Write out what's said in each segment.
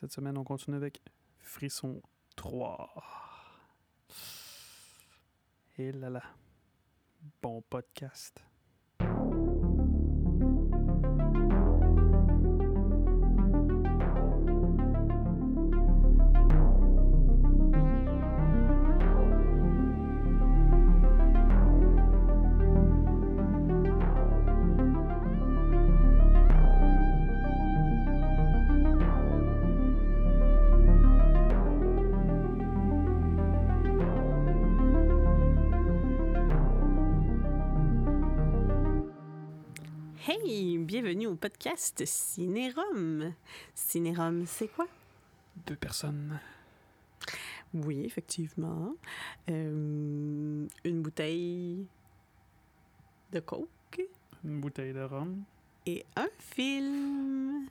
Cette semaine, on continue avec Frisson 3. Et là là, bon podcast. Podcast Cinérum. Cinérum, c'est quoi? Deux personnes. Oui, effectivement. Euh, une bouteille de coke Une bouteille de rhum. et un film.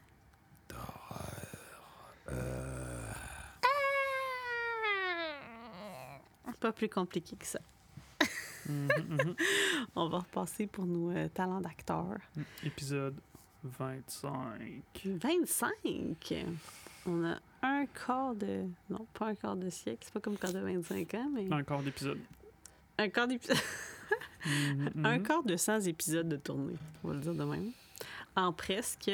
Ah! Pas plus compliqué que ça. Mhm, mhm. On va repasser pour nos euh, talents d'acteur. Épisode 25. 25! On a un quart de... Non, pas un quart de siècle. C'est pas comme quand de 25 ans, mais... Encore d'épisode. Un quart d'épisode. Un mhm. quart de 100 épisodes de tournée, on va le dire de même. En presque,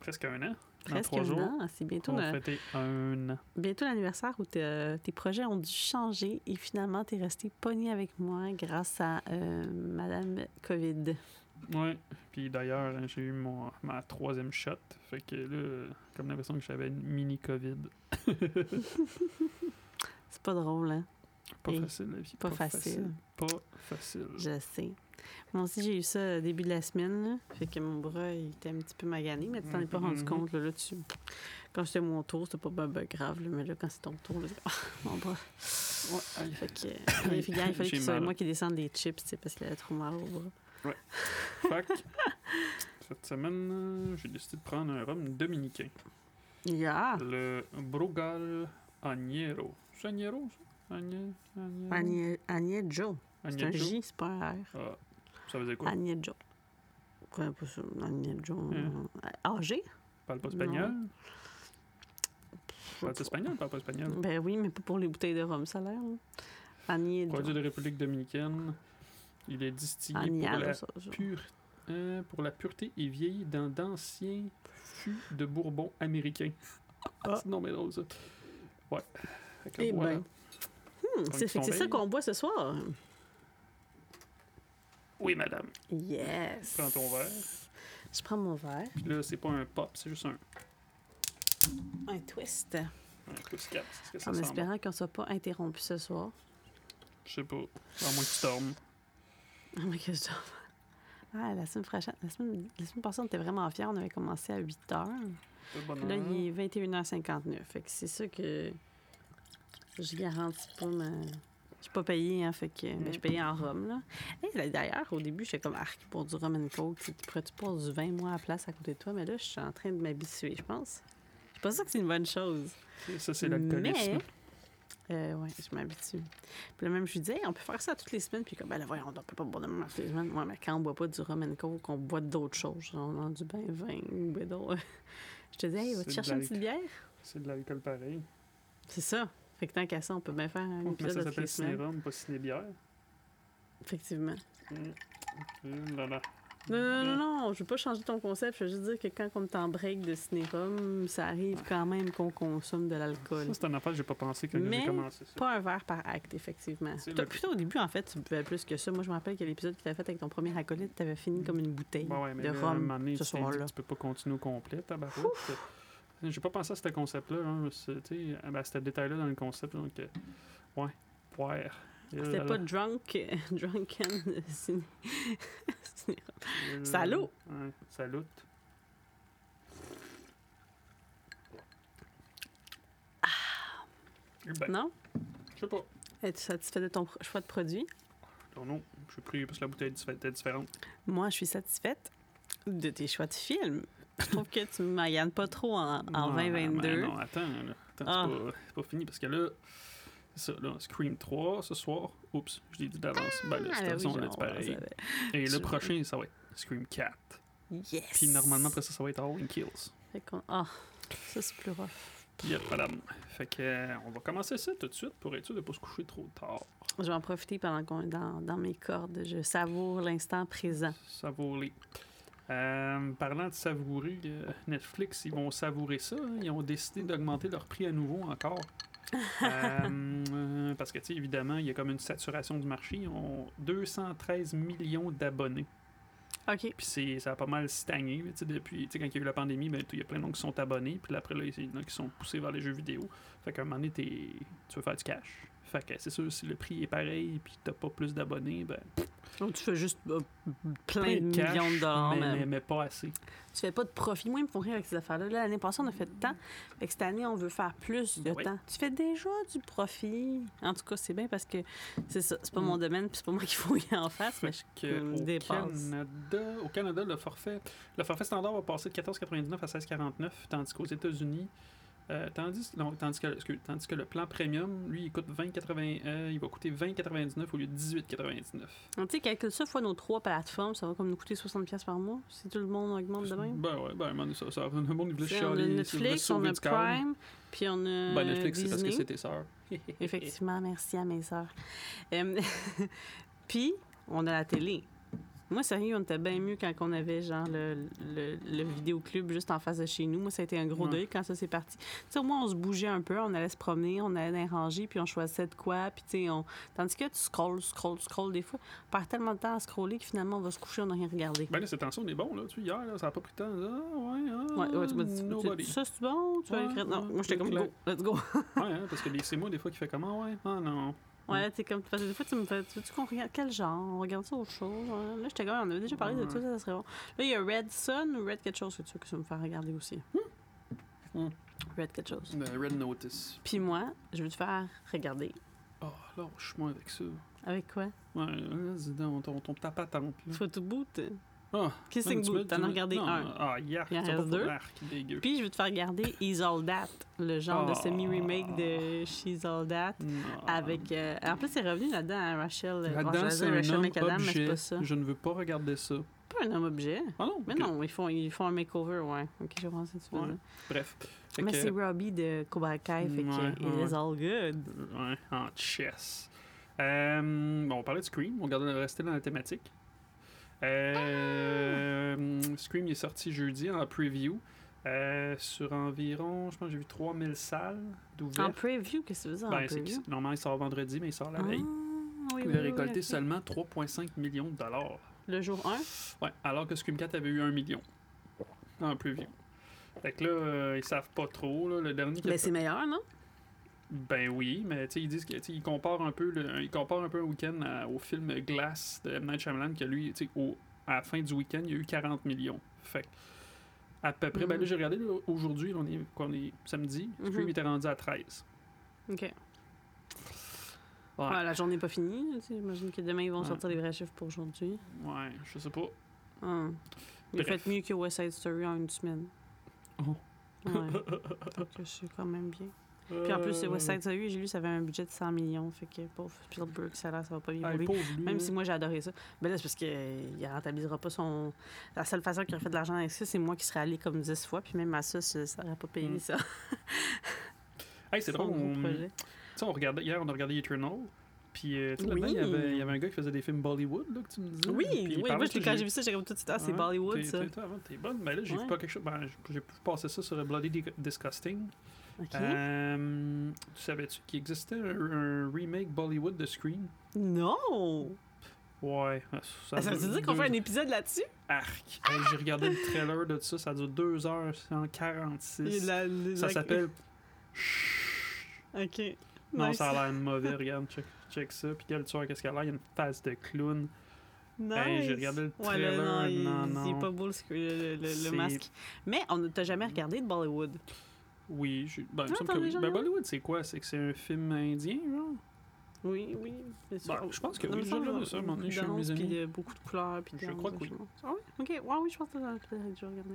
Presque un an. Presque un jours. an. C'est bientôt, On va fêter un an. bientôt l'anniversaire où t'as- tes projets ont dû changer et finalement, t'es resté pogné avec moi grâce à euh, Madame COVID. Ouais. Puis d'ailleurs, j'ai eu mon, ma troisième shot. Fait que là, comme l'impression que j'avais une mini COVID. C'est pas drôle, hein? Pas Et facile, la vie. pas facile. Pas facile. Je sais. Moi aussi, j'ai eu ça au début de la semaine. là. Fait que mon bras, il était un petit peu magané, mais tu t'en es pas rendu mhm. compte. Là, là, tu... Quand c'était mon tour, c'était pas ben, ben grave. là, mais là, quand c'est ton tour, là, c'est- Ah, mon bras. Ouais. Fait que, euh, il fallait que ce soit moi qui descende des chips, parce qu'il avait trop mal au bras. Fait que, cette semaine, euh, j'ai décidé de prendre un rhum dominicain. Yeah! Le Brugal Agnero. C'est Agnero, ça? Agne- Agnero? Joe. C'est un? J, c'est pas un R. Ah, ça veut dire quoi? Agnès Joe. Quoi, pas ça? Agnès Joe. Hein? euh, Âgé? Parle pas espagnol? Non. Parle espagnol? Parle pas espagnol? Ben oui, mais pas pour les bouteilles de rhum, ça a l'air. Agnès Produit de République dominicaine. Il est distillé pour Agnès, la, ça, ça. pure, euh, pour la pureté et vieilli dans d'anciens fûts de Bourbon américains. Ah. Non, mais drôle, ça. Ouais. Eh voilà. ben. Hmm, c'est ça qu'on boit ce soir. Oui, madame. Yes. Prends ton verre. Je prends mon verre. Puis là, c'est pas un pop, c'est juste un, Un twist. un twist cap. En espérant qu'on ne soit pas interrompu ce soir. Je sais pas. À moins que tu dormes. Oh my god, je dors. Ah, la semaine prochaine. La semaine, la semaine passée, on était vraiment fiers. On avait commencé à 8 heures. C'est Puis bonheur. Là, il est 21h59. Fait que c'est ça que je garantis pas ma. Je suis pas payée, hein, fait que ben, je suis payée en rhum, là. Hey, D'ailleurs, au début, j'étais comme arc pour du rum and coke. Tu pourrais-tu pas du vin, moi, à la place à côté de toi? Mais là, je suis en train de m'habituer, je pense. Je pense pas que c'est une bonne chose. Ça, c'est l'alcoolisme. Mais, euh, ouais, je m'habitue. Puis là, même, je lui disais, Hey, on peut faire ça toutes les semaines. Puis comme, ben là, voyons, on peut pas boire de même toutes les semaines. Ouais, mais quand on boit pas du rum and coke, on boit d'autres choses. On a du bain vin ou ben d'autres. Je te dis, hey, C'est de chercher une petite bière? C'est de l'alcool pareil. C'est ça. Fait que tant qu'à ça, on peut bien faire un Mais épisode ça s'appelle cinérum, pas ciné-bière. Effectivement. Là, là. Non, non, non, non, je veux pas changer ton concept. Je veux juste dire que quand on est en break de cinérum, ça arrive quand même qu'on consomme de l'alcool. Ça, c'est un affaire que j'ai pas pensé quand Mais j'ai commencé ça. Pas un verre par acte, effectivement. Le- Plutôt au début, en fait, tu buvais plus que ça. Moi, je me rappelle que l'épisode que tu as fait avec ton premier acolyte, tu avais fini comme une bouteille ouais, mais de à un rhum donné, ce soir-là. tu peux pas continuer au complet, tabarouette. J'ai pas pensé à ce concept-là. Hein, sais, ah, ben, c'était détail-là dans le concept. Donc, euh, ouais, poire. C'était pas drunk, drunken ciné- cinérum. euh! Ouais, salut. Eh ben, Non? je sais pas. Es-tu satisfait de ton choix de produit? Non, non, j'ai pris parce que la bouteille était différente. Moi, je suis satisfaite de tes choix de films. Je trouve que tu ne pas trop en, en Non, 2022. mais Non, attends. Attends, Ah. c'est pas, c'est pas fini parce que là, ça, là, Scream 3 ce soir. Oups, je l'ai dit d'avance. ben là, Ah, cette ben oui, genre, c'est pareil. Et le prochain, ça va être Scream 4. Yes! Puis normalement, après ça, ça va être Halloween Kills. Fait qu'on- Ah, Ça, c'est plus rough. Yep, madame. Fait que, euh, on va commencer ça tout de suite pour être sûr de ne pas se coucher trop tard. Je vais en profiter pendant qu'on est dans, dans mes cordes. Je savoure l'instant présent. Savourer. Euh, parlant de savourer, euh, Netflix, ils vont savourer ça. hein. Ils ont décidé d'augmenter leur prix à nouveau encore. Euh, parce que, tu sais, évidemment, il y a comme une saturation du marché. Ils ont 213 millions d'abonnés. OK. Puis ça a pas mal stagné. là, tu sais, Depuis, tu sais, quand il y a eu la pandémie, ben, il y a plein de gens qui sont abonnés. Puis après, là, il y en a qui sont poussés vers les jeux vidéo. Fait qu'à un moment donné, tu veux faire du cash. Fait que c'est sûr, si le prix est pareil puis t'as pas plus d'abonnés, ben, Donc, tu fais juste euh, plein, plein de cash, millions de dollars. mais, même. mais- mais pas assez. Tu fais pas de profit. Moi, ils me font rire avec ces affaires-là. Là, L'année passée, on a fait de temps. Fait que cette année, on veut faire plus de Oui. temps. Tu fais déjà du profit. En tout cas, c'est bien parce que c'est ça. C'est pas Mm. mon domaine, puis c'est pas moi qu'il faut y en face. Fait Mais je que au. Canada, au Canada, le forfait, le forfait standard va passer de 14,99 à 16,49, tandis qu'aux États-Unis, euh, tandis, non, tandis, que, excuse, tandis que le plan premium, lui, il coûte 20,80, euh, il va coûter 20,99 au lieu de 18,99. Donc, tu sais, calcule ça fois nos trois plateformes, ça va comme nous coûter 60$ piastres par mois si tout le monde augmente de même. Ben ouais, ben, ça, ça, le monde voulait sais, on a chialer, Netflix, on a. Prime, puis on a Ben Netflix, c'est parce que c'est tes sœurs. Effectivement, merci à mes sœurs. Euh, Puis, on a la télé. Moi, sérieux, on était bien mieux quand on avait genre le, le, le vidéoclub juste en face de chez nous. Moi, ça a été un gros Ouais. deuil quand ça s'est parti. Tu sais, au moins, on se bougeait un peu, on allait se promener, on allait dans les rangées, puis on choisissait de quoi. Puis, tu sais, on... Tandis que tu scrolls, scrolls, scrolls des fois. On perd tellement de temps à scroller que finalement, on va se coucher, on n'a rien regardé. Ben là, cette tension, on est bon, là. Tu hier, là, ça a pas pris de temps. Ah, ouais, ah, Ouais, ouais, tu m'as dit, nobody. ça c'est bon? Tu vas écrire? Non, moi j'étais comme go, let's go. Ouais, hein, parce que c'est moi, des fois, qui fait comment, ouais, ah non. Ouais, tu sais, comme, parce que des fois, tu me fais, tu veux qu'on regarde quel genre? On regarde ça autre chose? Ouais. Là, j'étais comme, on avait déjà parlé de tout ça, ça serait bon. Là, il y a Red Sun ou Red quelque chose que tu veux que ça me faire regarder aussi? Hmm. Red quelque chose. Le Red Notice. Puis moi, je veux te faire regarder. Oh, lâche-moi avec ça. Avec quoi? Ouais, vas-y donc, ton, ton tape à Ah, Kissing man, tu Boot, me- t'en as regardé non, un. Ah, yark, Il en reste deux. dégueu. Puis je veux te faire regarder He's All That, le genre de Ah. semi-remake de She's All That. Avec. euh, En plus, c'est revenu là-dedans à Rachel. euh, Là-dedans, c'est un Rachel homme mais c'est objet. pas ça. Je ne veux pas regarder ça. Pas un homme objet. Ah non? Mais non, ils font, ils font un makeover, ouais. Ok, je ce que tu Ouais. Bref. Fait Mais que- c'est Robbie de Cobra Kai, fait que Ouais, it is all good. Ouais, en chess. Euh, bon, on parlait de Scream, on regardait rester dans la thématique. Euh, Scream est sorti jeudi en preview. euh, sur environ, je pense que j'ai vu 3000 salles En d'ouvertes. preview, qu'est-ce que dire en Ben, preview? normalement, il sort vendredi, mais il sort la Ah, veille. oui, Il oui, a oui, récolté seulement 3,5 millions de dollars. Le jour 1? Ouais, alors que Scream 4 avait eu 1 million en preview. Fait que là, euh, ils savent pas trop. Là, le dernier a Ben, c'est meilleur, non? Ben oui, mais tu sais, ils disent que tu sais, ils comparent un peu le, ils comparent un peu un week-end à- au film Glass de M. Night Shyamalan que lui, tu sais, au- à la fin du week-end, il y a eu 40 millions. Fait à peu près, ben là Mhm. j'ai regardé là, aujourd'hui, on est, on est samedi, Scream Mhm. était rendu à 13. OK. Ouais, Ouais, la journée n'est pas finie. J'imagine que demain, ils vont Ouais. sortir les vrais chiffres pour aujourd'hui. ouais, je sais pas. Hum. Il a fait mieux que West Side Story en une semaine. Oh. Ouais. Donc, c'est quand même bien. Puis en plus, c'est West Side Story, j'ai lu, ça avait un budget de 100 millions. Fait que pauvre Spielberg, ça, l'air, ça va pas bien pauvre lui, Même là. si moi j'ai adoré ça. Ben là, c'est parce qu'il rentabilisera pas son. La seule façon qu'il aurait fait de l'argent avec ça, c'est moi qui serais allé comme 10 fois. Puis même à ça, ça ça aurait pas payé Mm. ça. Hey, c'est drôle, on, tu projet. sais, on regardait, hier on a regardé Eternal, puis euh, tu sais, là-dedans, Oui. il, y avait, il y avait un gars qui faisait des films Bollywood, là, que tu me disais. Oui, oui. Moi, quand j'ai vu ça, j'ai comme tout de suite, ah, c'est Bollywood, ça. t'es- bonne, mais là, j'ai Ouais. vu pas quelque chose. Ben, j'ai pu passer ça sur Bloody Di- Disgusting. OK. Euh, tu savais-tu qu'il existait un, un remake Bollywood de Scream? Non! Ouais. Ça, veut dire qu'on fait un épisode là-dessus? Arc. Hey, j'ai regardé le trailer de ça, ça dure 2h146. La- la- Ça s'appelle. OK. Non, Nice. ça a l'air mauvais, regarde, check, check ça. Puis quel tueur, qu'est-ce qu'il a? Il y a une face de clown. Nice. Hey, j'ai regardé le Ouais, trailer, non, il, non, est non. pas beau le, le, C'est- masque. Mais on ne t'a jamais regardé de Bollywood. Oui, j'ai- ben, il me Ah, semble que oui. Ben, vu? Bollywood, c'est quoi? C'est que c'est un film indien, genre? Oui, oui. sûr. Ben, je pense que oui, j'ai regardé ça, à un moment donné, je suis mes puis amis. de beaucoup de couleurs. Puis Je crois que oui. Ah oui? OK. Ouais, oui, je pense que peut-être déjà regardé.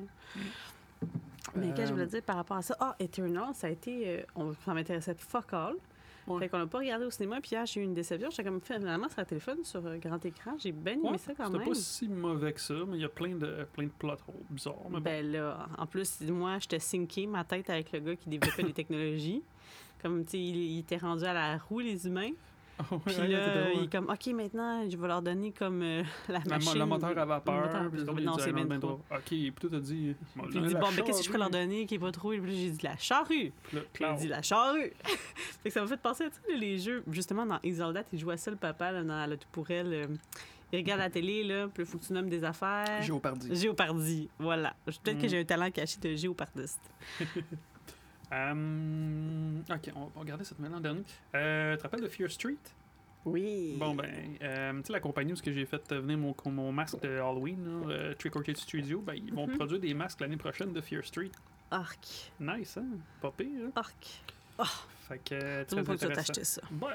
Mais qu'est-ce que je Euh, voulais dire par rapport à ça? Ah, Eternal, ça a été... euh, on, ça m'intéressait fuck all. Ouais. Fait qu'on l'a pas regardé au cinéma, puis hier, j'ai eu une déception. J'étais comme, finalement, sur le téléphone, sur euh, grand écran. J'ai bien aimé Ouais, ça quand C'était même. pas si mauvais que ça, mais il y a plein de, plein de plot holes bizarres. Mais bon. Ben là, en plus, moi, j'étais syncée ma tête avec le gars qui développait les technologies. Comme, tu sais, il, il était rendu à la roue, les humains. Ah Puis ouais, là, il est comme, OK, maintenant, je vais leur donner comme euh, la machine. le moteur à vapeur. moteur, puis puis il non, dit, c'est ah, ben ben trop. Ok, puis toi, t'as dit. Puis il dit, bon, mais qu'est-ce que je peux leur donner qui est pas trop? Puis là, j'ai dit, la charrue. Puis Puis il a dit, la charrue. fait que ça m'a fait penser à tu sais, les jeux. Justement, dans Isoldat, il jouait ça, le papa, là, dans la tout pour elle. euh, il regarde la télé, là, puis il faut que tu nommes des affaires. Géopardy. Géopardie, voilà. Peut-être que Mm. j'ai un talent caché de géopardiste. Euh, ok, on va regarder cette en dernier. Euh, tu te rappelles de Fear Street? Oui. Bon, ben, euh, tu sais, la compagnie où ce que j'ai fait venir mon, mon masque de Halloween, là, euh, Trick or Treat Studio, ben, ils vont Mhm. produire des masques l'année prochaine de Fear Street. Arc. Nice, hein? Pas pire, hein? Arc. Fait que, Tu vas t'acheter ça. Ben,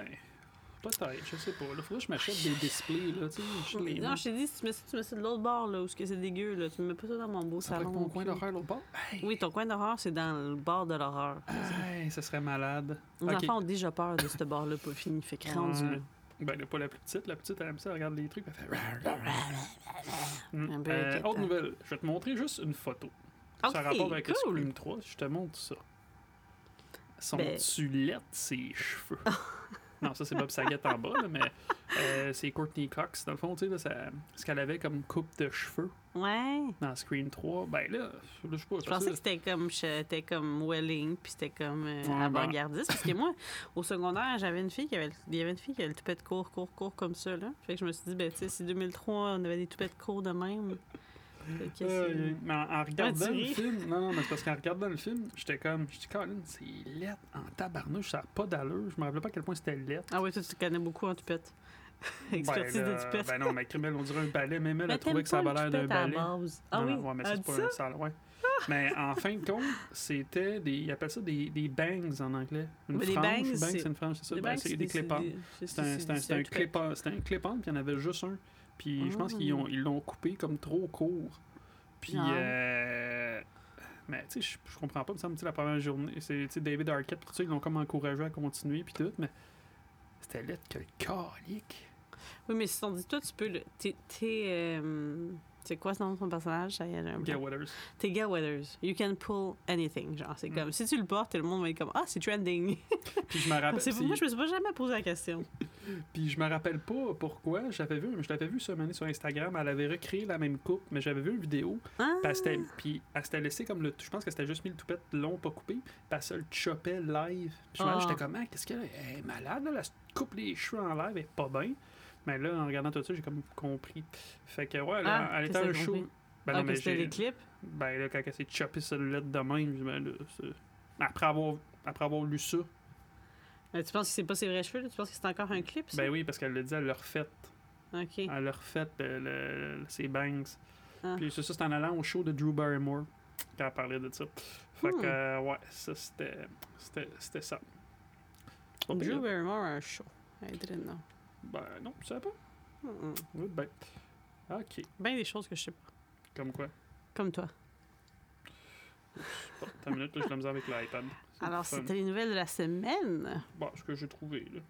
peut-être, je sais pas. Là, faudrait que je m'achète des displays, là, tu sais. je les Non, je t'ai dit, si tu mets ça, tu mets ça de l'autre bord, là, où ce que c'est dégueu, là. Tu me mets pas ça dans mon beau salon. mon coin d'horreur l'autre bord? Hey, Oui, ton coin d'horreur, c'est dans le bord de l'horreur. hey, ça serait malade. Les Ok. enfants ont déjà peur de ce bord-là pas fini. Fait que rendu. Ben, là, pas la plus petite. La petite, elle aime ça, elle regarde les trucs, elle fait. Mm. Peu Euh, autre nouvelle, je vais te montrer juste une photo. ça Ok, a rapport avec le cool. Scream 3, je te montre ça. Son Ben- ses cheveux. non, ça c'est Bob Saget en bas, là, mais euh, c'est Courtney Cox, dans le fond, tu sais, ce qu'elle avait comme coupe de cheveux Ouais. dans Scream 3. Ben là, je sais pas. Je pensais que c'était comme, c'était comme Welling, puis c'était comme euh, Ouais, avant-gardiste. Parce que moi, au secondaire, j'avais une fille qui avait, il y avait une fille qui avait le toupette court, court, court comme ça. Là. Fait que je me suis dit, ben, tu sais, si 2003, on avait des toupettes courts de même. Euh, c'est- mais en, en regardant le film, non, non, mais c'est parce qu'en regardant le film, j'étais comme, je dis, Colin, c'est laid en tabarnouche, ça n'a pas d'allure. Je me rappelais pas à quel point c'était laid. Ah oui, toi, tu connais beaucoup en toupette. Expertise ben, de. Ben non, mais Criminel, on dirait un balai. Même elle a trouvé que ça avait l'air d'un balai. Ah oui? ouais, mais c'est pas ça? un sale, ouais. mais en fin de compte, c'était des. Ils appellent ça des, des bangs en anglais. Une Mais frange. bangs, c'est- c'est une frange, c'est ça. Ben, c'est des C'est c'est c'est clip-on, c'était un clip-on, puis il y en avait juste un. Puis je pense Ah. qu'ils ont- ils l'ont coupé comme trop court. Puis, Ah. euh, mais tu sais, je, je comprends pas, me semble, la première journée, c'est tu sais, David Arquette, tout ça, ils l'ont comme encouragé à continuer, puis tout, mais c'était laid que le calique. Oui, mais si on dit toi, tu peux le. T'es. t'es, euh, C'est quoi ce nom de ton personnage? Ça y est, j'ai un Gay blanc. Weathers. T'es Gay Weathers. You can pull anything. Genre, c'est Mm. comme. Si tu le portes, le monde va être comme Ah, c'est trending. Puis je me rappelle. C'est- Moi, je me suis pas jamais posé la question. Puis je me rappelle pas pourquoi. J'avais vu, je l'avais vu ce année sur Instagram. Elle avait recréé la même coupe, mais j'avais vu une vidéo. Ah! Puis elle s'était- laissée comme le. Je pense qu'elle s'était juste mis le toupette long, pas coupé. Puis elle se le chopait live. Puis je me rappelle, j'étais comme, Ah, qu'est-ce qu'elle est? Elle est malade, là. Elle se coupe les cheveux en live, elle est pas bien. Mais là, en regardant tout ça, j'ai comme compris. Fait que ouais, là, Ah, elle était qu'est-ce à show. compris? Ben ah, non, mais c'était des clips? Ben là, quand elle s'est chopée celle-là de même, ben là, après avoir, après avoir lu ça, Mais tu penses que c'est pas ses vrais cheveux? là? Tu penses que c'est encore un clip? Ça? ben oui, parce qu'elle l'a dit, elle l'a refait. Ok. Elle a refait le- le- ses bangs. Ah. Puis c'est ça, c'est en allant au show de Drew Barrymore quand elle parlait de ça. Fait que, Hmm. euh, ouais, ça, c'était, c'était, c'était ça. Drew Barrymore a un show. I didn't know. Ben non, tu sais pas. Mm, mm. Oui, ben. Ok. Ben des choses que je sais pas. Comme quoi? Comme toi. Bon, t'as une minute, là, je la misère avec l'iPad. C'est Alors, c'était les nouvelles de la semaine. Bon, ce que j'ai trouvé, là.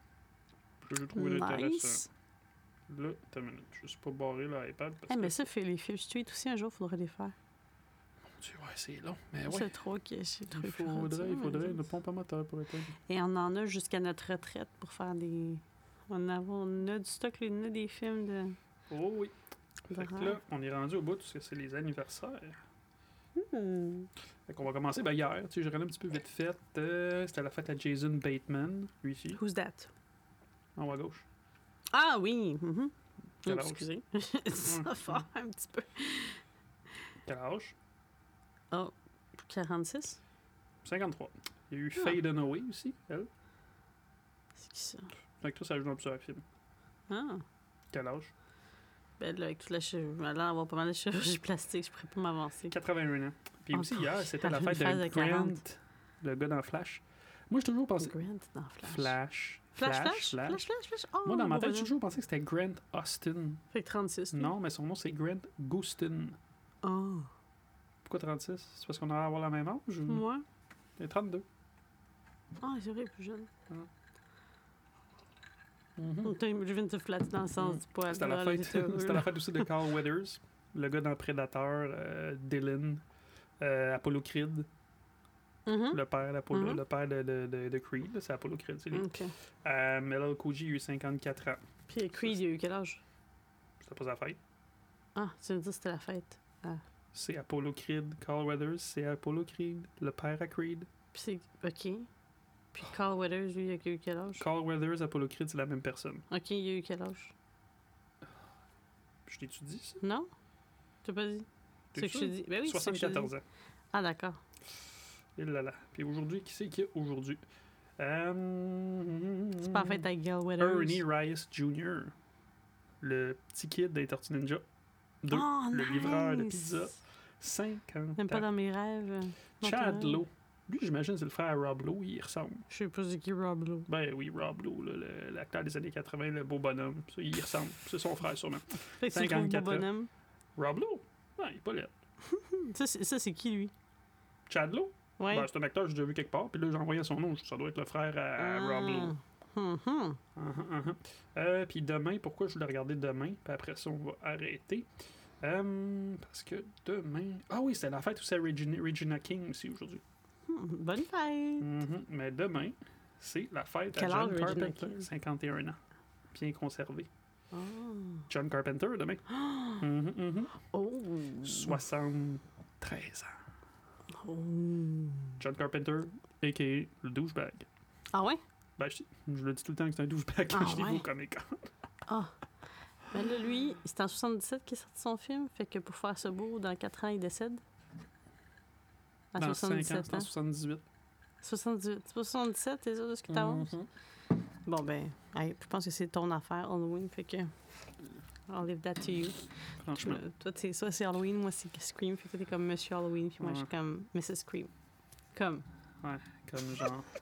Ce que j'ai trouvé d'intéressant. Nice. Là, t'as une minute. Je suis pas barré l'iPad. Parce Eh, mais que... ça, fait les Fifth Street aussi, un jour, il faudrait les faire. Tu vois, c'est long. Mais C'est ouais. trop que j'ai trouvé Il faudrait, il faudrait une pompe à moteur pour éteindre. Et on en a jusqu'à notre retraite pour faire des. On a, on a du stock, on a des films de. Oh oui. Fait que là, on est rendu au bout parce que c'est les anniversaires. Hmm. Fait qu'on va commencer ben, hier. Tu sais, j'ai regardé un petit peu vite fait. euh, C'était la fête à Jason Bateman, lui ici, Who's that? en haut à gauche. Ah oui! mhm. Quel Oh, âge? excusez. ça fort un petit peu. Quel âge? 46? 53. Il y a eu Ah. Faye Dunaway aussi, elle. C'est qui ça? Fait que toi, ça joue dans plusieurs films. Ah! Quel âge? Ben là, avec toute la chirurgie, d'avoir pas mal de chirurgie plastique, je pourrais pas m'avancer. 81 ans. Puis aussi, hier, c'était la fête de de Grant, 40. le gars dans Flash. Moi, j'ai toujours pensé... Grant dans Flash. Flash. Flash, Flash, Flash, Flash, Flash. Oh, Moi, dans ma tête, j'ai toujours pensé que c'était Grant Austin. Fait que 36. lui. Non, mais son nom, c'est Grant Gustin. Oh. Pourquoi 36? C'est parce qu'on a à avoir la même âge? ou- Moi? Il est 32. Ah, c'est vrai, plus jeune. Mhm. Je viens de te flatter dans le sens Mm. du poil. C'était la fête, la aussi de Carl Weathers, le gars dans Predator, euh, Dylan, euh, Apollo Creed, Mhm. le père d'Apollo, Mhm. le père de, de, de, de Creed, c'est Apollo Creed, c'est lui. OK. Euh, J a eu 54 ans. Puis Creed, il a eu quel âge? C'était pas sa fête. Ah, tu veux dire que c'était la fête. C'est Apollo Creed, Carl Weathers, c'est Apollo Creed, le père à Creed. Puis c'est... OK. Puis Carl Weathers, lui, il a eu quel âge? Carl Weathers, Apollo Creed, c'est la même personne. OK, il a eu quel âge? Je t'ai-tu dit ça? Non? Tu pas dit? T'es C'est que je te dis. Ben oui, c'est ça que je te dis. 74 ans. Ah, d'accord. Et là là. Puis aujourd'hui, qui c'est qu'il y a aujourd'hui? Euh... C'est pas en fait avec Gail Weathers. Ernie Rice Jr., le petit kid des Tortues Ninja. Deux, Oh, le livreur de pizza. 50 Même pas ans. dans mes rêves. Chad t'as- Lowe. Lui, j'imagine, c'est le frère Rob Lowe. Il y ressemble. Je sais pas c'est qui Rob Lowe. Ben oui, Rob Lowe, là, l'acteur des années 80, le beau bonhomme. Ça, il y ressemble. C'est son frère, sûrement. Fait que tu le trouves beau 54 ans. bonhomme? Rob Lowe? Ouais, il est pas laid. Ça, c'est c'est qui, lui? Chad Lowe? Ouais. Ben, c'est un acteur que j'ai déjà vu quelque part. Puis là, j'ai envoyé son nom. Ça doit être le frère à, à Rob Lowe. Hum, hum. Uh-huh, uh-huh. Euh, puis demain, pourquoi je voulais regarder demain? Puis après ça, on va arrêter? Euh, parce que demain. Ah oui, c'est la fête où c'est Regina, Regina King aussi aujourd'hui. Hum, Bonne fête! Mhm. Mais demain, c'est la fête Quel à John Carpenter, King? 51 ans. Bien conservé. Oh. John Carpenter demain. Mhm, mhm. Oh. 73 ans. Oh. John Carpenter, a.k.a. le douchebag. Ah ouais? Ben, je, je le dis tout le temps que c'est un douchebag quand Ah je vu ouais? Con. Ah. Mais là, lui, c'est en 77 qu'il est sorti son film. Fait que pour faire ce beau, dans 4 ans, il décède. Dans 5 ans, 77 c'est en ans. 78. 78. C'est pas 77, t'es sûr de ce que t'avances? Mhm. Bon, ben, hey, je pense que c'est ton affaire, Halloween. Fait que. I'll leave that to you. Franchement. Euh, toi, c'est ça, c'est Halloween. Moi, c'est Scream. Fait que t'es comme Monsieur Halloween. Puis moi, je suis comme Mrs. Scream. Comme. Ouais, comme genre.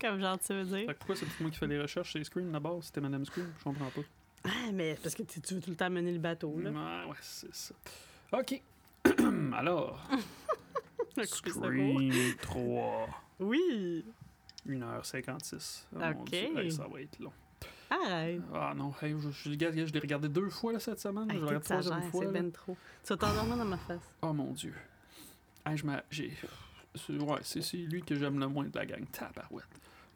Comme genre, tu veux Fait dire. que pourquoi c'est pas moi qui fais les recherches chez Scream d'abord? C'était Madame Scream, je comprends pas. Ah, mais parce que tu tu veux tout le temps mener le bateau, là. Ouais, ouais, c'est ça. OK. Alors, Un coup de secours. Scream 3. Oui! 1h56. Oh Ok. Hey, ça va être long. Arrête! Ah non, hey, je, je, regarde, je l'ai regardé deux fois là, cette semaine. je Hey, regarde t'es troisième fois. c'est ben trop. Tu vas t'endormir dans ma face. Oh mon Dieu. Hey, je m'a- j'ai. c'est- Ouais, c'est c'est lui que j'aime le moins de la gang. Tabarouette.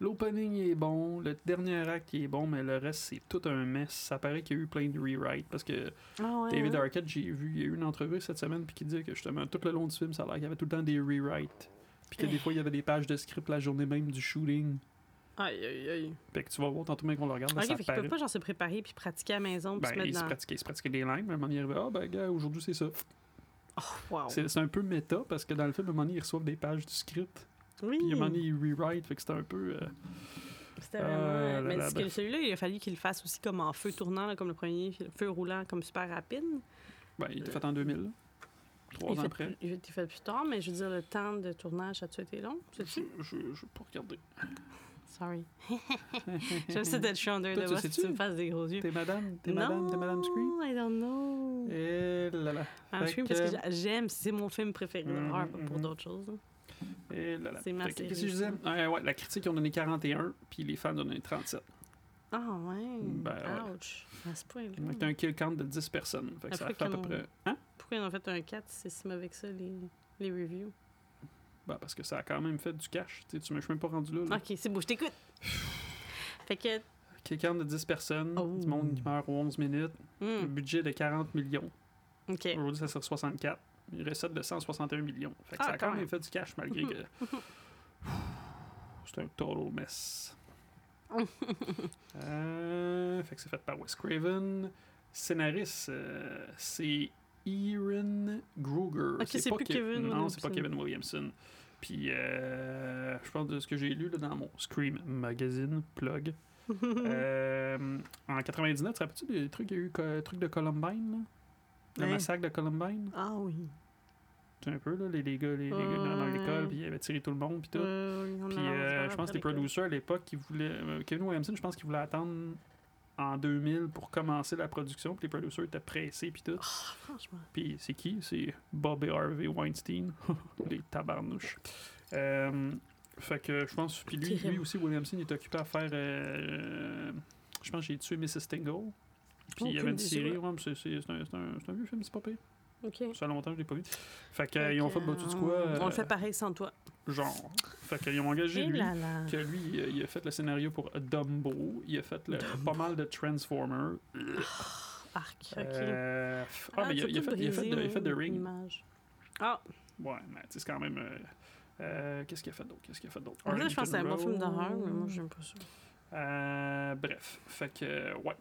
L'opening est bon, le dernier acte est bon, mais le reste c'est tout un mess. Ça paraît qu'il y a eu plein de rewrites parce que Ah ouais? David hein? Arquette, j'ai vu, il y a eu une entrevue cette semaine puis qui disait que justement tout le long du film, ça a l'air qu'il y avait tout le temps des rewrites. Puis que des fois il y avait des pages de script la journée même du shooting. Aïe, aïe, aïe. Fait que tu vas voir tantôt même qu'on le regarde, Ok, ça fait qu'ils peuvent pas genre se préparer puis pratiquer à la maison puis Ben, se mettre il se dans. pratiquait, il se pratiquait des lignes, mais à un moment il arrivait, ah ben gars, aujourd'hui c'est ça. Oh, wow. C'est c'est un peu méta parce que dans le film, à un moment donné, ils reçoivent des pages du script. Oui. Puis à un moment donné, ils rewrite, fait que c'était un peu. euh, C'était Ah, vraiment. là, mais là, ben. celui-là, il a fallu qu'il le fasse aussi comme en feu tournant, là, comme le premier, feu roulant, comme super rapide. Ben, il était fait en 2000, là. Trois il ans fait après. il été fait plus tard, mais je veux dire, le temps de tournage, a-tu été long? Je, je vais pas regarder. Sorry. J'aime ça d'être chiant de voir si tu me fasses des gros yeux. T'es madame, t'es madame, t'es madame Scream? I don't know. Et là là. Madame Scream, parce que que- j'a- j'aime, c'est mon film préféré d'horreur, pas pour mhm. d'autres choses. C'est Qu'est-ce que je disais? Ouais, ouais, la critique, ils ont donné 41, puis les fans ont donné 37. Ah ouais. Ben, ouais. Ouch. À ce point-là. Donc, t'as un kill count de 10 personnes. Fait que ça fait à peu près. Hein? Pourquoi ils ont fait un 4 si c'est si mauvais que ça, les, les reviews? Ben, parce que ça a quand même fait du cash. Tu m'as même pas rendu là. là. Ok, c'est beau, je t'écoute. fait que. Kill count de 10 personnes, Oh. du monde qui meurt aux 11 minutes, un hmm, budget de 40 millions. ok. Aujourd'hui, ça sera 64. Une recette de 161 millions. Fait que Ah, ça a quand quand même même. fait du cash malgré que. C'est un total mess. Euh, fait que c'est fait par Wes Craven. Scénariste, euh, c'est Erin Gruger. Ok, c'est plus Ke- Kevin Non, c'est pas. Kevin Williamson. Puis, euh, je pense de ce que j'ai lu là, dans mon Scream Magazine, plug. Euh, en 99, te rappelles-tu des trucs, il y a eu truc de Columbine, là? Le Hein? massacre de Columbine? Ah oui. Tu sais un peu, là, les, les gars, les, les gars dans, l'école, puis ils avaient tiré tout le monde, puis tout. Euh, Puis euh, je pense que les producers à l'époque, qui voulaient. euh, Kevin Williamson, je pense qu'il voulait attendre en 2000 pour commencer la production, puis les producers étaient pressés, puis tout. Ah, franchement. Puis c'est qui? C'est Bobby Harvey Weinstein. les tabarnouches. Euh, fait que je pense. Puis lui, lui aussi, Williamson, il est occupé à faire. euh, Je pense que j'ai tué Mrs. Tingle. Puis il y avait une série, ouais. c'est c'est- c'est un, c'est un- c'est un vieux film, c'est pas pire. Ça fait longtemps que je l'ai pas vu. Fait que, euh, Fait ils ont fait, bah, tu sais euh, quoi? On euh, le fait pareil sans toi. Genre. Fait qu'ils ont engagé Et lui. là là. Que lui, il a- fait le scénario pour Dumbo. Il a fait le- pas mal de Transformers. Arc. OK. Euh, ah, mais il a, il fait, il a fait, briser de- il a fait The mon Ring. image. Ah, Ouais, mais c'est quand même. euh, euh, Qu'est-ce qu'il a fait d'autre? Qu'est-ce qu'il a fait d'autre? en fait, je pense que c'est un bon film d'horreur, mais moi, j'aime pas ça. Euh, bref, fait que, euh, ouais.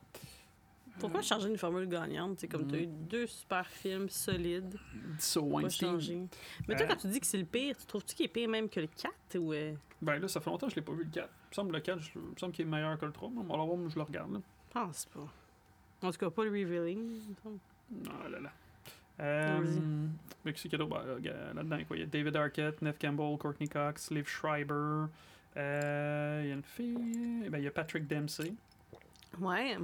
Pourquoi Euh, changer une formule gagnante? C'est comme tu as eu Mm. deux super films solides. So Pas Weinstein. changer. Mais toi, Euh, quand tu dis que c'est le pire, tu trouves-tu qu'il est pire même que le 4 ou. euh, Ben là, ça fait longtemps que je l'ai pas vu le 4. Il me semble le 4, je- il me semble qu'il est meilleur que le 3. Mais on va voir, moi, je le regarde. Je pense pas. En tout cas, pas le revealing. Ah là là. Euh, Vas-y. mais qui c'est qu'il y a d'autre? Ben, là-dedans, quoi. Il y a David Arquette, Neff Campbell, Courtney Cox, Liv Schreiber. Euh, il y a une fille. Ben, il y a Patrick Dempsey. Ouais.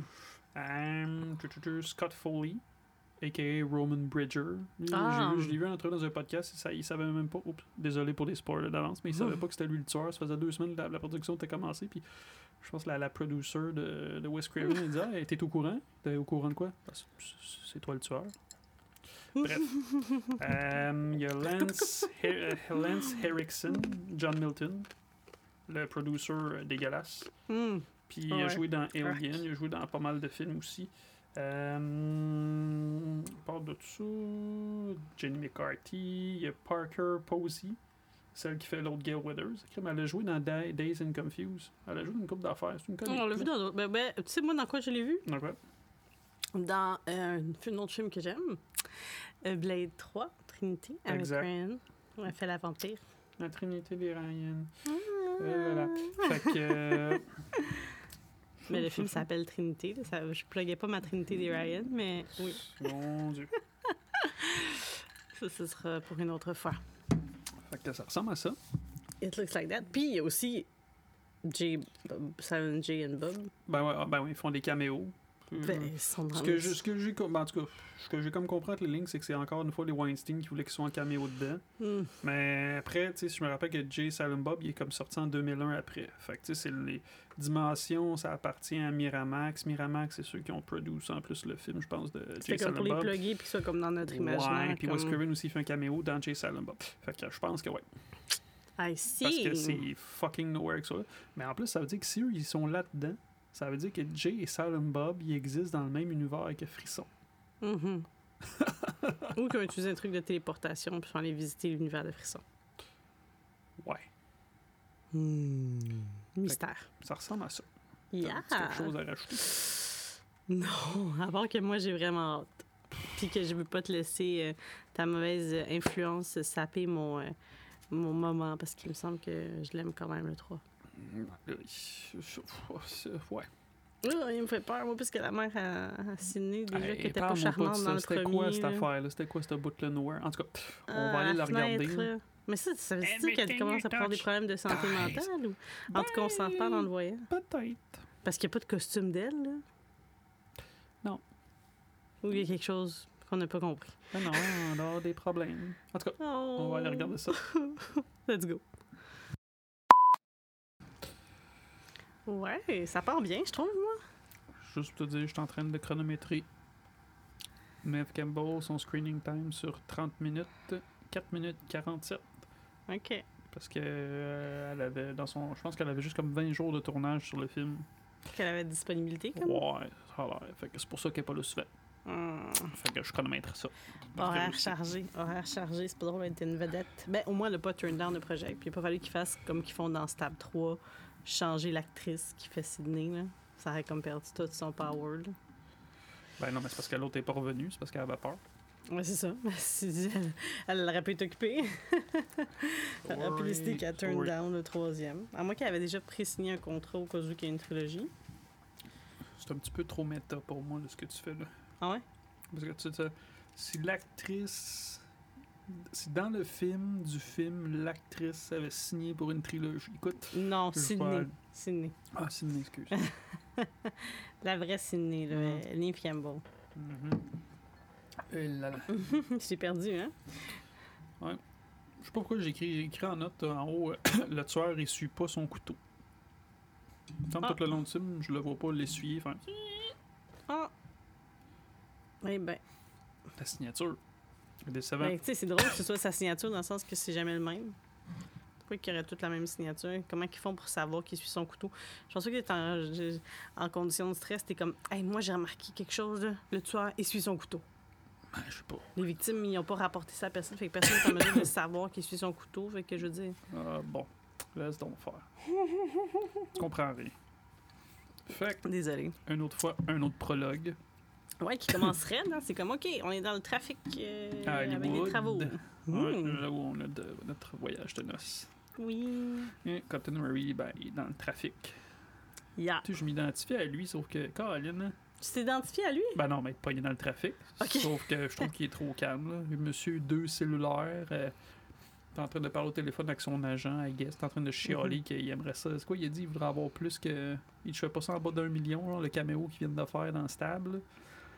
Um, Scott Foley, a.k.a. Roman Bridger. Ah. Je l'ai vu entrer dans un podcast, ça, il savait même pas. Oups, désolé pour les spoilers d'avance, mais il savait pas que c'était lui le tueur. Ça faisait deux semaines que la, la production était commencée, puis je pense que la, la producer de, de Wes Craven, elle dit Ah, t'es au courant? T'es au courant de quoi? C'est- toi le tueur. Bref. Il y a Lance, Her- Lance Henriksen, John Milton, le producer euh, dégueulasse. Hmm. Puis il a joué dans Alien, il a joué dans pas mal de films aussi. Euh, parle de tout ça. Jenny McCarthy, il y a Parker Posey, celle qui fait l'autre Gail Withers. Crime, Elle a joué dans Da- Days and Confused. Elle a joué dans une couple d'affaires. C'est une On l'a vu dans d'autres. Ben, ben, tu sais, moi, dans quoi je l'ai vu? Donc, ouais. Dans euh, un autre film que j'aime, euh, Blade 3, Trinity, avec Exact. Ryan. Elle fait la vampire. La Trinité des Ryan. Ah. Euh, voilà. Fait que. euh, Mais le film s'appelle Trinité. là. Ça, je pluguais pas ma Trinité des Ryan, mais oui, Mon Dieu. ça, ce sera pour une autre fois. Fait que ça ressemble à ça. It looks like that. Puis il y a aussi J, Simon J and Bob. Ben ouais, ah, ben ouais, ils font des caméos. Ben, dans Ce que, je- ce que j'ai ben, en tout cas, ce que j'ai comme compris entre les lignes, c'est que c'est encore une fois les Weinstein qui voulaient qu'ils soient en caméo dedans. Hmm. Mais après, tu sais, je me rappelle que Jay Silent Bob, il est comme sorti en 2001 après. Fait que tu sais, c'est les dimensions, ça appartient à Miramax. Miramax, c'est ceux qui ont produit en plus le film, je pense, de Jay C'est comme Silent pour les Bob. plugger puis soient comme dans notre imaginaire. Ouais, puis Wes. Craven aussi fait un caméo dans Jay Silent Bob. Fait que je pense que ouais. I Parce see. que c'est fucking nowhere que ça. Mais en plus, ça veut dire que si eux, ils sont là-dedans, ça veut dire que Jay et Silent Bob, ils existent dans le même univers que Frisson. Mhm. Ou qu'ils ont utilisé un truc de téléportation sont allés visiter l'univers de Frisson. Ouais, Mystère. ça ressemble à ça. Yeah. quelque chose à rajouter? Non, à part que moi, j'ai vraiment hâte. Puis que je veux pas te laisser euh, ta mauvaise influence saper mon, euh, mon moment parce qu'il me semble que je l'aime quand même, le 3. Euh, Ouais. Il me fait peur, moi, parce que la mère à Sydney, déjà, Hey, qui était pas charmante dans le C'était quoi cette là. affaire-là? C'était quoi ce bout-là nowhere? En tout cas, on Ah, va aller la regarder. là. Mais ça, ça veut dire qu'elle commence à avoir des problèmes de santé mentale? Ou... En tout cas, on s'en parle en le voyant. Peut-être. Parce qu'il n'y a pas de costume d'elle, là? Non. Ou il y a quelque chose qu'on n'a pas compris. Ah non, on a des problèmes. En tout cas, Oh. on va aller regarder ça. Let's go. Ouais, ça part bien, je trouve, moi. Juste pour te dire, je suis en train de chronométrer. Mev Campbell, son screening time sur 30 minutes, 4 minutes 47. OK. Parce que euh, elle avait dans son. Je pense qu'elle avait juste comme 20 jours de tournage sur le film. Qu'elle avait de disponibilité, comme? Ouais, ça a. Fait que c'est pour ça qu'elle est pas là souvent. Hmm. Fait que je chronomètre ça. Horaire chargé. Horaire chargé, c'est pas drôle d'être une vedette. Ben, au moins, elle n'a pas turn down de projet. Puis il a pas fallu qu'ils fassent comme qu'ils font dans Stab 3, changer l'actrice qui fait Sydney, là. Ça aurait comme perdu tout son power, là. Ben non, mais c'est parce que l'autre est pas revenu, c'est parce qu'elle avait peur. Ouais, c'est ça. Elle, elle aurait pu être occupée. Elle aurait pu décider qu'elle turn Oui. down le troisième. À moins qu'elle avait déjà pré-signé un contrat au cas où qu'il y a une trilogie. C'est un petit peu trop méta pour moi, là, ce que tu fais là. Ah ouais? Parce que tu sais, si l'actrice. Si dans le film du film, l'actrice avait signé pour une trilogie. Écoute. Non, Sydney. Sydney. Ah, Sydney, excuse. La vraie Sydney, là. Mhm. Neve Campbell. Mhm. Et là, là. J'ai perdu, hein? Je sais pas pourquoi j'ai écrit, écrit en note en haut euh, le tueur il suit pas son couteau. Comme Ah. tout le long du film, je le vois pas l'essuyer, faire Ah! Eh ben. ta signature. C'est décevant. Ben, tu sais, c'est drôle que ce soit sa signature dans le sens que c'est jamais le même. Pourquoi qu'ils auraient toutes la même signature? Comment ils font pour savoir qui suit son couteau? Je pense que t'es en, en condition de stress, t'es comme, hey, moi j'ai remarqué quelque chose, là. le tueur essuie son couteau. Ben, je sais pas. Les victimes, ils n'ont pas rapporté ça à personne, fait que personne n'est en mesure de savoir qui suit son couteau, fait que je veux dire. Ah, bon, laisse donc faire. Je comprends rien. Fait que, Désolé. une autre fois, un autre prologue. Ouais, qui commencerait. C'est comme, OK, on est dans le trafic euh, avec des travaux. Ouais, Hmm. là où on a de- notre voyage de noces. Oui. Et Captain Murray, ben, il est dans le trafic. Yeah. Tu sais, je m'identifie à lui, sauf que, Caroline, Tu t'identifies à lui? ben non, mais pas il est dans le trafic. Sauf que je trouve qu'il est trop calme, là. Monsieur deux cellulaires, euh, t'es en train de parler au téléphone avec son agent, I guess, t'es en train de chialer Mhm. qu'il aimerait ça. C'est quoi, il a dit, il voudrait avoir plus que. Il ne fait pas ça en bas d'un million, le caméo qu'il vient de faire dans Stable.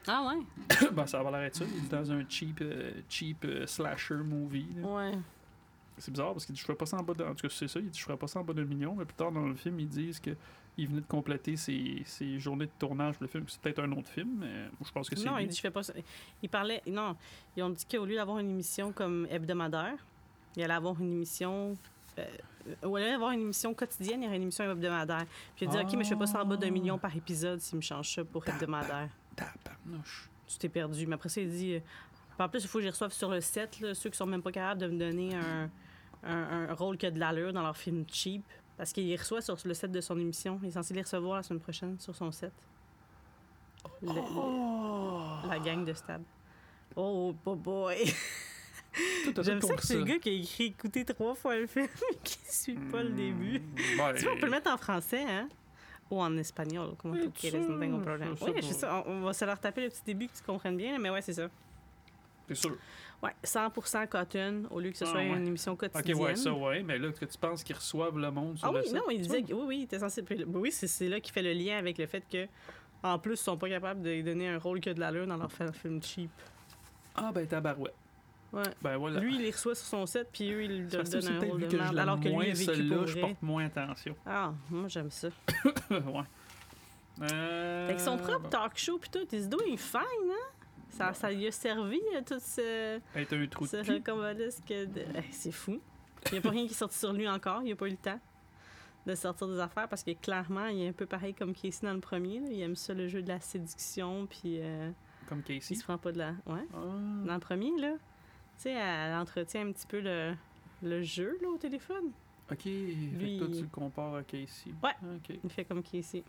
Ah ouais? ben, ça va l'air être ça. Il est dans un cheap, euh, cheap euh, slasher movie. là. Ouais. C'est bizarre parce qu'il dit je ferais pas ça en bas de... En tout cas, c'est ça, il dit je ferais pas ça en bas d'un million, mais plus tard dans le film, ils disent que il venait de compléter ses, ses journées de tournage pour le film. C'est peut-être un autre film, mais je pense que c'est Non, lui. il dit je fais pas ça. Il parlait. Non, ils ont dit qu'au lieu d'avoir une émission comme hebdomadaire, il allait avoir une émission. Euh, au lieu d'avoir une émission quotidienne, il y aurait une émission hebdomadaire. Puis il a dit OK, mais je fais pas ça en bas d'un million par épisode s'il me change ça pour hebdomadaire. Tabarnouche. Tu t'es perdu. Mais après ça, il dit. euh, en plus, il faut que j'y reçoive sur le set, là, ceux qui sont même pas capables de me donner un, un, un rôle qui a de l'allure dans leur film cheap. Parce qu'il les reçoit sur le set de son émission. Il est censé les recevoir la semaine prochaine sur son set. Le- le- Oh! la gang de Stab. Oh, boy, boy. J'aime ça que c'est le gars qui a écrit écouter trois fois le film qui suit pas le début. Hmm, ben, Tu vois, on peut le mettre en français, hein? Ou en espagnol, quieres, no tengo problème. ça, Oui, je sais ça. On va se leur taper le petit début que tu comprennes bien, mais ouais, c'est ça. C'est sûr. Ouais, 100% cotton au lieu que ce Ah, soit ouais. une émission Ok, quotidienne. ouais, ça, ouais, mais là, que tu penses qu'ils reçoivent le monde sur Ah oui, non, il disait que oui, oui, était censé. Oui, c'est là qu'il fait le lien avec le fait que, en plus, ils sont pas capables de donner un rôle qui a de l'allure dans leur film cheap. Ah, ben, tabarouette. Ouais. Ben, voilà. Lui, il les reçoit sur son set, puis eux, ils lui que donnent un rôle de merde, alors que lui moins, vécu celui-là, je porte moins attention. Ah, moi, j'aime ça. ouais. Euh, Avec son propre talk show, puis tout, he's doing fine, hein? Ça, ça lui a servi, euh, tout ce, Être un trou de ce. Eh, c'est fou. Il n'y a pas rien qui est sorti sur lui encore. Il n'a pas eu le temps de sortir des affaires parce que clairement, il est un peu pareil comme Casey dans le premier. là. Il aime ça, le jeu de la séduction, puis euh, Comme il Casey. se prend pas de la... Ouais. Ah. Dans le premier, là, tu sais, elle entretient un petit peu le, le jeu, là, au téléphone. Ok, fait Lui, que toi, tu le compares à Casey. Ouais. Ok. Il fait comme Casey.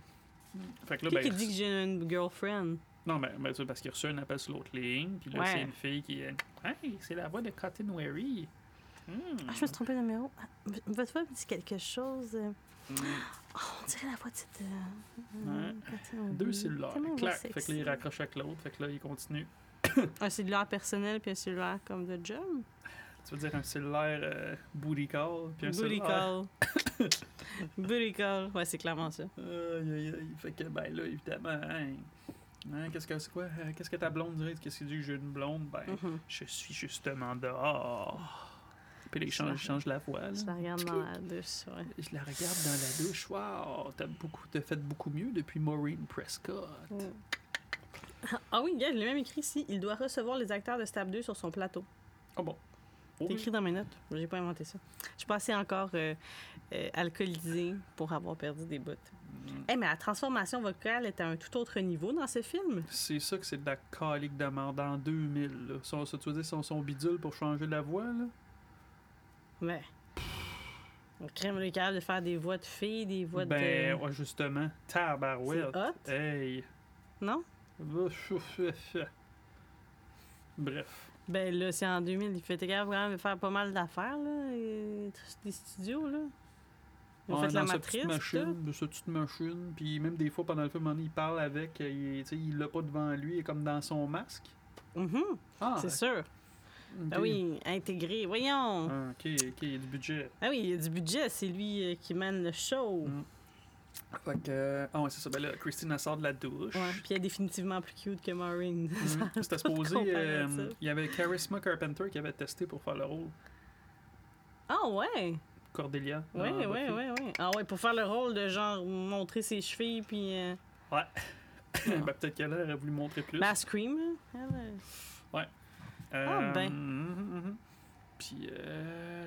Fait que là, Qui ben, qui dit que j'ai une girlfriend? Non, mais ben, c'est parce qu'il a reçu un appel sur l'autre ligne, puis là, Ouais. c'est une fille qui est. Hey, c'est la voix de Cotton Wary. Hmm. Ah, je me suis trompée de numéro. Ah, Votre voix me dit quelque chose. Hmm. Oh, on dirait la voix de cette. euh, Ouais. Deux cellulaires. Clac. Fait que là, il raccroche avec l'autre. Fait que là, il continue. Un cellulaire personnel puis un cellulaire comme de job. Tu veux dire un cellulaire euh, booty call, puis un Booty cellulaire? call. Booty call. Ouais, c'est clairement ça. Aïe, aïe, aïe. Fait que, ben là, évidemment, hein, hein, qu'est-ce que c'est quoi? Euh, Qu'est-ce que ta blonde dirait? Qu'est-ce qu'il dit que j'ai une blonde? Ben, Mhm. je suis justement dehors. Puis là, il change, la voix. Là. Je la regarde dans la douche. Ouais. Je la regarde dans la douche. Wow, t'as beaucoup, t'as fait beaucoup mieux depuis Maureen Prescott. Ah oui, gars, je l'ai même écrit ici. Il doit recevoir les acteurs de Stab 2 sur son plateau. Ah bon? Oh, C'est écrit dans mes notes. J'ai pas inventé ça. Je suis pas assez encore euh, euh, alcoolisée pour avoir perdu des bouts. mm. Eh, mais la transformation vocale est à un tout autre niveau dans ce film. C'est ça que c'est de la calique de merde en 2000. Là. Son, tu veux dire son, son bidule pour changer la voix, là? Mais. Le crème est capable de faire des voix de filles, des voix ben, de. ouais, justement, tabarouette. Hot. Hey. Non? Bref. Ben là, c'est en 2000. Il fait capable quand même de faire pas mal d'affaires, là. et- Des studios, là. Ils ont Ouais, fait la matrice. machine, de sa petite machine. Puis même des fois, pendant le film, il parle avec. euh, Il, tu sais, il l'a pas devant lui, il est comme dans son masque. Mhm, Ah, c'est sûr. ok. Ben oui, intégré. Voyons. Ah, ok, ok, il y a du budget. Ah oui, il y a du budget. C'est lui euh, qui mène le show. Mm. Fait que. euh, Ah, ouais, c'est ça. Ben là, Christine, elle sort de la douche. Ouais, puis elle est définitivement plus cute que Maureen. Mhm. C'était supposé. euh. Il y avait Charisma Carpenter qui avait testé pour faire le rôle. Ah ouais? Cordelia. Oui, dans oui, oui, oui. Ah ouais, pour faire le rôle de genre montrer ses chevilles, puis. euh, Ouais. ben, peut-être qu'elle aurait voulu montrer plus. Ben, elle Scream, hein. Elle, euh, Euh, Ah, ben. mhm, mhm. Puis, euh,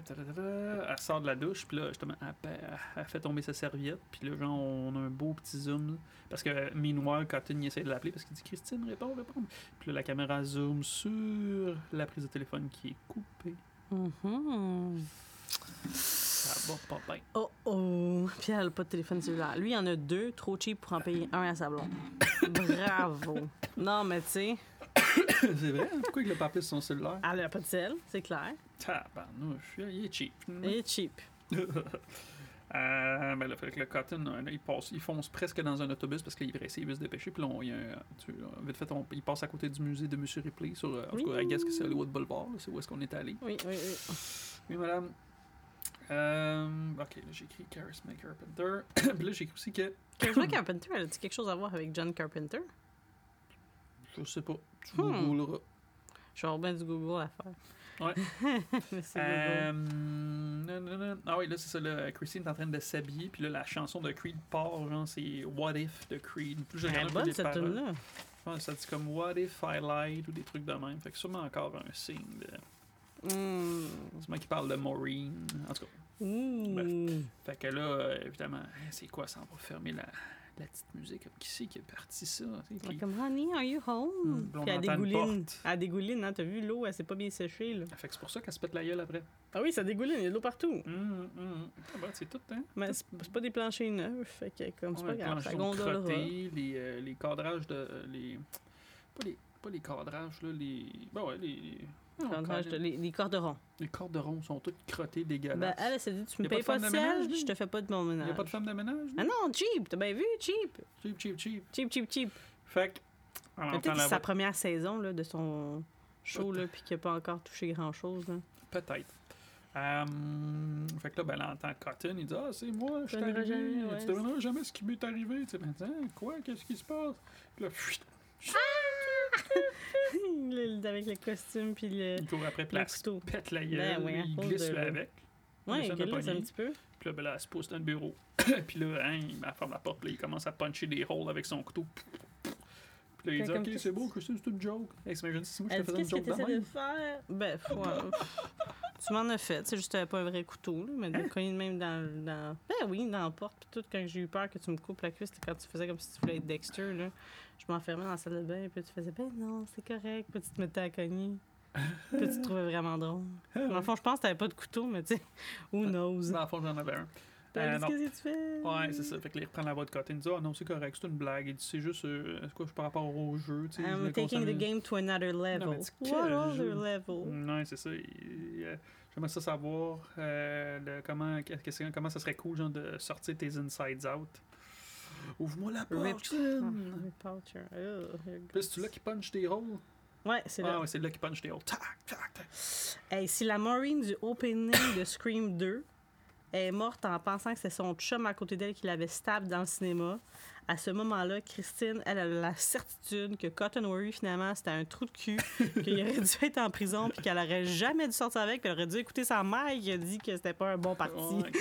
elle sort de la douche, puis là, justement, elle, elle fait tomber sa serviette, puis là, genre, on a un beau petit zoom, là. parce que, meanwhile, Cotton, il essaie de l'appeler, parce qu'il dit « Christine, réponds, réponds », puis là, la caméra zoom sur la prise de téléphone qui est coupée. mhm. Ça va pas bien. Oh oh! Puis elle a pas de téléphone cellulaire. Lui, il en a deux, trop cheap pour en payer un à sa blonde. Bravo! Non, mais tu sais, C'est vrai, hein? pourquoi il l'a pas appelé son cellulaire? elle a pas de sel, c'est clair. Tabarnouche, il est cheap. Elle est cheap. Euh, ben là, fait que le Cotton, euh, là, il, passe, il fonce presque dans un autobus parce qu'il est pressé, il veut se dépêcher. Puis là, on- il, y a un- tu- euh, vite fait, on- il passe à côté du musée de Monsieur Ripley sur. euh, en tout cas, I guess que c'est Hollywood Boulevard, là, c'est où est-ce qu'on est allé. Oui, oui, oui. Oui, madame. Euh, ok, là, j'ai écrit Charisma Carpenter. Puis là, j'ai écrit aussi que. Charisma Carpenter, elle a-tu quelque chose à voir avec John Carpenter? Je sais pas, tu Hmm. googleras. Je vais avoir bien du Google à faire. Ouais. Merci Euh, Google. non, non, non. Ah oui, là, c'est ça. Là, Christine est en train de s'habiller. Puis là, la chanson de Creed part. Genre, c'est What If de Creed. Regardé un peu bonne cette tune-là. Ouais, ça dit comme What if I lied ou des trucs de même. Fait que sûrement encore un signe de. Mm. Sûrement qui parle de Maureen. En tout cas. Ouh. Fait que là, euh, évidemment, c'est quoi ça? On va fermer la, la petite musique. Qui c'est qui est parti ça? Qui- Comme Honey, are you home? Hmm, puis elle dégouline. Elle dégouline, hein? T'as vu l'eau, elle s'est pas bien séchée, là. Fait que c'est pour ça qu'elle se pète la gueule après. Ah oui, ça dégouline, il y a de l'eau partout. Hum, hum. Ah ben, c'est tout, hein? Mais c'est pas des planchers neufs, fait que comme c'est Ouais, pas grave, ça gondolera. les, euh, les cadrages de. euh, les, pas, les, pas les cadrages, là, les. Ben ouais, les. Non, Cadrage de- cadres- les, les corderons. les corderons sont tous crottés, dégueulasses. Ben, elle, elle s'est dit, tu me payes pas de siège, je te fais pas de mon Il ménage. n'y a pas de femme de ménage? Ah non, cheap, t'as bien vu, cheap. Cheap, cheap, cheap. Cheap, cheap, cheap. Fait que. Peut-être c'est sa première saison là, de son show, là, puis qu'il a pas encore touché grand-chose. Peut-être. Euh, fait que là, ben, elle entend Cotton, il dit Ah, c'est moi, je suis Je arrivé. jamais, ouais. Tu devineras jamais ce qui m'est arrivé. Tu sais, ben, quoi Qu'est-ce qui se passe? Puis là, fuit, Le- Avec le costume, puis le, il court après, puis le elle pète la gueule. Ben ouais, il glisse de avec. Ouais, il glisse un petit peu. Puis là, ben, là, elle se pose dans le bureau. puis là, hein, il ferme la porte, puis là, il commence à puncher des holes avec son couteau. Puis là, il dit Ok, c'est beau, Christine, c'est une joke. Hey, si moi, je Elle te faisais une qu'est-ce que joke de faire? Ben, tu m'en as fait. C'est juste que t'avais pas un vrai couteau, là, mais de Hein? cogner de même dans, dans. Ben oui, dans la porte. Puis tout, quand j'ai eu peur que tu me coupes la cuisse, c'était quand tu faisais comme si tu voulais être Dexter, là. Je m'enfermais dans la salle de bain, puis tu faisais, ben non, c'est correct. Puis tu te mettais à cogner. Puis tu te trouvais vraiment drôle. Dans le fond, je pense que t'avais pas de couteau, mais tu sais, who knows? Dans le fond, j'en avais un. Euh, dit, non. qu'est-ce que tu fais? Ouais, c'est ça. Fait que là, il reprend la voix de côté. Il dit Ah non, c'est correct, c'est une blague. Il dit C'est juste, euh, quoi, par rapport au jeu. tu sais, je I'm taking the s'amuse. game to another level. dis, quel What other level? Non, c'est ça. euh, J'aimerais ça savoir euh, le- comment, comment ça serait cool genre, de sortir tes insides out. Ouvre-moi la porte. Rip- Christine. Rip out your- oh, c'est là qui punch tes rolls. Ouais, c'est là. Ah ouais, c'est là qui punch tes rolls. Tac, tac, tac. Hey, si la Maureen du opening de Scream 2 est morte en pensant que c'est son chum à côté d'elle qui l'avait stab dans le cinéma, à ce moment-là, Christine, elle a la certitude que Cotton Worry, finalement, c'était un trou de cul, qu'il aurait dû être en prison, puis qu'elle aurait jamais dû sortir avec, puis elle aurait dû écouter sa mère qui a dit que c'était pas un bon parti. Ouais,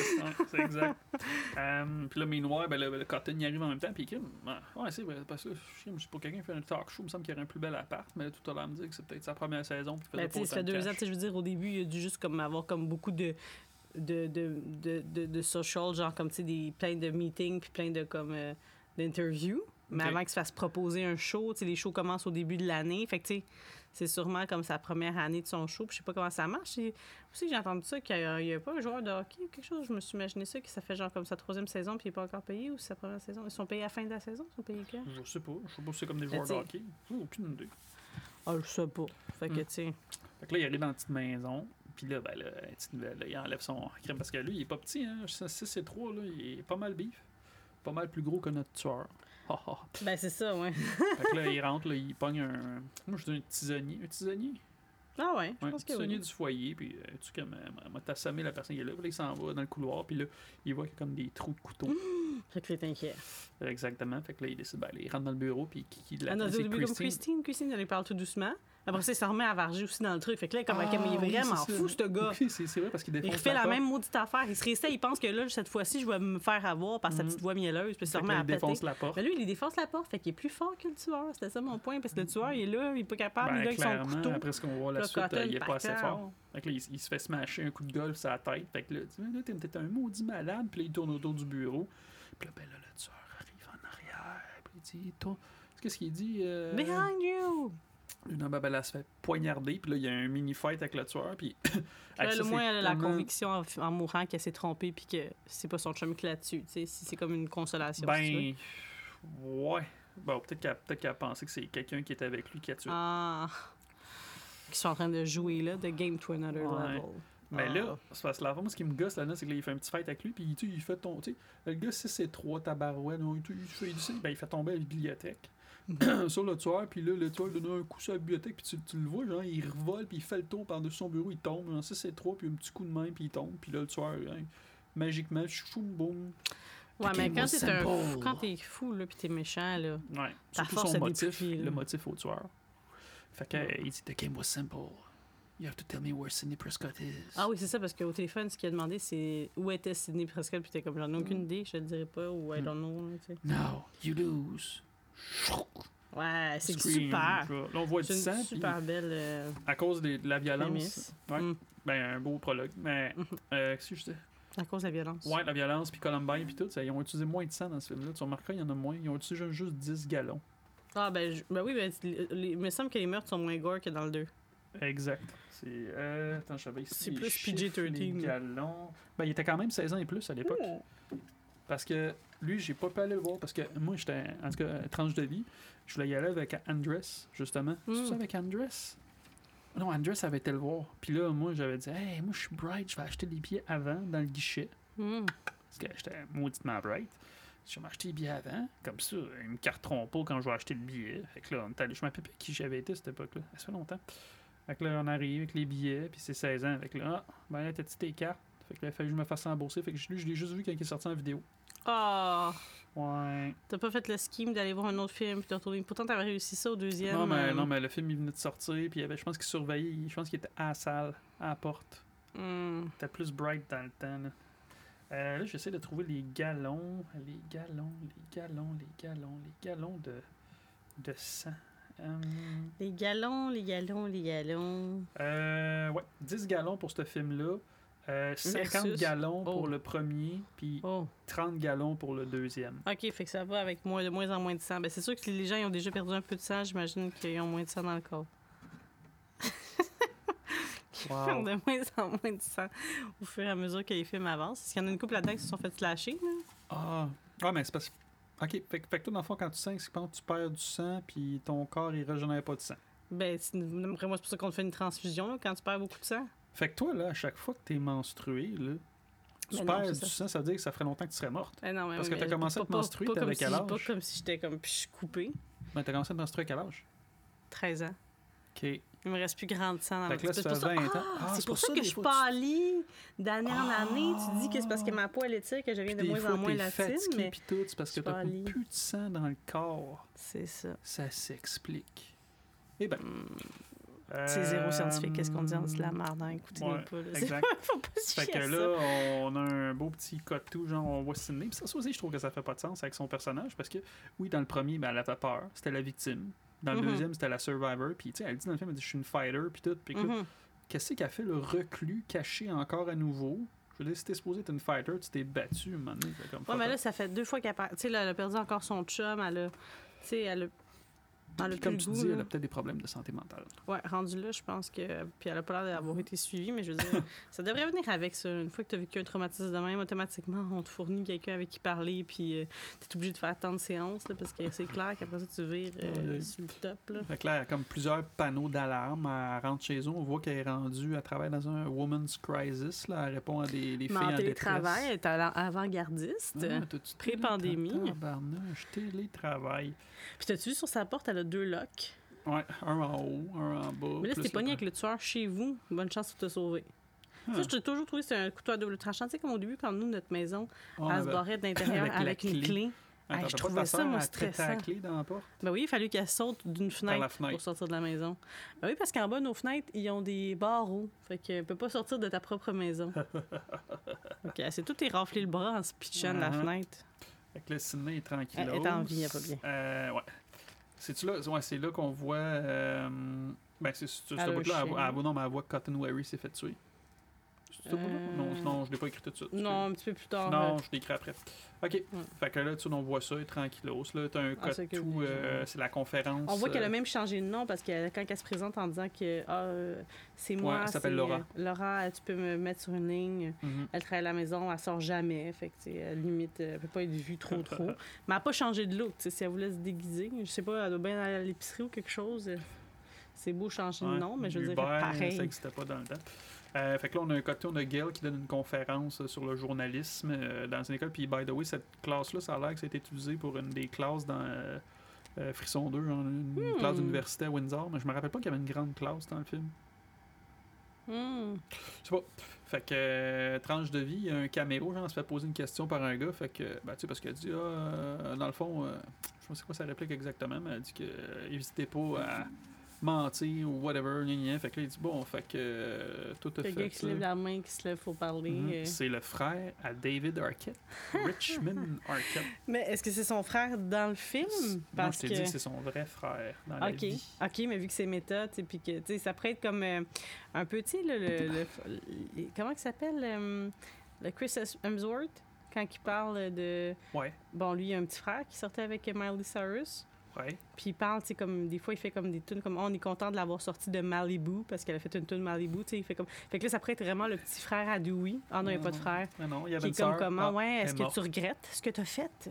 c'est exact. Euh, puis là, Meanwhile, ben, le, le Cotton y arrive en même temps. Puis il Ah, Ouais, c'est vrai, parce que je sais, pour quelqu'un qui fait un talk show, il me semble qu'il y aurait un plus bel appart. Mais là, tout à l'heure, me dit que c'est peut-être sa première saison. Puis Ben, pas ça fait de deux ans, cash. je veux dire, au début, il a dû juste comme avoir comme beaucoup de de, de, de, social, genre comme, tu sais, des, plein de meetings puis plein de comme euh, d'interviews. Mais avant qu'il se fasse proposer un show, tu sais, les shows commencent au début de l'année. Fait que, tu sais, c'est sûrement comme sa première année de son show. Puis je sais pas comment ça marche. Et aussi, j'ai entendu ça qu'il n'y a, pas un joueur de hockey ou quelque chose. Je me suis imaginé ça, que ça fait genre comme sa troisième saison puis il n'est pas encore payé ou sa première saison. Ils sont payés à la fin de la saison? Ils sont payés quand? Je sais pas. Je sais pas si c'est comme des joueurs de hockey. J'ai aucune idée. Ah, je sais pas. Fait que, Hmm. tu sais. Fait que là, il arrive dans la petite maison. Puis là, ben, une là, il enlève son crème. Parce que lui, il est pas petit. Hein? 6 et 3, là, il est pas mal bif. Pas mal plus gros que notre tueur. Ben, c'est ça, ouais. fait que là, il rentre, là, il pogne un. Moi, je dis un tisonnier. Un tisonnier? Ah, ouais, je que tisonnier oui. du foyer. Puis euh, tu comme. M'a t'assommé la personne qui est là. Puis là, il s'en va dans le couloir. Puis là, il voit qu'il y a comme des trous de couteau. Fait que inquiet. Exactement. Fait que là, il décide, ben, il rentre dans le bureau, puis qui, qui Ah c'est début, comme Christine, Christine, elle lui parle tout doucement. Après ça, il se remet à varger aussi dans le truc. Fait que là, comme, Ah, il est oui, vraiment fou, ce gars. Oui, c'est c'est vrai, parce qu'il défonce Il refait la même maudite affaire. Il se réessaie, il pense que là, cette fois-ci, je vais me faire avoir par sa Mhm. petite voix mielleuse, puis il se remet à il péter. défonce la porte. Lui, il défonce la porte, fait qu'il est plus fort que le tueur. C'était ça mon point, parce que le tueur, il est là, il est pas capable, il est Ben, là avec son couteau. après ce qu'on voit la suite, euh, il est pas assez fort. terre. Fait que là, il, il se fait smasher un coup de golf sur la tête. Fait que là, tu t'es un maudit malade. Puis là, il tourne autour du bureau. Puis là, ben là, le tueur arrive en arrière. Puis il dit, toi, qu'est-ce qu'il dit? euh, Behind you! Non, ben, ben, elle se fait poignarder. Puis là, il y a un mini-fight avec le tueur. Puis. Là, c'est moins, elle a la tellement- conviction en, en mourant qu'elle s'est trompée, puis que c'est pas son chum qui l'a tué. Tu sais, c'est comme une consolation. si. Ben. Ouais. Bon, peut-être qu'elle peut a pensé que c'est quelqu'un qui était avec lui qui a tué. Ah. Qui sont en train de jouer, là, de game to another Ouais. level. Mais Ah. là, c'est parce que forme, ce qui me gosse là-dedans, c'est que là, il fait un petit fight avec lui, puis tu sais, il fait sais, le gars, si c'est trois tabarouettes, non, il, il, fait, il, ben, il fait tomber la bibliothèque sur le tueur, puis là, le tueur lui donne un coup sur la bibliothèque, puis tu, tu le vois, genre, il revole, puis il fait le tour par-dessus son bureau, il tombe. Genre, ça, c'est trois, puis un petit coup de main, puis il tombe, puis là, le tueur, hein, magiquement, chou, boum. Ouais, mais quand t'es un fou, quand t'es fou, là, pis t'es méchant, là. Ouais. Ta Surtout force son a motif, là. le motif au tueur. Fait que, euh, il dit, The game was simple. You have to tell me where Sidney Prescott is. Ah oui, c'est ça, parce qu'au téléphone, ce qu'il a demandé, c'est où était Sidney Prescott, puis t'es comme, j'en ai aucune idée, je te le dirai pas, ou I don't know, là, tu sais. Now, you lose. Ouais, c'est Scream, super. Là, on voit du C'est sang, une puis super belle euh, à cause de, de la violence. Ouais. Mm. Ben, un beau prologue. Mais, Mhm. euh, qu'est-ce que je disais? À cause de la violence. Ouais, la violence, puis Columbine, puis tout, ça, ils ont utilisé moins de sang dans ce film-là. Tu remarqueras, il y en a moins. Ils ont utilisé juste 10 gallons. Ah, ben, je- ben oui, ben, les- les- il me semble que les meurtres sont moins gore que dans le 2. Exact. C'est. Euh, attends, je savais. C'est les plus chiffres, PG-13, les là. gallons. Ben, il était quand même 16 ans et plus à l'époque. Parce que lui, j'ai pas pu aller le voir parce que moi, j'étais, en tout cas, tranche de vie. Je voulais y aller avec Andress, justement. Mm. C'est ça avec Andress? Non, Andress avait été le voir. Puis là, moi, j'avais dit, hey, moi, je suis bright, je vais acheter des billets avant dans le guichet. Hmm. Parce que j'étais mauditement bright. Je vais m'acheter les billets avant. Comme ça, ils me carteront pas quand je vais acheter le billet. Fait que là, on est allé. Je me rappelle plus qui j'avais été à cette époque-là. Ça fait longtemps. Fait que là, on arrive avec les billets, puis c'est 16 ans. Fait que là, ah, ben là, t'as-tu tes cartes? Fait que là, il fallait que je me fasse rembourser. Fait que lui, je l'ai juste vu quand il est sorti en vidéo. Ah, Ouais. t'as pas fait le scheme d'aller voir un autre film puis de retourner. Pourtant, t'avais réussi ça au deuxième. Non mais, euh, non, mais le film, il venait de sortir, puis il y avait, je pense qu'il surveillait, il- je pense qu'il était à la salle, à la porte. hmm. C'était plus bright dans le temps. Là, Euh, là j'essaie de trouver les galons, les galons, les galons, les galons, les galons de, de sang. Hum, Les galons, les galons, les galons. euh, ouais, 10 gallons pour ce film-là. Euh, 50 Versus- gallons pour Oh. le premier, puis Oh, 30 gallons pour le deuxième. ok, fait que ça va avec moins, de moins en moins de sang. Ben, c'est sûr que les gens ils ont déjà perdu un peu de sang, j'imagine qu'ils ont moins de sang dans le corps. Ils Wow. perdent de moins en moins de sang au fur et à mesure que les films avancent. Parce qu'il y en a une couple là-dedans qui se sont fait slasher. Là. Ah, ah mais c'est parce que. Ok, fait, que- fait que toi, dans le fond, quand tu saignes, c'est quand tu perds du sang, puis ton corps, il régénère pas de sang. Ben, c'est- d'après moi, c'est pour ça qu'on te fait une transfusion là, quand tu perds beaucoup de sang. Fait que toi, là, à chaque fois que t'es menstrué, là, tu Mais non, perds du ça. sang, ça veut dire que ça ferait longtemps que tu serais morte. Ben non, mais Parce que t'as mais commencé à te menstruer, t'avais quel âge? Pas comme si j'étais comme puis coupée. Ben, t'as commencé à te menstruer à quel âge? 13 ans. Ok. Il me reste plus grand de sang dans Fait là, c'est ça pour ça- 20 ans. Ah, Ah, c'est pour ça des que je pâlis d'année en année. Tu dis que c'est parce que ma peau elle étire que je viens de moins en moins latine, mais puis tout, c'est parce que t'as plus de sang dans le corps. c'est ça. Ça s'explique. Eh ben. C'est zéro scientifique. Qu'est-ce qu'on dit en dessous de la merde? hein? Écoutez-nous ouais, pas. Là. Exact. Faut pas se Fait que là, ça. on a un beau petit cotou, genre on voit Sidney. Puis ça, ça aussi, je trouve que ça fait pas de sens avec son personnage parce que, oui, dans le premier, ben, elle avait peur. C'était la victime. Dans le Mhm. deuxième, c'était la survivor. Puis, tu sais, elle dit dans le film, elle dit, je suis une fighter, puis tout. Puis, que là, Mhm. qu'est-ce qu'elle fait, le reclus, caché encore à nouveau? Je veux dire, si t'es supposé être une fighter, tu t'es battu, un moment donné. comme, Ouais, mais là, ça fait deux fois qu'elle a... Tu sais, là, elle a perdu encore son chum. Elle a... Tu sais, elle a... Puis plus comme le tu goût, dis, elle a peut-être des problèmes de santé mentale. Ouais, rendu là, je pense que. Puis elle a pas l'air d'avoir été suivie, mais je veux dire, ça devrait venir avec ça. Une fois que tu as vécu un traumatisme de même, automatiquement, on te fournit quelqu'un avec qui parler, puis euh, t'es obligé de faire tant de séances, là, parce que c'est clair qu'après ça, tu vires euh, sur le top. Là. Fait que là, elle a comme plusieurs panneaux d'alarme. Elle rentre chez eux. On voit qu'elle est rendue, elle travaille dans un woman's crisis. Là. Elle répond à des, des Mais filles en en télétravail, elle est à- avant-gardiste. Ah, pré-pandémie. télétravail. Puis t'as-tu vu sur sa porte, elle a deux locks. Ouais, un en haut, un en bas. Mais là, c'était pogné avec le tueur chez vous. Bonne chance pour te sauver. Ça, j'ai toujours trouvé que c'est un couteau à double tranchant. Tu sais, comme au début, quand nous, notre maison, On elle se barrait d'intérieur Avec avec, une clé. Attends, Hey, je trouvais ta ça, moi, traiter la stressant. clé dans la porte? Ben oui, il fallait qu'elle saute d'une fenêtre, pour sortir de la maison. Ben oui, parce qu'en bas, nos fenêtres, ils ont des barreaux. Fait qu'elle peut pas sortir de ta propre maison. OK, elle s'est tout éraflé le bras en se pitchant de la Uh-huh. fenêtre. Fait que là, Sydney est tranquille. Elle est en vie, elle va bien. Euh, ouais. C'est-tu là? Ouais, c'est là qu'on voit. Euh, ben, c'est ce bout-là. Voit- non, mais elle voit Cotton Wary s'est fait tuer. Bout-là? Euh, Non, non, je l'ai pas écrit tout de suite. Non, un petit peu plus tard. Non, euh, je l'ai écrit après. OK. Fait que là, tu on voit ça, tranquillos. Là, t'as un Ah, code tout. oui, euh, je- c'est la conférence. On voit qu'elle a euh, même changé de nom parce que quand elle se présente en disant que ah, euh, c'est moi. Ouais, elle s'appelle c'est, Laura. Laura, tu peux me mettre sur une ligne. mhm. Elle travaille à la maison, elle sort jamais. Fait que, tu sais, elle limite, elle peut pas être vue trop, trop. Mais elle n'a pas changé de look. tu sais, Si elle voulait se déguiser, je sais pas, elle doit bien aller à l'épicerie ou quelque chose. C'est beau changer de Ouais, nom, mais je veux dire, pareil. Ça n'existait pas dans le temps. Euh, fait que là, on a un côté, on a Gail qui donne une conférence euh, sur le journalisme euh, dans une école. Puis, by the way, cette classe-là, ça a l'air que ça a été utilisé pour une des classes dans euh, Frisson 2, hein, une Hmm. classe d'université à Windsor. Mais je me rappelle pas qu'il y avait une grande classe dans le film. Hmm. Je sais pas. Fait que, euh, tranche de vie, il y a un caméo, genre, on se fait poser une question par un gars. Fait que, ben, tu sais, parce qu'elle dit, ah, euh, dans le fond, euh, je sais pas c'est quoi sa réplique exactement, mais elle dit que, n'hésitez pas à mentir ou whatever, gna, gna. Fait que là, il dit, bon, fait que, euh, tout a fait. qui se lève la main, qui se lève, faut parler. Mhm. euh. C'est le frère à David Arquette, Richmond Arquette. Mais est-ce que c'est son frère dans le film? Non, Parce je t'ai que... dit que c'est son vrai frère dans la OK. vie. OK, mais vu que c'est méta, tu sais, puis que, tu sais, ça pourrait être comme euh, un sais, le, le- le- le- Comment il s'appelle? le Chris Hemsworth, quand il parle de... Ouais, Bon, lui, il a un petit frère qui sortait avec Miley Cyrus. Ouais. Puis il parle, tu sais, comme des fois, il fait comme des tunes comme oh, on est content de l'avoir sorti de Malibu parce qu'elle a fait une tune Malibu, tu sais. Il fait comme. Fait que là, ça pourrait être vraiment le petit frère à Dewey. Ah non, il n'y a pas de frère. Mais non, il y Qui avait est une comme comment, Ah, ouais, elle est-ce est que tu regrettes ce que tu as fait?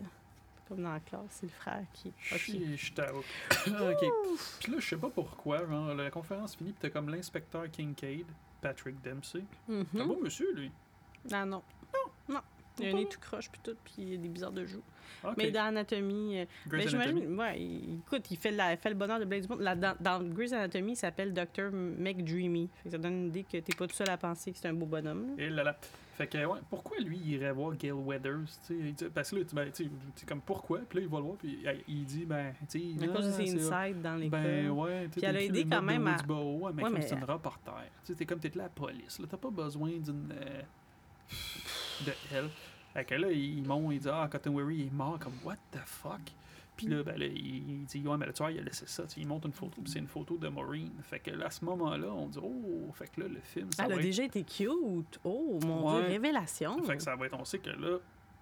Comme dans la classe, c'est le frère qui. Je Ok. suis- je ok. Puis là, je sais pas pourquoi, genre, la conférence finie, puis t'as comme l'inspecteur Kincaid, Patrick Dempsey. C'est un beau monsieur, lui. Ah non. Non. Il a un nez tout croche, puis tout, puis il a des bizarres de joues. Mais dans Anatomie. euh, ben, Anatomy? j'imagine, ouais, il, écoute, il fait, la, il fait le bonheur de Blaise Monde. Là, dans, dans Grey's Anatomy, il s'appelle Dr. McDreamy. Fait que ça donne une idée que t'es pas tout seul à penser que c'est un beau bonhomme. là. Et là là. Fait que, ouais, pourquoi lui, il irait voir Gail Weathers, tu sais, il dit- Parce que là, tu ben, tu sais, tu sais, comme pourquoi, puis là, il va le voir, puis il- dit, ben, tu sais. À cause de ah, ses dans l'école. Ben ouais, tu sais, elle a t'es aidé quand même à- ouais, mais Ouais, comme mais- c'est une reporter. Tu sais, t'es comme t'es de la police, là, t'as pas besoin d'une. euh, de elle. Fait que là, il monte, il dit, ah, Cotton Weary est mort, comme, what the fuck? Puis là, ben là, il, dit, ouais, mais le tueur, il a laissé ça. Il montre une photo, c'est une photo de Maureen. Fait que là, à ce moment-là, on dit, oh, fait que là, le film, ça Elle va a être. déjà été cute. Oh, mon Ouais. Dieu, révélation. Fait que ça va être, on sait que là,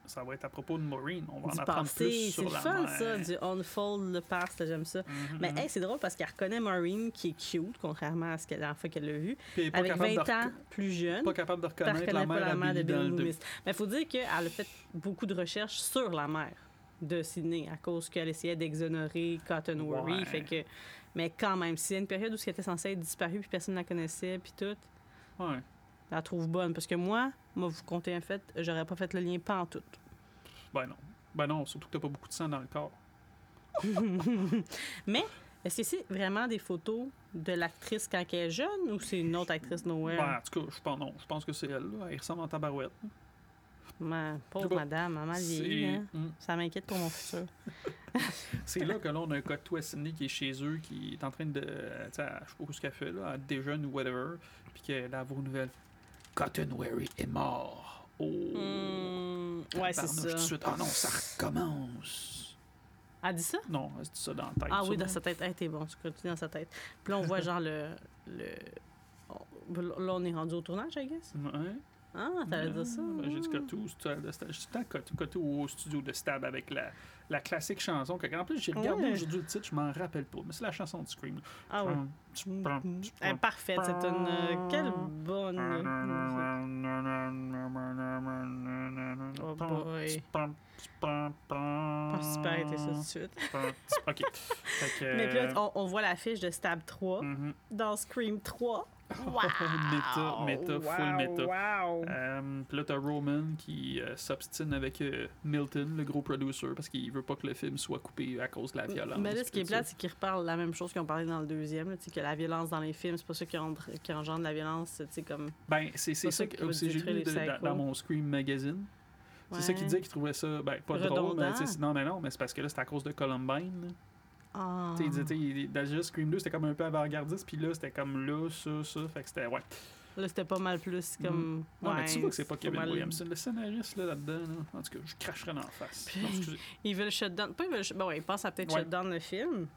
ça va être à propos de Maureen. On va en du apprendre passé. plus C'est sur la fun, mère. ça, du unfold le past, j'aime ça. Mhm, Mais hey, c'est drôle parce qu'elle reconnaît Maureen qui est cute, contrairement à ce qu'elle la fois qu'elle l'a vue. Avec capable 20 de ans plus jeune. Pas capable de reconnaître reconnaît la mère la mère de habillée Bill dans le Loomis. Mais il faut dire qu'elle a fait beaucoup de recherches sur la mère de Sydney à cause qu'elle essayait d'exonérer Cotton Worry. Ouais. Fait que... Mais quand même, s'il y a une période où elle était censée être disparue puis personne ne la connaissait puis tout, Ouais. La trouve bonne. Parce que moi, moi, vous comptez un fait, j'aurais pas fait le lien pas en tout. Ben non. Ben non, surtout que t'as pas beaucoup de sang dans le corps. Mais est-ce que c'est vraiment des photos de l'actrice quand elle est jeune ou c'est une autre actrice nowhere? Ben, en tout cas, je pense non. Je pense que c'est elle, là. Elle ressemble en tabarouette. Ma pauvre pas. madame, maman vieillie, C'est hein? hum. Ça m'inquiète pour mon futur. C'est là que là, on a un cas de toi, Cindy, qui est chez eux, qui est en train de. Tu sais, elle- je sais pas où ce qu'elle fait, là. Elle déjeune ou whatever. Puis qu'elle a vos nouvelles. Cotton Wary est mort. Oh. Hmm, ouais, c'est Tabarnouche, tout de ça. suite. Ah non, ça recommence. Elle dit ça? Non, elle se dit ça dans la tête. Ah oui, dans sa tête. Hey, t'es bon, tu continues dans sa tête. Puis là, on voit genre le. le... oh, Là, on est rendu au tournage, I guess. Ouais. Ah, t'allais dire ça? Ben, J'ai dit Cotou, tant Cotou, Cotou au studio de Stab avec la, la classique chanson. que- En plus, j'ai regardé Ouais. aujourd'hui le titre, je m'en rappelle pas, mais c'est la chanson de Scream. Ah oui. Elle est parfaite, c'est une. euh, Quelle bonne. Oh boy. Pas super arrêter ça tout de suite. OK. Que, Mais puis là, on, on voit l'affiche de Stab 3 mhm. dans Scream 3. Méta, méta, full méta. Wow. Euh, puis là, t'as Roman qui euh, s'obstine avec euh, Milton, le gros producer, parce qu'il veut pas que le film soit coupé à cause de la violence. Mais là, ce qui est plate, c'est qu'ils reparlent la même chose qu'ils ont parlé dans le deuxième, que la violence dans les films, c'est pas ça qui, engendre- qui engendre la violence, sais, comme... Ben, c'est c'est ça ça que aussi j'ai lu dans, dans mon Scream Magazine. C'est ça qu'il disait qu'il trouvait ça, ben, pas drôle, mais non, mais non, mais c'est parce que là, c'est à cause de Columbine. Là. Ah. Tu sais, juste Scream 2, c'était comme un peu avant-gardiste, puis là, c'était comme là, ça, ça, fait que c'était, ouais. Là, c'était pas mal plus comme... Mm. Non, mais tu ouais, vois que c'est pas Kevin mal- Williamson, le scénariste, là, là-dedans, là. En tout cas, je cracherais dans la face. Puis- Non, excusez. Ils veulent shut down... Pas ils veulent... Bon, ouais, ils pensent à peut-être Ouais. shut down le film.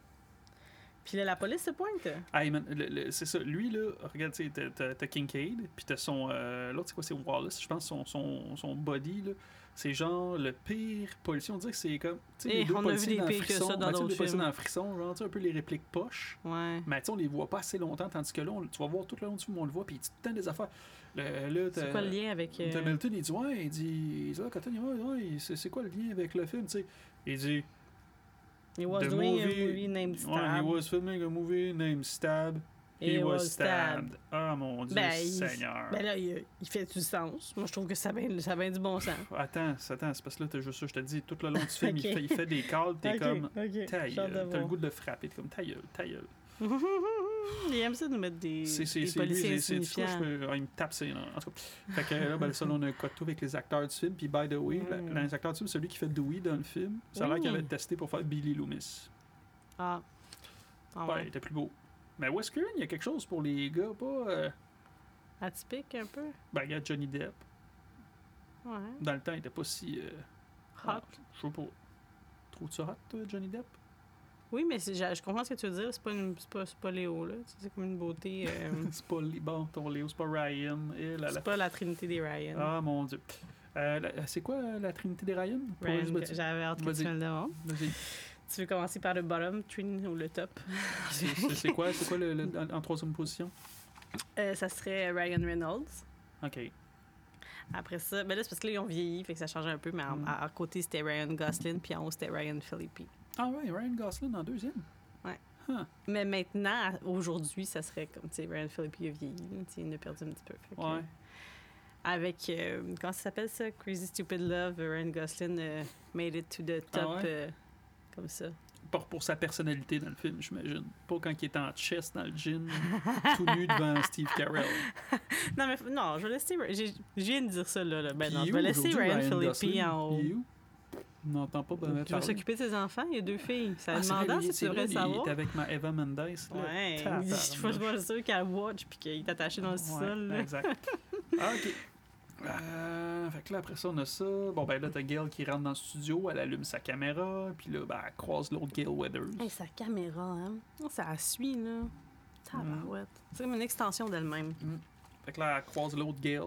Puis là, la police se pointe. Le- c'est ça. Lui, là, regarde, tu t'as t'as Kincaid, puis t'as son. euh, L'autre, c'est quoi C'est Wallace, je pense, son, son, son body, là. C'est genre le pire policier. On dirait que c'est comme. tu sais, Eh, les deux on a vu policiers des dans pires que ça dans ben, policiers dans Frisson, genre, tu un peu les répliques poches. Ouais. Mais tu on les voit pas assez longtemps, tandis que là, on- tu vas voir tout le long du film, on le voit, puis il dit tout le temps des affaires. Le- C'est quoi le lien avec... Euh, Milton, il dit, ouais, il dit, il dit, Cotton, ouais, c'est quoi le lien avec le film, tu sais? Il dit, He was The doing a movie- movie named ouais, he Stab. was filming a movie named Stab. He, was, stabbed. Ah, mon Dieu, Ben, il- Seigneur. Ben là, il, il fait du sens. Moi, je trouve que ça bien, ça bien du bon sens. Attends, attends, c'est parce que là, t'as juste ça, je te dis, tout le long du film, il, fait, il fait des calls, t'es comme, ok. ta J'ai hâte de gueule, t'as le goût de le frapper, t'es comme, ta gueule, ta gueule. Il aime ça de nous mettre des, C'est c'est- des c'est lui, c'est- je peux- ah, il me tape ses noms. En tout cas, fait que là, ben, ça, là, on a un code tout avec les acteurs du film, puis by the way, la- Mm. dans les acteurs du film, celui qui fait Dewey dans le film, ça a l'air qu'il avait testé pour faire Billy Loomis. Ah. Ah Ouais, ouais. il était plus beau. Mais Wes Craven, il y a quelque chose pour les gars, pas... euh, Atypique un peu. Ben, regarde Johnny Depp. Ouais. Dans le temps, il était pas si... euh, Hot. ah, je sais pas. Trouves-tu ça hot, toi, Johnny Depp? Oui, mais je comprends ce que tu veux dire. C'est pas, une- c'est pas, c'est pas Léo, là. Tu sais, C'est comme une beauté. euh, c'est pas... Bon, ton Léo, c'est pas Ryan. Et là, là. c'est pas la trinité des Ryan. Ah, mon Dieu. Euh, la- c'est quoi la Trinité des Ryan? Ryan, J'avais hâte que tu me le demandes. Vas-y. Tu veux commencer par le bottom, Trin ou le top? C'est quoi, c'est quoi le, le- en, en troisième position? Euh, ça serait Ryan Reynolds. OK. Après ça, ben là, c'est parce que là, ils ont vieilli, fait que ça change un peu, mais en- Mm. à, à côté, c'était Ryan Gosling, puis en haut, c'était Ryan Phillippe. Ah ouais, Ryan Gosling en deuxième? Mais maintenant, aujourd'hui, ça serait comme, tu sais, Ryan Phillippe, il a vieilli, là, tu sais, il a perdu un petit peu. Fait que, Ouais. Avec, euh, comment ça s'appelle ça? Crazy Stupid Love, Ryan Gosling euh, made it to the Ah top, ouais? Comme ça. Pour, pour sa personnalité dans le film, j'imagine. Pas quand il est en chest dans le gym, tout nu devant Steve Carell. Non, mais non, je vais laisser. Je viens de dire ça, là. là. Ben Puis non, il je vais laisser Ryan Phillippe Gosling? en haut. Il? On n'entend pas bien Tu vas s'occuper de ses enfants, il y a deux filles. C'est Ah, demandant si tu devrais vrai, il savoir. est avec ma Eva Mendes. là. Ouais, Tabarnak. je suis pas sûre qu'elle watch puis qu'il est attaché dans le Ouais, sol. là. exact. Ah, ok. Euh, fait que là, après ça, on a ça. Bon, ben là, t'as Gail qui rentre dans le studio, elle allume sa caméra, puis là, ben, elle croise l'autre Gail Weathers. Hey, sa caméra, hein. Ça la suit, là. Tabarouette. C'est comme une extension d'elle-même. Fait que là, elle croise l'autre Gail.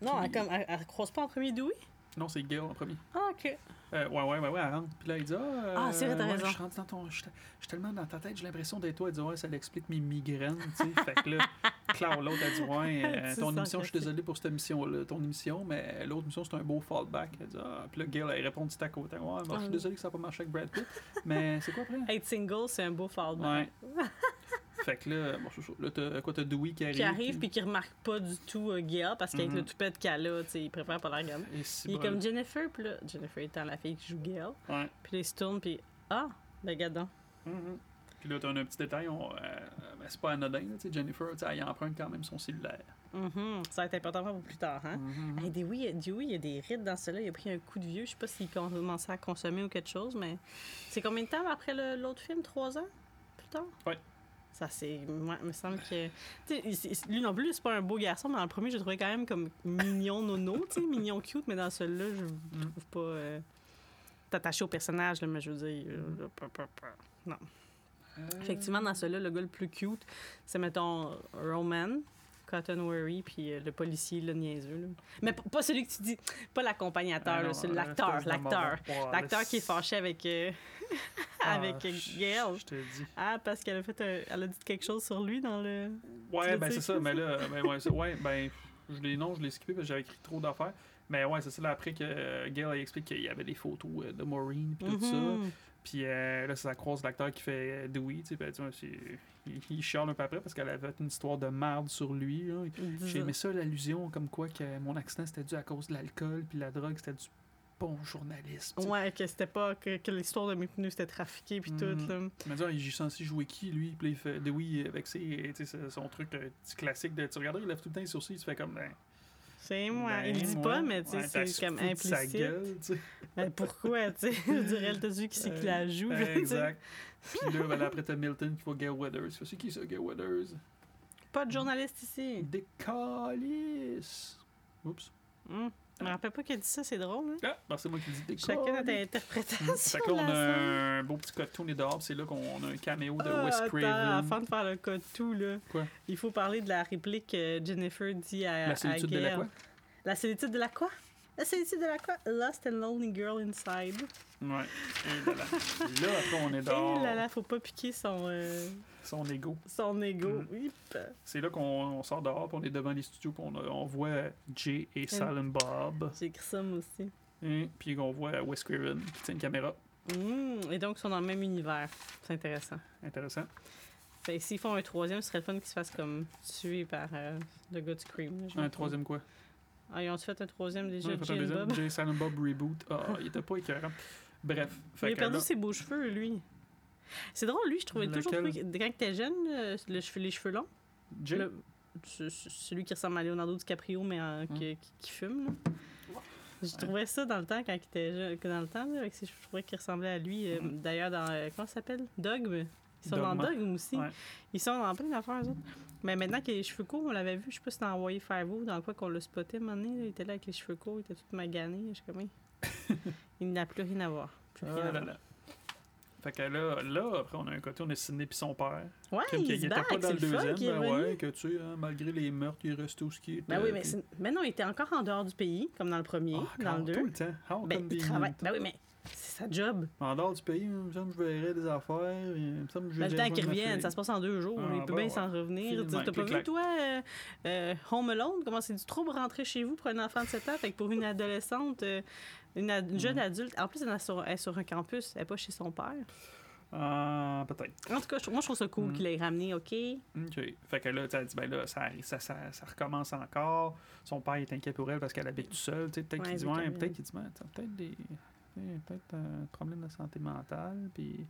Non, elle, comme, elle, elle croise pas en premier Dewey? Non, c'est Gail en premier. Ah, OK. Euh, ouais, ouais, ouais, ouais, elle rentre. Puis là, il dit Ah, euh, Ah, c'est vrai, t'as ouais, raison. Je suis dans ton. Je suis tellement dans ta tête, j'ai l'impression d'être toi. Elle dit Ouais, ça l'explique mes migraines, tu sais. fait que là, Claire, l'autre, elle dit Ouais, euh, ton émission, je suis désolé pour cette émission-là, ton émission, mais l'autre émission, c'est un beau fallback. Elle dit Ah, puis là, Gail, elle répond du tac au tac Ouais, je suis Ah. désolé que ça n'a pas marché avec Brad Pitt, mais c'est quoi après? Être single, c'est un beau fallback. Ouais. fait que là, bon, c'est ça. Là, t'as quoi, t'as Dewey qui arrive. Qui arrive puis qui remarque pas du tout euh, Gail parce qu'avec Mhm. le toupette qu'elle a, tu sais, il préfère pas la si Il est comme Jennifer, puis là, Jennifer étant la fille qui joue Gail. Ouais. Puis là, il se tourne, puis ah, regarde donc. Mhm. Puis là, t'as un petit détail, on, euh, c'est pas anodin, tu sais, Jennifer, tu sais, elle emprunte quand même son cellulaire. Mhm. Ça va être important pour plus tard, hein? Mhm. Hey, Dewey, Dewey, il y a des rides dans cela. Il a pris un coup de vieux. Je sais pas s'il commençait à consommer ou quelque chose, mais c'est combien de temps après le- l'autre film? Trois ans? Plus tard? Ouais. Ça, c'est. Moi, il me semble que. Lui non plus, c'est pas un beau garçon, mais dans le premier, je le trouvais quand même comme mignon nono, tu sais, mignon cute, mais dans celui-là, je Mm. trouve pas. euh, T'attaché au personnage, là, mais je veux dire. euh, pa- Non. Euh, Effectivement, dans celui-là, le gars le plus cute, c'est, mettons, Roman, Cotton Worry, puis euh, le policier, le niaiseux. là. Mais pas celui que tu dis, pas l'accompagnateur, ah c'est l'acteur, l'acteur. L'acteur qui est fâché avec, euh, avec je- Gail. Je te dis. Ah, parce qu'elle a fait un- elle a dit quelque chose sur lui dans le. Ouais, ben c'est ça, mais là, ben, ouais, ben, je l'ai, non, je l'ai skippé parce que j'avais écrit trop d'affaires. Mais ouais, c'est ça. Là, après que euh, Gail explique qu'il y avait des photos euh, de Maureen puis tout ça. Mhm. Puis euh, là, ça croise l'acteur qui fait euh, Dewey. Tu sais, ben, tu vois, c'est- il, il chiale un peu après parce qu'elle avait fait une histoire de merde sur lui. J'ai aimé ça, l'allusion, comme quoi que mon accident c'était dû à cause de l'alcool, puis la drogue c'était du bon sais. Ouais, que c'était pas. que, que l'histoire de mes pneus c'était trafiqué puis Mhm. tout, là. Il m'a dit, Ah, il est censé jouer qui, lui? Puis là, il fait Dewey avec ses, son truc euh, classique de. Tu regardes, il lève tout le temps les sourcils, il se fait comme. Ben, C'est moi. ben, il le dit pas, mais tu sais, ouais, t'as c'est comme de sa implicite. gueule, sais. Ben, pourquoi, tu sais? Je dirais, elle t'a vu qui c'est qui la joue, là, sais. exact. Puis là, ben, là, après, t'as Milton qui voit Gail Weathers. C'est qui ça, Gail Weathers? Pas de journaliste ici. Des calices. Oups. Hum. Je me rappelle pas qu'elle dit ça, c'est drôle, hein? Ah, ben, c'est moi qui dis des Chacun notre calices. interprétation. Fait que là, on a un beau petit cartoon dehors, puis c'est là qu'on a un caméo de Ah, Wes attends, Craven. avant de faire le tout, là. Quoi? Il faut parler de la réplique que Jennifer dit à, La solitude à de la Gail. quoi? La solitude de la quoi? La solitude de la quoi? Lost and lonely girl inside. Ouais. Et là, là. là, après, on est Et dehors. là là, faut pas piquer son, euh, Son ego. son ego. Mm. C'est là qu'on on sort dehors, puis on est devant les studios, puis on, voit Jay et Silent Bob. J'ai écrit ça, moi aussi. Et puis on voit Wes Craven qui tient une caméra. Mm. Et donc, ils sont dans le même univers. C'est intéressant. Intéressant. Fait s'ils font un troisième, ce serait le fun qu'ils se fassent comme tuer par euh, le gars là, Un troisième quoi? Ah, ils ont fait un troisième déjà, Ouais, fait un deuxième. Bob? Jay Silent Bob Reboot. Ah, il était pas écœurant. Bref. Il a perdu là, ses beaux cheveux, lui. C'est drôle, lui, je trouvais toujours Lequel? trouvé que- quand t'es jeune, là, le les cheveux longs, Jay? le- celui qui ressemble à Leonardo DiCaprio, mais en- qui, qui- qui fume. Là. Je trouvais ça dans le temps, quand il était jeune, dans le temps, là, avec ses cheveux, je trouvais qu'il ressemblait à lui. euh, Mhm. D'ailleurs, dans, euh, comment ça s'appelle? Dogme. Ils sont dans Dogma. Dogme aussi. Ouais. Ils sont dans plein d'affaires, eux autres. Mais maintenant qu'il a les cheveux courts, on l'avait vu, je sais pas si dans Hawaii Five-O, dans quoi qu'on l'a spoté à un moment donné, là, il était là avec les cheveux courts, il était tout magané. Je sais comment. il n'a plus rien à voir. Plus rien Ah à là voir. là. Fait que là, là, après, on a un côté, on a Sidney puis son père. Ouais, Comme il était pas dans le deuxième, est ben ouais, que tu sais, hein, malgré les meurtres, il reste tout ce qui est. Ben oui, mais, mais non, il était encore en dehors du pays, comme dans le premier, dans le Tout deux. le temps. How Ben, il travaille. Ben oui, mais c'est sa job. En dehors du pays, me que je verrais des affaires. Me Ben, le temps qu'il revienne, ça se passe en deux jours. Ah, il peut ben bien s'en ouais. revenir. Film, T'as pas vu, toi, euh, euh, Home Alone, comment c'est du trouble rentrer chez vous pour un enfant de 7 ans? Fait que pour une adolescente, euh, une, ad- une jeune Mhm. adulte, en plus, elle est sur, elle est sur un campus, elle n'est pas chez son père. Ah, peut-être. En tout cas, moi, je trouve ça cool Mhm. qu'il l'ait ramené, OK? OK. Fait que là, tu as dit, ben là, ça, ça, ça, ça recommence encore. Son père est inquiet pour elle parce qu'elle habite tout seul. Tu sais, Peut-être Ouais, qu'il dit, ouais, peut-être qu'il dit, peut-être des. Peut-être un problème de santé mentale. Puis.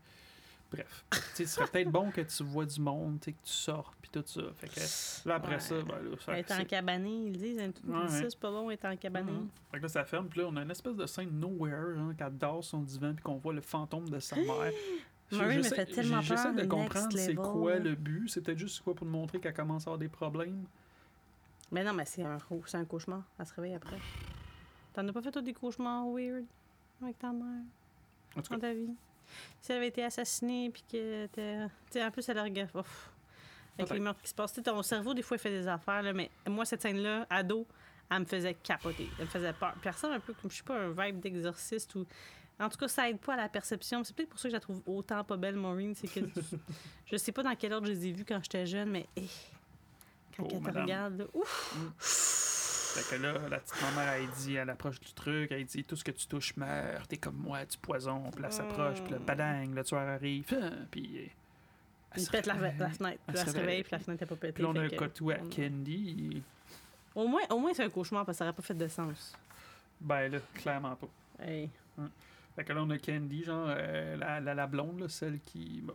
Bref. ce serait peut-être bon que tu vois du monde, tu sais, que tu sortes, puis tout ça. Fait que là, après Ouais. ça, ben là, ça. C'est- en cabané, ils disent. hein, le Ouais, ça, c'est pas bon, est en cabané. Mhm. Fait que là, ça ferme. Puis là, on a une espèce de scène nowhere, hein, qu'elle dort sur son divan, puis qu'on voit le fantôme de sa mère. Me j'essaie- fait tellement J'essaie peur, de le comprendre c'est quoi le but. C'est peut-être juste quoi pour nous montrer qu'elle commence à avoir des problèmes. Mais non, mais c'est un, un cauchemar. Elle se réveille après. T'en as pas fait toi, des cauchemars weird? Avec ta mère En tout dans cas, ta vie? Si elle avait été assassinée, puis que t'es. Tu sais, en plus, elle regarde. Ouf. Avec les meurtres qui se passent. Ton cerveau, des fois, il fait des affaires, là, mais moi, cette scène-là, ado, elle me faisait capoter. Elle me faisait peur. Puis elle ressemble un peu comme, je sais pas, un vibe d'exorciste ou. En tout cas, ça aide pas à la perception. C'est peut-être pour ça que je la trouve autant pas belle, Maureen. C'est que je sais pas dans quel ordre je les ai vues quand j'étais jeune, mais quand Oh, elle te regarde, là, ouf! Fait que là, la petite maman, elle dit, elle approche du truc, elle dit, tout ce que tu touches meurt, t'es comme moi, du poison. Puis là, s'approche, puis le Mm. badang, le tueur arrive, hein, puis. euh, elle Il se pète la, fenêtre. Elle Puis se elle se réveille, puis la fenêtre n'est pas pétée. Puis là, on a un cotou à on- Candy. Au moins, au moins c'est un cauchemar parce que ça n'aurait pas fait de sens. Ben là, clairement pas. Hey. Fait que là, on a Candy, genre, euh, la, la, la blonde, là, celle qui. bah,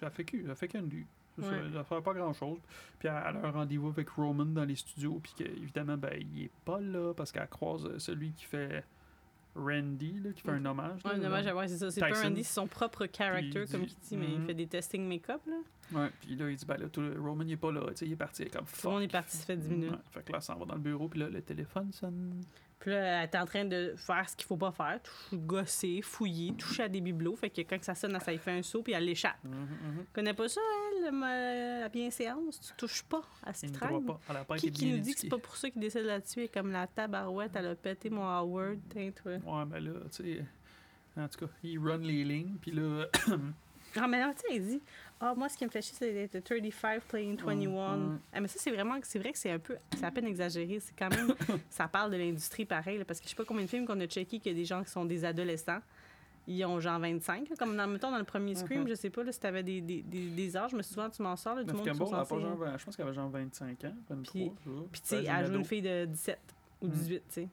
ça fait que, ça fait Candy. C'est ça, Ouais. Elle fait pas grand chose. Puis elle a un rendez-vous avec Roman dans les studios. Puis qu'évidemment, ben, il est pas là parce qu'elle croise euh, celui qui fait Randy, là, qui fait un hommage. là, Ouais, dommage à voir, c'est ça. C'est pas. Randy, c'est son propre character, comme il dit, mais il Mhm. fait des testing make-up, là. Ouais, puis là, il dit, ben là, tout le- Roman, il est pas là. Tu sais, il est parti. Comme Tout le monde est parti, ça fait 10 minutes. Ouais, fait que là, ça va dans le bureau. Puis là, le téléphone sonne. Puis là, elle est en train de faire ce qu'il faut pas faire, toucher- gosser, fouiller, toucher à des bibelots. Fait que quand ça sonne, ça lui fait un saut, puis elle l'échappe. Mhm, mhm. Connais pas ça, elle, ma- la bienséance? Tu touches pas à ce croit pas. Elle a pas Qui, qui nous dit que c'est pas pour ça qu'il décide de la tuer? Comme la tabarouette, elle a pété mon Howard, toi. Ouais, ben là, tu sais. En tout cas, il run les lignes, puis là. Ah, mais là, tu sais, il dit Ah, moi, ce qui me fait chier, c'est d'être 35 playing 21. Mm, mm. Ah, mais ça, c'est vraiment. C'est vrai que c'est un peu. C'est à peine exagéré. C'est quand même. ça parle de l'industrie pareil, là, parce que je sais pas combien de films qu'on a checké qu'il y a des gens qui sont des adolescents. Ils ont genre 25, là, comme dans, mettons, dans le premier Scream, Mhm. je sais pas là, si t'avais des, des, des, des âges, mais souvent tu m'en sors, là, tout le monde pas genre je pense qu'elle avait genre 25 ans, 23. Puis- tu sais, Elle joue une fille de 17 ou Mm. 18, tu sais.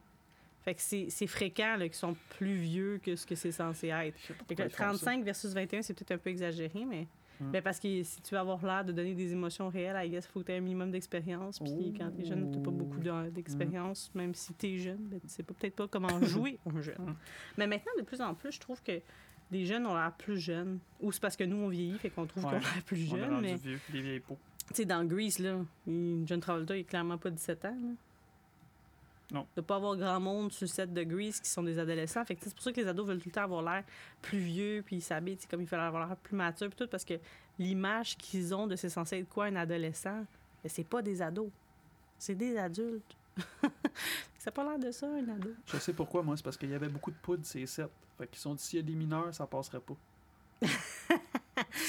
Fait que c'est fréquent qu'ils sont plus vieux que ce que c'est censé être. Je sais pas Fait pourquoi que ils font ça. 35 versus 21, c'est peut-être un peu exagéré, mais. Mm. Ben parce que si tu veux avoir l'air de donner des émotions réelles, I guess, il faut que tu aies un minimum d'expérience. Puis quand t'es jeune, t'as pas beaucoup de- d'expérience. Même si t'es jeune, ben, tu sais pas- peut-être pas comment jouer un jeune. Mm. Mais maintenant, de plus en plus, je trouve que les jeunes ont l'air plus jeunes. Ou c'est parce que nous, on vieillit, fait qu'on trouve Ouais. qu'on a l'air plus On est jeune. rendu Mais vieux, des vieilles peaux. tu sais, dans Grease, là, John Travolta, il est clairement pas 17 ans. là. Non. De pas avoir grand monde sur le set de Grease qui sont des adolescents. Fait que c'est pour ça que les ados veulent tout le temps avoir l'air plus vieux, puis ils s'habillent comme il fallait avoir l'air plus mature, puis tout, parce que l'image qu'ils ont de c'est censé être quoi un adolescent, ben, c'est pas des ados. C'est des adultes. ça a pas l'air de ça, un ado. Je sais pourquoi, moi, c'est parce qu'il y avait beaucoup de poudre, ces sets. Fait qu'ils sont dit, s'il y a des mineurs, ça passerait pas.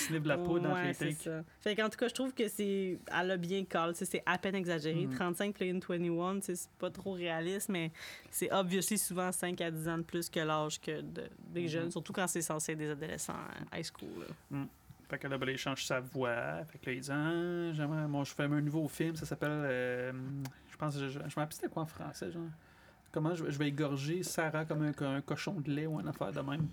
De la poudre entre Ouais, les c'est takes. Fait qu'en tout cas, je trouve que c'est. Elle a bien call. C'est à peine exagéré. Mhm. 35 play in 21, tu sais, c'est pas trop réaliste, mais c'est obviously souvent 5 à 10 ans de plus que l'âge que de- des Mhm. jeunes, surtout quand c'est censé être des adolescents à high school. là. Fait que là, ben, il change sa voix. Fait que là, il dit ah, j'aimerais, moi, je fais un nouveau film, ça s'appelle. euh, je pense, je, je, je me rappelle c'était quoi en français, genre. Comment je, je vais égorger Sarah comme un, un cochon de lait ou une affaire de même.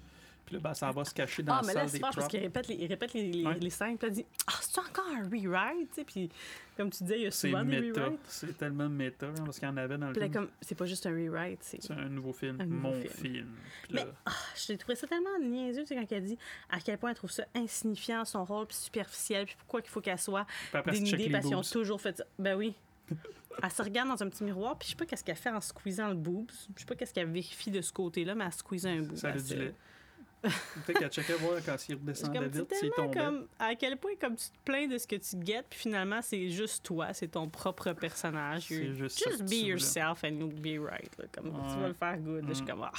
Puis là, ben, ça va se cacher dans Ah, la mais là, c'est fort parce qu'il répète les, il répète les, les, Ouais. les scènes, puis il dit Ah, c'est encore un rewrite, puis comme tu disais, il y a souvent des méta. rewrites. C'est tellement méta, hein, parce qu'il y en avait dans le Puis là, film. comme, c'est pas juste un rewrite, c'est. C'est un nouveau film, Un nouveau mon film. film. Puis Mais- là, J'ai trouvé ça tellement niaiseux, tu sais, quand elle dit à quel point elle trouve ça insignifiant, son rôle, puis superficiel, puis pourquoi qu'il faut qu'elle soit dénudée parce qu'ils ont toujours fait ça. Ben oui. Elle se regarde dans un petit miroir, puis je sais pas qu'est-ce qu'elle fait en squeezant le boobs. Je sais pas qu'est-ce qu'elle vérifie de ce côté-là, mais elle squeeze un boob. Ça a du se- lait. Peut-être qu'elle checkait voir quand il C'est redescendait vite, s'il tellement tombait. comme à quel point comme tu te plains de ce que tu guettes puis finalement c'est juste toi c'est ton propre personnage C'est juste just be yourself and you'll be right là. comme tu vas le faire good Là, je suis Mm. comme ah.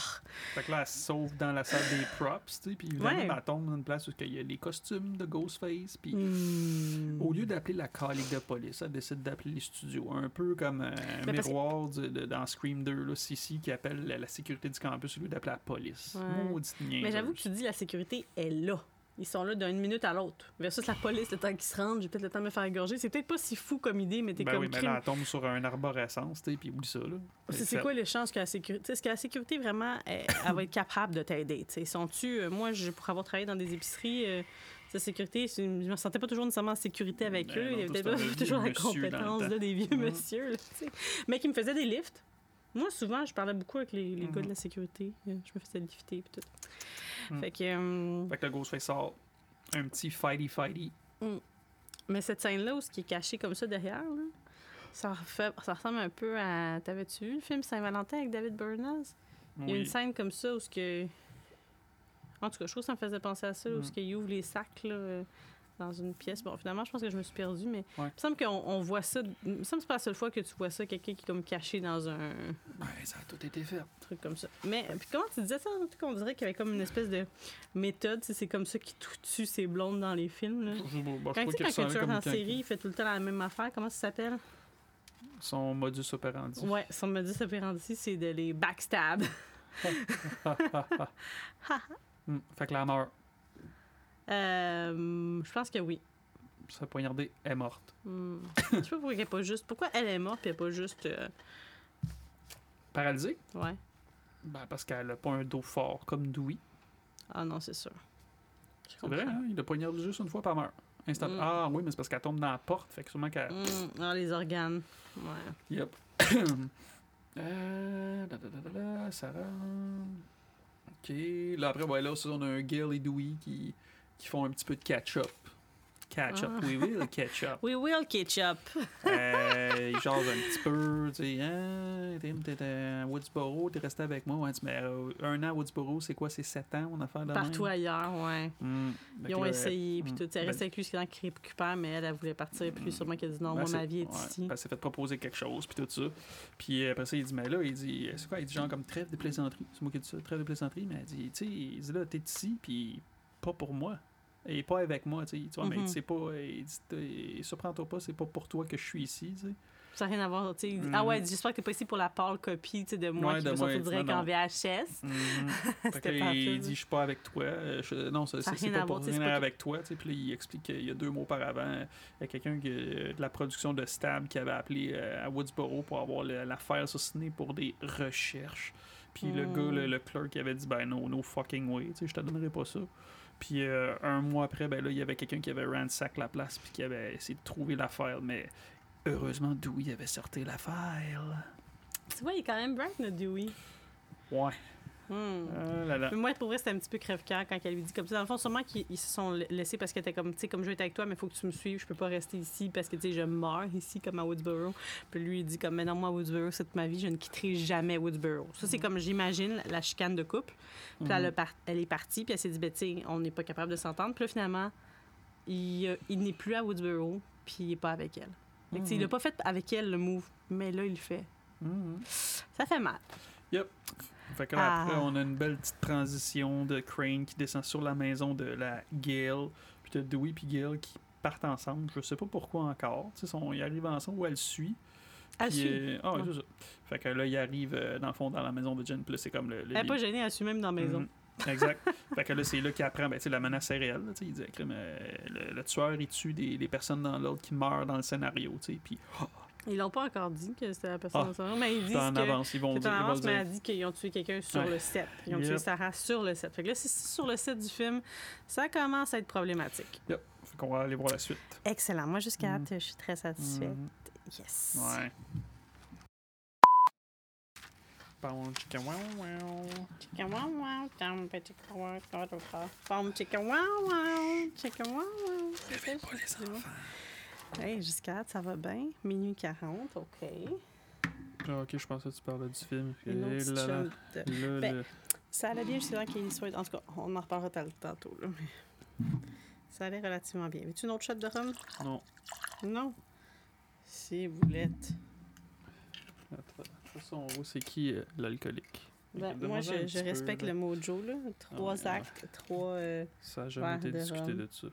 Fait que là, elle se sauve dans la salle des props, tu sais, puis Ouais. elle tombe dans une place où il y a les costumes de Ghostface, puis Hmm. au lieu d'appeler la calique de police, elle décide d'appeler les studios. Un peu comme euh, un que- miroir de- dans Scream 2, là, Sissi qui appelle la, la sécurité du campus au lieu d'appeler la police. Ouais. Maudite mais j'avoue tu dis la sécurité est là ils sont là d'une minute à l'autre versus la police le temps qu'ils se rendent j'ai peut-être le temps de me faire égorger c'est peut-être pas si fou comme idée mais t'es Ben comme oui, mais crime. là, elle tombe sur un arborescence, tu puis oublie ça, là. C'est quoi les chances que la sécurité. Est-ce que la sécurité, vraiment, elle, elle va être capable de t'aider? tu sais? Sont-tu. euh, moi, je, pour avoir travaillé dans des épiceries, euh, la sécurité, je me sentais pas toujours nécessairement en sécurité avec Ben eux. non, Il y avait peut-être pas toujours la compétence là, des vieux Mhm. monsieur. là, tu sais. Mais qui me faisaient des lifts. Moi, souvent, je parlais beaucoup avec les, les gars de Mhm. la sécurité. Euh, Je me faisais lifter et tout. Mhm. Fait que. euh, Fait que le Ghostface sort un petit fighty-fighty. Mais cette scène-là, où ce qui est caché comme ça derrière, là, ça, refait- ça ressemble un peu à. T'avais-tu vu le film Saint-Valentin avec David Burnaz? Il y a une scène comme ça où ce que. En tout cas, je trouve que ça me faisait penser à ça, où Mm. ce qu'il ouvre les sacs là, euh, dans une pièce. Bon, finalement, je pense que je me suis perdue, mais Ouais. il me semble qu'on on voit ça. Il me semble que c'est pas la seule fois que tu vois ça, quelqu'un qui est comme caché dans un Ben, ça a tout été fait. truc comme ça. Mais puis comment tu disais ça? En tout cas, on dirait qu'il y avait comme une espèce de méthode. C'est comme ça qu'il tout tue ses blondes dans les films. Là. Je, bon, je Quand tu sais, quand un tueur en série, il fait tout le temps la même affaire. Comment ça s'appelle? Son modus operandi. Ouais, son modus operandi, c'est de les backstab. Hmm, Fait que la meurt. Euh, je pense que oui. Sa poignardée est morte. Hmm. Je sais pas pourquoi elle est pas juste. Pourquoi elle est morte et pas juste. euh, Paralysée? Ouais. Ben, parce qu'elle a pas un dos fort comme Dewey. Ah non, c'est sûr. C'est vrai, hein? Il a poignardé juste une fois par meurt. Instant. Mm. Ah oui, mais c'est parce qu'elle tombe dans la porte. Fait que sûrement qu'elle. Hmm, Ah, les organes. Ouais. Yep. euh, da, da, da, Sarah. Ok. Là, après, ouais, là, ça, on a un Gil et Dewey qui, qui font un petit peu de catch-up. Catch-up, Ah. oui, le catch-up. We will ketchup. Euh, ils jasent un petit peu, tu sais, hein, t'es à Woodsboro, t'es resté avec moi, ouais, tu- mais euh, un an à Woodsboro, c'est quoi, c'est sept ans, on a fait de Partout même? ailleurs, ouais. Fait Ils ont là, essayé, puis hmm. tout. Elle Ben, reste avec lui jusqu'à temps qu'il récupère, mais elle, elle voulait partir, puis sûrement qu'elle a dit non, Ben, moi, ma vie est ouais, ici. ben, Elle s'est fait proposer quelque chose, puis tout ça. Puis euh, après ça, il dit, mais là, il dit, c'est quoi? Il dit genre comme trêve de plaisanterie. C'est moi qui ai dit ça, trêve de plaisanterie. Mais elle dit, tu sais, il dit là, t'es ici, puis pas pour moi. Et pas avec moi, tu vois, mais Mhm. c'est pas. Il dit, surprends-toi pas, c'est pas pour toi que je suis ici, tu sais. Ça n'a rien à voir. tu sais. Il. Ah ouais, j'espère que t'es pas ici pour la pâle copie tu sais, de moi Ouais, qui de sortir il direct non, en non. VHS. C'était là, parfait, il dit, je suis pas avec toi. Euh, je- non, ça- Ça c'est pas pour rien pas avec toi. tu sais. Puis là, il explique qu'il y a deux mois auparavant, il y a quelqu'un de la production de Stab qui avait appelé euh, à Woodsboro pour avoir l'affaire sur Sydney pour des recherches. Puis le Mm. gars, le, le clerk, il avait dit, ben no, no fucking way, tu sais, je te donnerai pas ça. Puis euh, un mois après, ben là, il y avait quelqu'un qui avait ransack la place puis qui avait essayé de trouver l'affaire, mais heureusement, Dewey avait sorti l'affaire. Tu vois, il est quand même bright, notre Dewey. Ouais. Hmm. Ah là là. Mais moi, pour vrai, c'était un petit peu crève-cœur quand elle lui dit comme ça. Dans le fond, sûrement qu'ils ils se sont laissés parce qu'elle était comme, tu sais, comme je vais être avec toi, mais il faut que tu me suives. Je peux pas rester ici parce que, tu sais, je meurs ici, comme à Woodsboro. Puis lui, il dit comme, mais non, moi, Woodsboro, c'est toute ma vie, je ne quitterai jamais Woodsboro. Ça, c'est comme, j'imagine, la chicane de couple. Puis là, elle, a par- elle est partie, puis elle s'est dit, ben, tu sais, on n'est pas capable de s'entendre. Puis là, finalement, il, euh, il n'est plus à Woodsboro, puis il n'est pas avec elle. Fait que, tu sais, il n'a pas fait avec elle le move, mais là, il le fait. Mhm. Ça fait mal. Fait que là, après, Ah. on a une belle petite transition de Crane qui descend sur la maison de la Gale. Puis de Dewey puis Gale qui partent ensemble. Je sais pas pourquoi encore. Tu sais, sont- ils arrivent ensemble ou elle suit. Elle suit. euh, ah, ouais, c'est ça. Fait que là, ils arrivent euh, dans le fond dans la maison de Jen. Là, c'est comme le. le- Elle n'est pas gênée, elle suit même dans la maison. Mhm. Exact. fait que là, c'est là qu'il apprend, ben, la menace est réelle. là, il dit, euh, le, le tueur, il tue des, des personnes dans l'ordre qui meurent dans le scénario. Puis Ils l'ont pas encore dit que c'était la personne Ah. mais ils disent en que avance, ils vont dire. en ils vont avance, mais elle dit qu'ils ont tué quelqu'un sur Ouais. le set. Ils ont tué. Sarah sur le set. Fait que là, si c'est sur le set du film, ça commence à être problématique. Yep. Fait qu'on va aller voir la suite. Excellent. Moi, jusqu'à Mhm. date, je suis très satisfaite. Mhm. Yes. Ouais. Bon, chicken, Hey, jusqu'à ça va bien? Minuit 40, OK. Ah, ok, je pensais que tu parlais du film. Une autre Et petite là, là, de- là, Ben, là. Ça allait bien jusqu'à temps qu'il soit. En tout cas, on en reparlera tantôt. Là, mais... Ça allait relativement bien. Veux-tu une autre shot de rhum? Non. Non? Si vous l'êtes. Attends, de toute façon, on voit c'est qui euh, l'alcoolique. Ben, moi, un je, petit je peu, respecte là. le mojo. Là. Trois Ah, ouais. actes, trois. euh, Ça n'a jamais été de discuté rhum. de ça.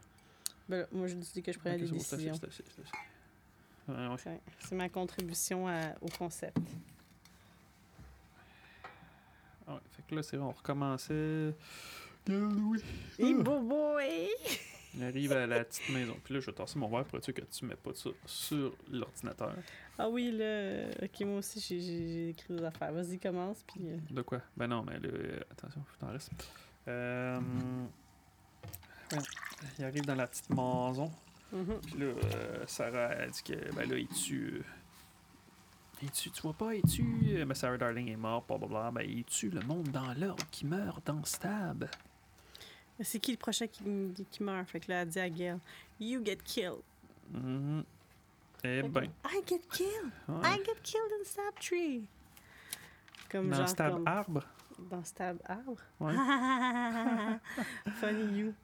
Ben là, moi, je dis que je prenais Ok, des décisions. c'est ma contribution à- au concept. Ah ouais, Fait que là, c'est on recommençait. Oui. Et boy! On arrive à la petite maison. Puis là, je vais tasser mon verre pour être sûr que tu mets pas ça sur l'ordinateur. Ah oui, là. Ok, moi aussi, j'ai- écrit des affaires. Vas-y, commence. Puis. euh, De quoi? Ben non, mais là, euh, attention, faut que t'en restes. Euh, il arrive dans la petite maison. mhm. Puis là, euh, Sarah a dit que, ben là, il tue. euh, Il tue, tu vois pas, il tue. euh, Mais Sarah Darling est morte, blablabla. Ben, il tue le monde dans l'ordre qui meurt dans Stab. C'est qui le prochain qui, qui meurt? Fait que là, elle dit à Gail, You get killed. Mhm. Eh Fait que, ben, I get killed. ouais. I get killed in Stab Tree. Comme dans genre Stab comme- Arbre? Dans Stab Arbre. Ouais. Funny you.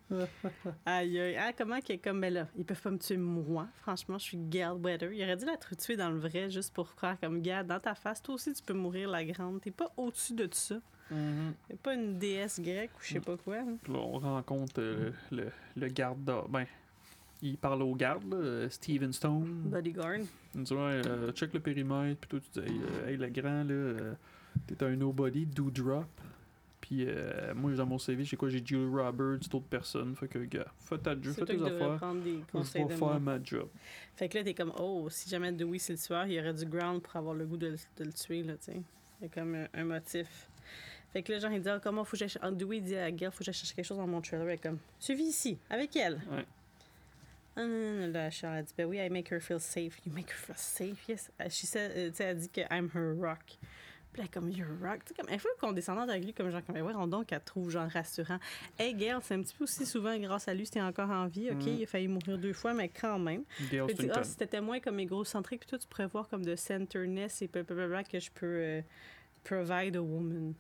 aïe, aïe. Ah, comment que, comme, ben là, ils peuvent pas me tuer moi. Franchement, je suis Gail Weather. Il aurait dû la tuer dans le vrai juste pour croire comme, gars, dans ta face, toi aussi, tu peux mourir la grande. T'es pas au-dessus de tout ça. Mhm. T'es pas une déesse grecque ou je sais pas quoi. hein. Là, on rencontre euh, le, le garde d'or. Ben, il parle au garde, là, euh, Steven Stone. Bodyguard. Il dit, ouais, euh, check le périmètre. Puis toi, tu dis, hey, euh, hey, le grand, là, t'es un nobody, do drop. Puis euh, moi, dans mon CV, j'ai quoi? J'ai Julie Roberts, d'autres personnes. Fait que, gars, fais ta job, fais tes affaires. Je vais de faire moi. ma job. Fait que là, t'es comme, oh, si jamais Dewey c'est le tueur, il y aurait du ground pour avoir le goût de, le- de le tuer, là, tu sais. Il y a comme un, un motif. Fait que là, genre, il dit, ah, comment faut que j'aille. ch- Dewey dit à Gail, faut que j'aille chercher quelque chose dans mon trailer. Elle est comme, suivi ici, avec elle. Ouais. Ah, non, non, non, là, Charles a dit, ben oui, I make her feel safe. You make her feel safe, yes. Uh, She said, euh, tu sais, elle dit que I'm her rock. Puis là, comme, you're rock. Tu sais, comme, elle fait qu'on descendant avec lui, comme genre, comme, ouais, on donc, elle trouve, genre, rassurant. Hey, Gail, c'est un petit peu aussi souvent grâce à lui, c'était encore en vie, OK? Mm. Il a failli mourir deux fois, mais quand même. Gail tu dis, ah, si t'étais moins comme égocentrique, puis toi, tu pourrais voir comme de centerness et blablabla que je peux euh, provide a woman.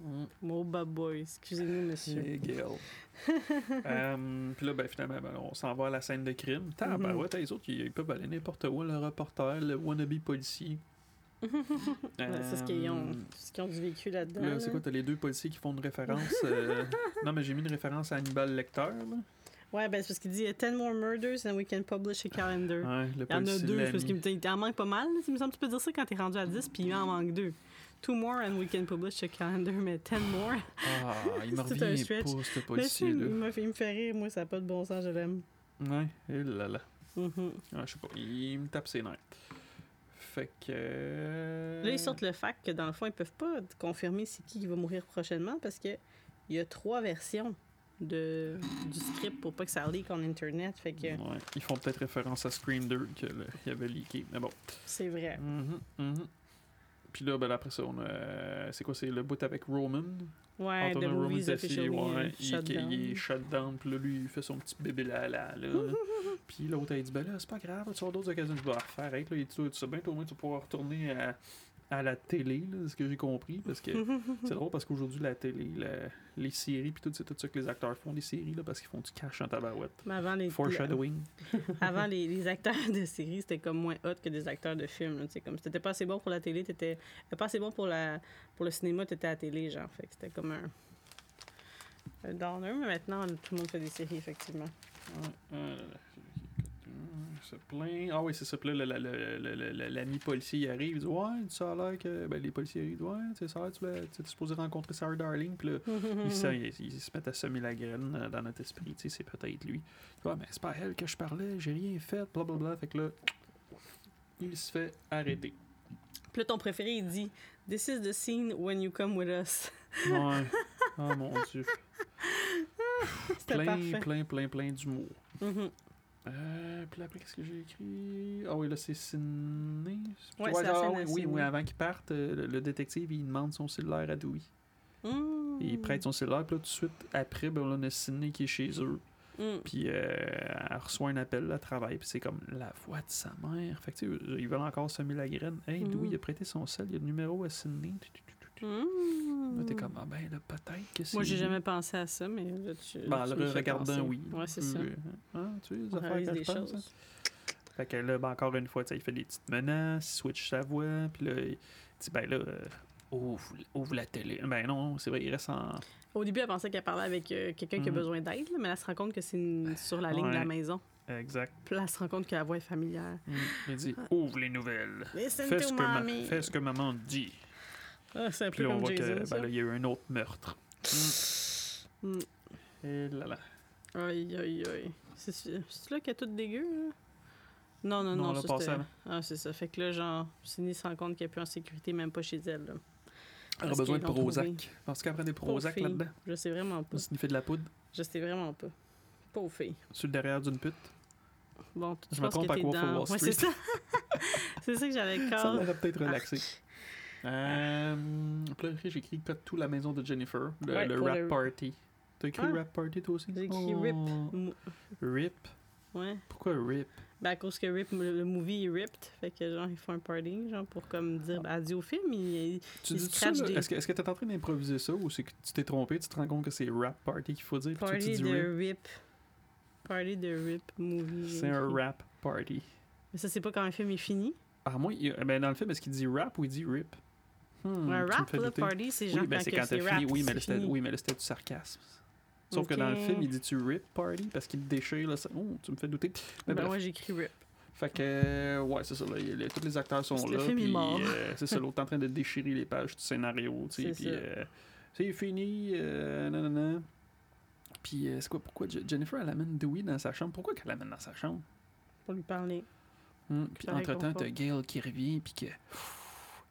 Mhm. Mon bad boy, excusez-nous, monsieur. Gail. Euh, Puis là, ben, finalement, ben, on s'en va à la scène de crime. Tab, Mhm. ouais, t'as les autres, ils peuvent aller n'importe où. Le reporter, le wannabe policier. C'est ce qu'ils ont, Euh, ce qu'ils ont du vécu là-dedans. Là, c'est là. quoi, t'as les deux policiers qui font une référence. euh, Non, mais j'ai mis une référence à Hannibal Lecter. Là. Ouais, ben c'est parce qu'il dit 10 more murders and we can publish a calendar. Ouais, le Il y en a deux, parce qu'il me dit, il t'en manque pas mal. là. Il me semble que tu peux dire ça quand t'es rendu à 10, puis il en manque deux. Two more and we can publish a calendar, mais 10 more. Ah, il me C'est tout un revient pas, ce policier-là. me fait, il me fait rire, moi, ça n'a pas de bon sens, je l'aime. Ouais, et là là. Mhm. Ouais, je sais pas, il me tape ses nerfs. Fait que. euh, Là, ils sortent le fact que dans le fond, ils peuvent pas confirmer c'est qui qui va mourir prochainement parce que il y a trois versions de, du script pour pas que ça leak en Internet. Fait que Ouais, ils font peut-être référence à Scream 2 qu'il y avait leaké. Mais bon. c'est vrai. Mhm, mhm. Puis là, ben, après ça, on a. C'est quoi C'est le bout avec Roman? Ouais, The Movies Officially ouais, euh, il, shut il- est shut down. Puis là, lui, il fait son petit bébé là, là, là. Puis l'autre, il dit Ben là, c'est pas grave, tu as d'autres occasions. Je vais faire arrête, là. Il dit Tu sais bien, au moins, tu pouvoir retourner à, à la télé, là, c'est ce que j'ai compris. Parce que c'est drôle parce qu'aujourd'hui, la télé, la- les séries, puis tout, c'est tout ça que les acteurs font, des séries, là, parce qu'ils font du cash en tabarouette. Mais avant les, Foreshadowing. avant les, les acteurs de série, c'était comme moins hot que des acteurs de film. là, tu sais, comme c'était pas assez bon pour la télé, t'étais pas assez bon pour la pour le cinéma, t'étais à la télé, genre. Fait que c'était comme un, un downer, mais maintenant tout le monde fait des séries effectivement. Se plaint. Ah oui, c'est ça. Puis là, l'ami policier il arrive, il dit Ouais, ça a l'air que. Ben, les policiers arrivent, Ouais, tu sais, ça tu tu es supposé rencontrer Sarah Darling. Puis là, ils, se- ils- ils se mettent à semer la graine euh, dans notre esprit, tu sais, c'est peut-être lui. Ouais, mais c'est pas elle que je parlais, j'ai rien fait, blablabla. Fait que là, il se fait arrêter. Puis là, ton préféré, il dit This is the scene when you come with us. Ouais. oh mon dieu. Plein, parfait. plein, plein, plein d'humour. Mhm. Euh, puis là, après, qu'est-ce que j'ai écrit? Ah oui, là, c'est Sydney. Ouais, la ah, oui, oui, avant qu'il parte, euh, le, le détective, il demande son cellulaire à Dewey. Mm. Il prête son cellulaire, puis là, tout de suite, après, ben, on a Sydney qui est chez eux. Mm. Puis euh, elle reçoit un appel à travail, puis c'est comme la voix de sa mère. Fait que, ils veulent encore semer la graine. Hey. Dewey, il a prêté son sel, il y a le numéro à Sydney. Tu, tu, tu, Mm. T'es comme, ah ben, là, peut-être que c'est. Moi, j'ai jamais pensé à ça, mais là, tu. Ben, le regardant, oui. Ouais, c'est ça. Hein, tu sais, les On affaires réalise que je des pense, hein. choses. Fait que là, ben, encore une fois, tu sais, il fait des petites menaces, il switch sa voix, puis là, il dit, ben là, euh, ouvre, ouvre la télé. Ben non, c'est vrai, il reste en. Au début, elle pensait qu'elle parlait avec euh, quelqu'un qui a Mhm. besoin d'aide, là, mais elle se rend compte que c'est une- sur la ligne de la maison. Exact. Puis là, elle se rend compte que la voix est familière. Mm. Il dit, ouvre les nouvelles. Listen Fais to ce, que ma- mommy. fais ce que maman dit. Ah, c'est un Puis là, on comme voit Jason, que ça. ben, là, il y a eu un autre meurtre. Mm. Et là là. Aïe, aïe, aïe. C'est c'est là qu'elle est toute dégueu, là? Non, non, Non, non, on l'a ça, passé c'était- avant. Ah, c'est ça. Fait que là, genre, Cindy se rend compte qu'elle est plus en sécurité, même pas chez elle, là. Elle a Parce besoin de qu'ils l'ont trouvé. Prozac. Parce qu'elle prend des Prozac fille. là-dedans. Je sais vraiment pas. Ça fait de la poudre Je sais vraiment pas. Pauvre fille. sur le derrière d'une pute. Bon, tu Je me penses trompe à t'es Wolf of dans... Wall Ouais, c'est ça. c'est ça que j'avais Ça l'aurait peut-être relaxé. Euh, écrit Cut tout la maison de Jennifer, le, Ouais, le pour rap le- party. T'as écrit Ah. rap party toi aussi? J'ai écrit Oh. rip. Rip? Ouais. Pourquoi rip? Ben, à cause que Rip, le movie est ripped. Fait que, genre, ils font un party, genre, pour comme dire, ben, adieu au film. Il, Tu Il dis ça des- Est-ce que que t'es en train d'improviser ça ou c'est que tu t'es trompé, tu te rends compte que c'est rap party qu'il faut dire, toi, tu Party dis de rip? Rip. Party de Rip movie. C'est un rap party. Mais ça, c'est pas quand un film est fini? Ah, moi, il- ben, dans le film, est-ce qu'il dit rap ou il dit rip? Hmm, un tu rap, là, party, c'est genre Oui, ben quand c'est quand rap, fini. Oui, mais c'est là, c'était oui, du sarcasme. Sauf que dans le film, il dit-tu rip party parce qu'il te déchire, là, ça... oh, tu me fais douter. Mais Ben, moi, j'écris Rip. Fait que, euh, ouais, c'est ça, là, tous les acteurs sont là. le film est mort. euh, c'est ça, l'autre est en train de déchirer les pages du scénario, tu sais, C'est euh, c'est fini, euh, nanana. Puis, euh, c'est quoi, pourquoi Je- Jennifer, elle amène Dewey dans sa chambre? Pourquoi qu'elle l'amène dans sa chambre? Pour lui parler. Hum, Puis, entre-temps, t'as Gail qui revient, puis que... pff,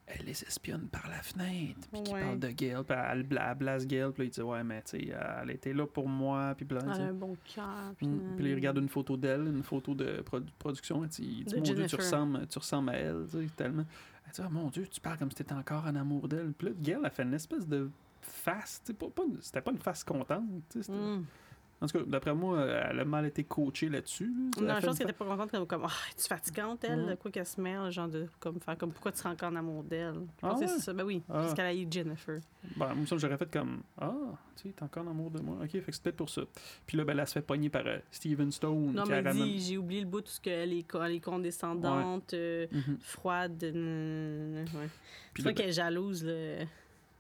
Elle les espionne par la fenêtre, puis qui Ouais. parle de Gail, puis elle, bla- elle blase Gail, puis il dit « Ouais, mais tu sais, elle était là pour moi, puis bla, Elle a un bon cœur. Puis, il regarde une photo d'elle, une photo de produ- production. et Il dit De Mon Dieu, tu ressembles, tu ressembles à elle, tu sais, tellement. Elle dit Ah, Mon Dieu, tu parles comme si t'étais encore en amour d'elle. Puis là, Gail a fait une espèce de face. tu sais, pas- C'était pas une face contente. tu sais. En tout cas, d'après moi, elle a mal été coachée là-dessus. là. Non, a je pense qu'elle était pas contente, comme, comme Ah, es-tu fatigante, elle, de quoi qu'elle se mêle, genre de comme faire comme pourquoi tu seras encore en amour d'elle? Je Ah ouais? c'est ça. Ben oui, Ah. parce qu'elle a eu Jennifer. Ben, moi, j'aurais fait comme Ah, tu sais, t'es encore en amour de moi. Ok, fait que c'est peut-être pour ça. Puis là, ben, elle se fait pogner par euh, Steven Stone. Non, mais la elle ramène- dit, j'ai oublié le bout, tout ce qu'elle est, elle est condescendante, euh, Mhm. froide. nan, Ouais. Puis Tu ben, qu'elle est jalouse, là.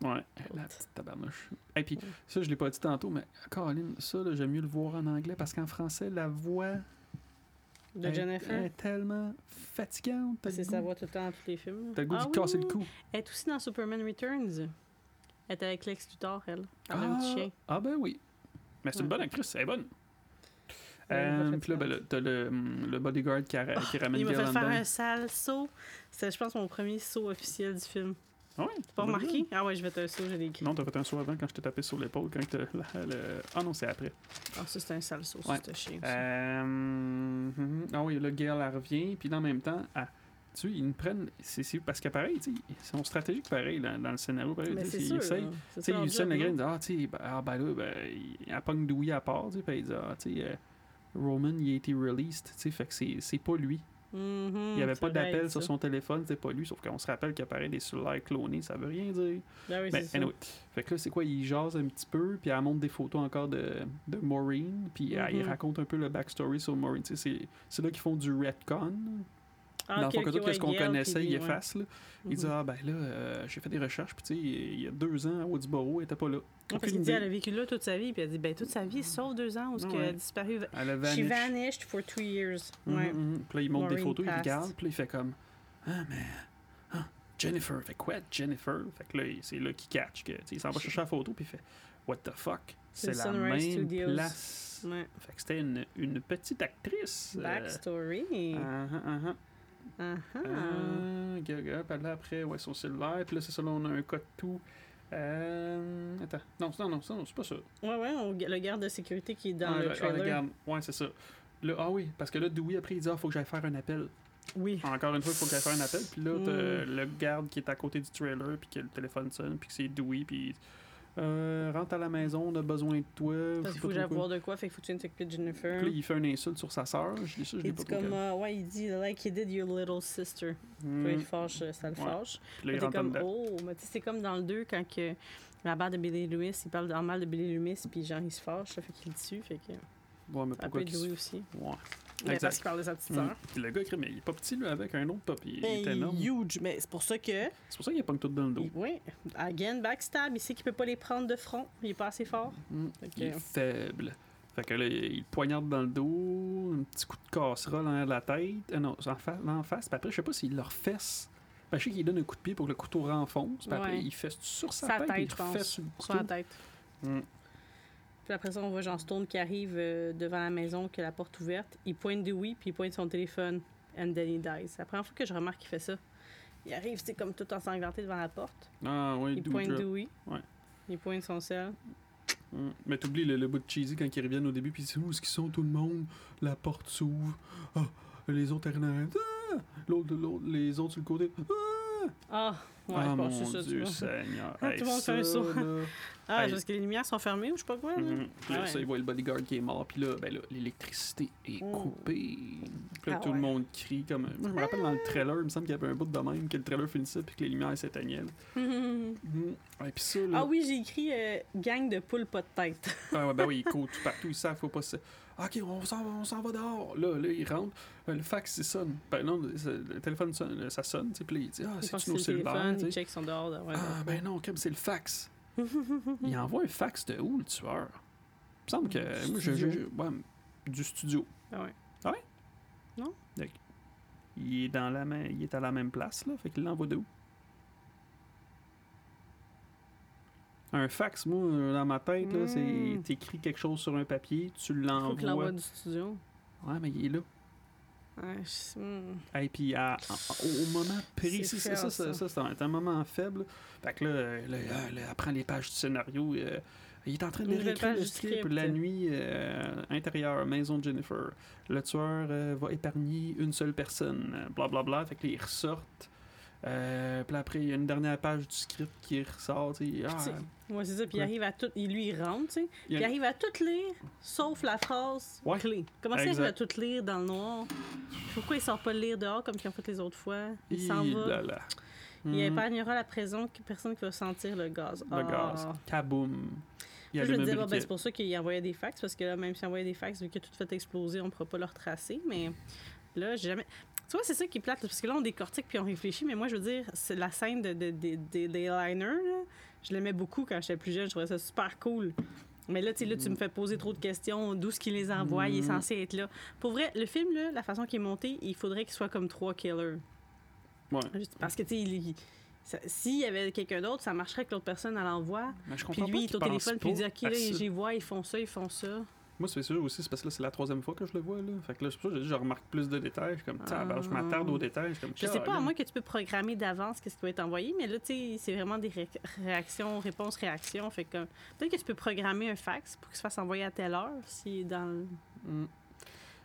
Ouais, la petite tabarnouche. Et puis, ça, je l'ai pas dit tantôt, mais Caroline, ça, là, j'aime mieux le voir en anglais parce qu'en français, la voix De est, Jennifer? est tellement fatigante. t'as le C'est goût- sa voix tout le temps dans tous les films. T'as le goût Ah de oui, casser oui, le cou. Elle est aussi dans Superman Returns. Elle est avec Lex Luthor, elle. Elle a un petit Ah, chien. ah, ben oui. Mais c'est une bonne actrice, elle est bonne. Ouais, elle Euh, puis là, ben, là, t'as le, hum, le bodyguard qui, ra- qui ramène Il m'a fait faire un sale saut. C'est, je pense, mon premier saut officiel du film. Ah ouais, T'as pas remarqué? Ah ouais, je vais te saut, j'ai des écrit. Non, t'as fait un saut avant quand je t'ai tapé sur l'épaule. Quand la- le... Ah non, c'est après. Ah, ça, c'est un sale saut, Ouais. c'est un chien. Euh, hum, ah oui, le Gale, elle revient. Puis en même temps, elle- tu sais, ils nous prennent. C'est, parce que pareil, tu ils sont stratégiques pareil dans, dans le scénario. Pareil, Mais tu c'est ils sûr. essayent. Tu Usain Grain là. dit Ah, tu sais, ah, ben là, ben, il elle pogne Dewey à part, tu sais, puis il dit Ah, tu sais, euh, Roman, il a été released, tu sais, fait que c'est pas lui. Mhm, Il n'y avait c'est pas d'appel sur son téléphone, c'était pas lui, sauf qu'on se rappelle qu'apparaît des cellulaires clonés, ça veut rien dire. Ben oui, c'est ça. anyway. Fait que là, c'est quoi, il jase un petit peu, puis elle montre des photos encore de, de Maureen, puis elle- il Mhm. raconte un peu le backstory sur Maureen. C'est, c'est là qu'ils font du retcon. Ah, Dans le ok, fond, que ok, tout ouais, ce qu'on connaissait, il efface. Là. Il dit Mhm. Ah, ben là, euh, j'ai fait des recherches, puis tu sais, il y a deux ans, à Woodsboro, elle était pas là. Ouais, parce qu'il dit elle a vécu là toute sa vie, puis elle dit ben toute sa vie, sauf deux ans où ce Ouais. qu'elle a disparu. Elle a She vanished. vanished for two years. Mhm, Ouais. mhm. Puis là, il montre des photos, il regarde, puis là, il fait comme Ah, mais. ah, Jennifer. Fait quoi, Jennifer? Fait que là, c'est là qu'il catch. Que, il s'en va chercher la photo, puis il fait What the fuck? C'est la même Studios. place. Ouais. Fait que c'était une, une petite actrice. euh, Backstory. ah, ah, ah, ah. Ah ah. Ah, gaga, puis là, après, ouais, son cellulaire, puis là, c'est ça, là, on a un code tout. Euh, attends, non, non, non, non, c'est pas ça. Ouais, ouais, on- le garde de sécurité qui est dans ah, le ah, trailer. ouais, c'est ça. Là, ah oui, parce que là, Dewey, après, il dit, ah, faut que j'aille faire un appel. Oui. Encore une fois, il faut qu'elle fasse un appel. Puis là, Mm. t'as le garde qui est à côté du trailer, puis que le téléphone sonne, puis que c'est Dewey, puis euh, rentre à la maison, on a besoin de toi. Parce qu'il faut que pas j'aille trop voir de quoi, fait qu'il faut que tu de Jennifer. Puis là, il fait une insulte sur sa sœur. Je dis ça, je Il l'ai pas comme, euh, ouais, il dit, like he did your little sister. Mm. Puis il fâche, euh, ça le Ouais. fâche. Puis là, il comme, oh, mais tu sais, c'est comme dans le 2 quand que la barre de Billy Lewis, il parle en mal de Billy Lewis, puis genre, il se fâche, ça fait qu'il le tue, fait que Ouais, mais ça pourquoi peut être Dewey aussi. Ouais. Mais parce qu'il parle de sa petite Mm. sœur. Puis le gars, écrit, mais il est pas petit, là, avec un autre pop. Il, il Ben, est énorme. huge, mais c'est pour ça que, C'est pour ça qu'il est pas tout dans le dos. oui, again, backstab, il sait qu'il peut pas les prendre de front, il est pas assez fort. Mm. Que- Il est faible. Fait que là, il poignarde dans le dos, un petit coup de casserole en la tête. Euh, non, en, fa en face. Puis après, je sais pas s'il leur fesse. Ben, je sais qu'il donne un coup de pied pour que le couteau renfonce. Puis après, Ouais. il fesse sur sa, Sa tête, tête, il je pense. fesse sur le Sur la couteau. tête. Mm. Puis après ça, on voit Jean Stone qui arrive euh, devant la maison, qui a la porte ouverte. Il pointe Dewey, puis il pointe son téléphone. And then he dies. C'est la première fois que je remarque qu'il fait ça. Il arrive, c'est comme tout ensanglanté devant la porte. Ah, oui, Il pointe. Dewey. Ouais. Il pointe son sel. Mm. Mais t'oublies le, le bout de cheesy quand ils reviennent au début, puis disent Où est-ce qu'ils sont tout le monde? La porte s'ouvre. Ah, les autres arrivent. Ah! L'autre, l'autre, les autres sur le côté. Ah! Ah, ouais, ah, je mon que c'est ça, Dieu. Seigneur. Ah, Hey, tout le monde fait un saut. Ah, parce que les lumières sont fermées ou je sais pas quoi. là? Mhm. Puis là, Ouais. ça, il voit le bodyguard qui est mort. Puis là, ben là, l'électricité est Mm. coupée. Puis là, Ah tout le monde crie comme. Moi, je me rappelle dans le trailer, il me semble qu'il y avait un bout de même, que le trailer finissait puis que les lumières s'éteignaient. Mhm. Puis ça, là. ah oui, j'ai écrit euh, gang de poules pas de tête. Ah ouais, ben oui, ils courent tout partout, ils savent, faut pas se. Ok, on s'en va, on s'en va dehors. Là, là, il rentre. Euh, le fax, il sonne. Ben non, le, téléphone sonne, ça sonne. Puis là, il dit Ah, c'est-tu nos cellulaires téléphone, tu sais? il check son dehors. ouais, Ah, ben non, comme c'est le fax. Il envoie un fax de où, le tueur? Il me semble que. Du moi, je, je- studio. je- ouais, du studio. Ah ouais. Ah ouais? Non? Que Il est, dans la main, il est à la même place, là. Fait qu'il l'envoie de où? Un fax, moi, dans ma tête, là, c'est Mm. t'écris quelque chose sur un papier, tu Il faut qu'il l'envoie l'envoies. du studio. Ouais, mais il est là. Je- hmm. Et puis, à- à- au, moment précis, C'est ça, ça, ça, c'est un, moment faible. Fait que là, euh, là, euh, là, elle prend les pages du scénario. euh, il est en train de réécrire le script. script. La nuit euh, intérieure, maison de Jennifer. Le tueur euh, va épargner une seule personne. euh, Blablabla. Bla, bla. Fait que là, ils ressortent. Euh, puis après, il y a une dernière page du script qui ressort. Ah, Ouais, c'est ça. Puis il arrive à tout. Lui, il rentre. Puis il arrive à tout lire, sauf la phrase Ouais. clé. Comment ça, il arrive à tout lire dans le noir? Pourquoi il sort pas le lire dehors comme ils ont fait les autres fois? Il s'en va. là, là. Il épargnera la prison personne qui va sentir le gaz. Le Ah. gaz. Kaboom. Il Là, je me disais, bon, ben, c'est pour ça qu'il envoyait des fax, parce que là, même s'il envoyait des fax, vu qu'il a tout fait exploser, on ne pourra pas le retracer. Mais là, j'ai jamais. Tu vois, c'est ça qui est plate, parce que là, on décortique puis on réfléchit, mais moi, je veux dire, c'est la scène de, de, de- de- des liners. Je l'aimais beaucoup quand j'étais plus jeune. Je trouvais ça super cool. Mais là, là, tu me fais poser trop de questions. D'où est-ce qu'il les envoie? Il est Mm. censé être là. Pour vrai, le film, là, la façon qu'il est monté, il faudrait qu'il soit comme trois killers. Ouais. Juste Parce que, tu sais, s'il y avait quelqu'un d'autre, ça marcherait que l'autre personne. Mais je Puis lui, il est au téléphone, puis il dit OK, à là, j'y vois, ils font ça, ils font ça. Moi, c'est sûr aussi, c'est parce que là, c'est la troisième fois que je le vois. Là. Fait que là, c'est pour ça que je remarque plus de détails. Je comme, tiens, ben, je m'attarde aux détails. Je, comme, Je sais pas, à moins que tu peux programmer d'avance qu'est-ce qui va être envoyé, mais là, tu sais, c'est vraiment des ré- réactions, réponses, réactions. Fait que peut-être que tu peux programmer un fax pour qu'il se fasse envoyer à telle heure, si dans le... Mm.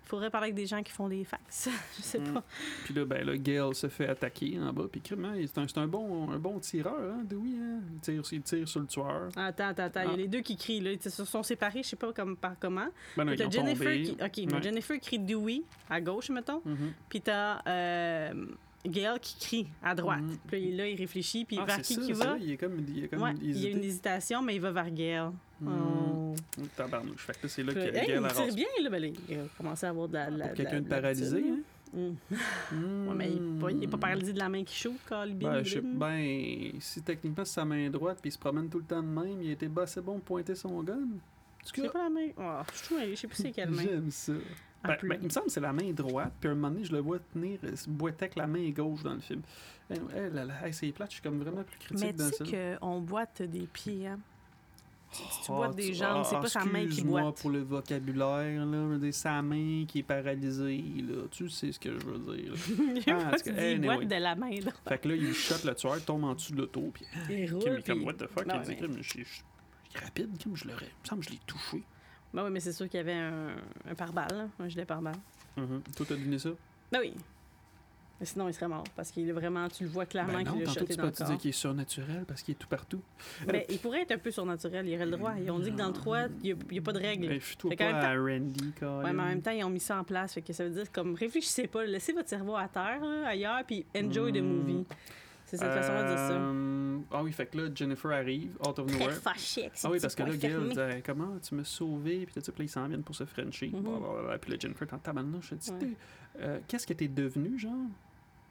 Faudrait parler avec des gens qui font des fax. Je sais Mm. pas. Puis là, ben là, Gale se fait attaquer en bas. Puis hein, c'est un, c'est un, bon, un bon tireur, hein, Dewey. Hein? Il, tire, il tire sur le tueur. Attends, attends, attends. Il y Ah. a les deux qui crient, là. Ils se sont séparés, je sais pas comme, par comment. Ben non, Jennifer tombé. qui... OK, Ouais. Jennifer crie Dewey, à gauche, mettons. Mhm. Puis t'as euh, Gail qui crie à droite. Mhm. Puis là, il- il réfléchit, puis Ah, vers qui ça, ça, va? Il est comme, il est comme Ouais, il y a une hésitation, mais il va vers Gail. Mm. Oh. Oh, Tabarnouche. Fait que là, c'est là que hey, Gale il tire bien, là. Ben, là, il a commencé à avoir de la. quelqu'un de paralysé, hein? Mm. Mm. Ouais, mais il est pas, il paralysé de la main qui chauffe, Calibine. Ben, je sais- ben, si techniquement c'est sa main droite puis il se promène tout le temps de même, il a été assez bon pour pointer son gun. C'est pas la main. Oh, mêlée, je sais plus c'est quelle main. J'aime ça. Ben, ben, il me semble que c'est la main droite, puis à un moment donné, je le vois tenir, euh, se boiter avec la main gauche dans le film. Eh, eh, là, là, hey, c'est plate, je suis comme vraiment plus critique mais tu dans ça. qu'on boite des pieds, hein? Si tu Ah, boites des tu- jambes, c'est ah, pas sa main qui excuse-moi boite. pour le vocabulaire, là. Sa main qui est paralysée, là. Tu sais ce que je veux dire. Il Ah, tu boite de la main, là. fait que là, il shot le tueur, tombe en dessous de l'auto, puis Il roule, est comme, puis- what the fuck, Ben il dit, mais- je suis rapide, Kim, je l'aurais. Il me semble que je l'ai touché. Ben oui, mais c'est sûr qu'il y avait un, un pare-balles, un gilet pare-balles. Mhm. Toi, t'as deviné ça? Ben oui. Mais sinon, il serait mort parce qu'il est vraiment, tu le vois clairement Ben qu'il tantôt, shoté dans le corps. dire qu'il est surnaturel parce qu'il est tout partout. Ben, il pourrait être un peu surnaturel, il aurait le droit. Ils ont dit que dans le 3, il n'y a, pas de règle. Ben, qu'en pas à Randy, Colin. Ouais, mais en même temps, ils ont mis ça en place. Fait que ça veut dire, comme, réfléchissez pas, laissez votre cerveau à terre, là, ailleurs, puis enjoy the Mm. movie. C'est cette façon de dire ça. Euh, Ah oui, fait que là, Jennifer arrive, out of Très nowhere. Ah oui, parce que là, Gail dit Comment tu m'as sauvé Puis tout ça, puis là, ils s'en viennent pour se Frencher. Mhm. Puis là, Jennifer, t'en tabarnouche. Je dis Ouais. T'es- euh, Qu'est-ce que t'es devenu, genre?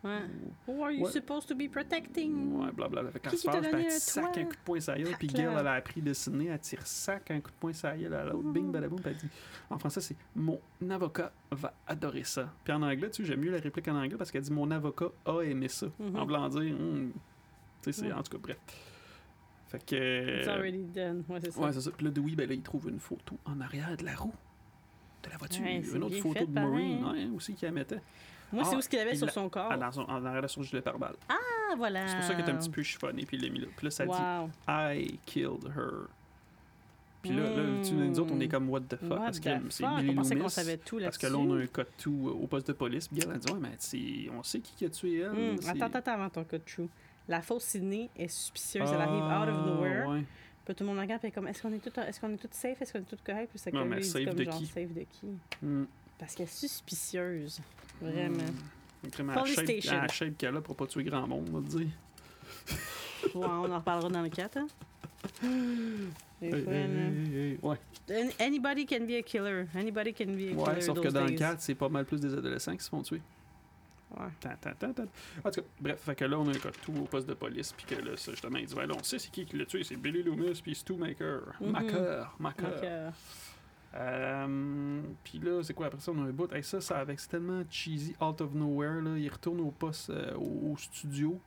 Ouais. Who are you Ouais. supposed to be protecting? Ouais, blablabla. Fait qu'elle Qui se donné elle sac un coup de poing la gueule, puis. Gail, elle a appris de Sydney, elle tire sac un coup de poing la gueule à l'autre, bing, badaboum, puis elle dit En français, c'est Mon avocat va adorer ça. Puis en anglais, tu sais, j'aime mieux la réplique en anglais parce qu'elle dit Mon avocat a aimé ça. Mhm. En voulant dire, Hum, tu sais, c'est en tout cas, bref. Fait que. It's already done. Ouais, c'est ça. Ouais, c'est ça. Puis là, Dewey, ben là, il trouve une photo en arrière de la roue de la voiture. Ouais, une autre photo de Marine, aussi, qui la mettait. Moi, c'est Ah, où ce qu'il avait sur son corps. Ah, dans son- en arrière de son gilet pare-balles. Ah, voilà. C'est pour ça qu'il était un petit peu chiffonné, puis il l'a mis là. Puis là, ça dit Wow. I killed her. Puis là, là tu, nous autres, on est comme what the fuck? What parce que c'est? Billy On pensait qu'on Loomis. savait tout Parce là-dessus. que là, on a un code tout euh, au poste de police. Puis elle a dit Ouais, mais on sait qui a tué elle. C'est- attends, attends, avant ton cas de true. La fausse Sydney est suspicieuse. Elle Ah, arrive out of nowhere. ouais. Puis tout le monde regarde, comme, est-ce qu'on est tout, est-ce qu'on est tout safe, est-ce qu'on est tout correct, puis c'est Non, comme mais il dit safe comme de genre qui? safe de qui? Hum. Parce qu'elle est suspicieuse, vraiment. Hum. Vraiment, Police shape, la shape qu'elle a pour pas tuer grand monde, on va te dire. Ouais, on en reparlera dans le 4. Hein? Hey, fois, hey. Ouais, An- Anybody can be a killer. Anybody can be a killer. ouais sauf que dans le days. 4, c'est pas mal plus des adolescents qui se font tuer. Ouais. Tant. En tout cas, bref, fait que là, on a un tout au poste de police, puis que là, ça, justement, il dit, ouais, là, on sait c'est qui qui l'a tué, c'est Billy Loomis, puis Stu Maker. Maker, Maker. Donc, euh, puis là, c'est quoi après ça? On a un bout. Hey, ça, ça avec c'est tellement cheesy, out of nowhere. Là. Il retourne au poste, euh, au, au studio.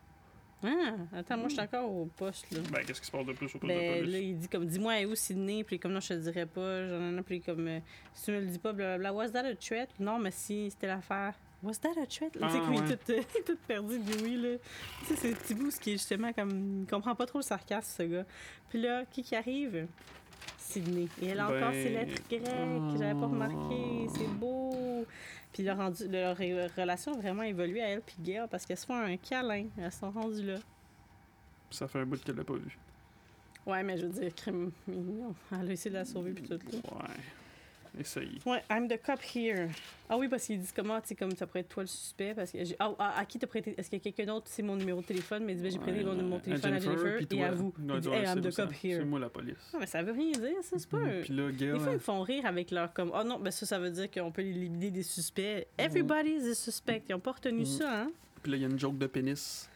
Ah, attends, moi, je suis encore au poste, là. Ben, qu'est-ce qui se passe de plus au poste de Ben, police? là, il dit comme, dis-moi, elle est où Sydney? Puis comme, non, je te le dirais pas. J'en ai puis comme, euh, si tu me le dis pas, blablabla. Was that a threat? Non, mais si, c'était l'affaire. Was that a threat? Ah, tu sais, qu'il ouais. est tout, euh, tout perdu, Dewey, là. Tu sais, c'est bout, ce qui est justement comme. Il comprend pas trop le sarcasme, ce gars. Puis là, qui qui arrive? Sydney. Et elle a encore Ben, ses lettres grecques que j'avais pas remarqué. C'est beau. Puis leur, rendu, leur re- relation a vraiment évolué à elle puis Gail parce qu'elles se font un câlin. Elles sont rendues là. Ça fait un bout qu'elle l'a pas vu. Ouais, mais je veux dire, crime mignon. Elle a essayé de la sauver puis tout. Là. Ouais. Essaye. Ouais, I'm the cop here. Ah oui, parce qu'ils disent comment, tu comme ça pourrait être toi le suspect. Parce que ah, ah, à qui t'as prêté Est-ce qu'il y a quelqu'un d'autre, c'est mon numéro de téléphone Mais il dit, ben, j'ai prêté mon numéro de téléphone à Jennifer, et à vous. Ouais, Il dit, ouais, hey, I'm c'est- the c'est- cop C'est here. moi la police. Ah, mais ça veut rien dire, ça, c'est pas. un- Puis là, Gail. Des fois, hein, ils font rire avec leur comme. Oh non, ben ça, ça veut dire qu'on peut éliminer des suspects. Everybody is a suspect. Ils ont pas retenu Mhm. ça, hein? Puis là, il y a une joke de pénis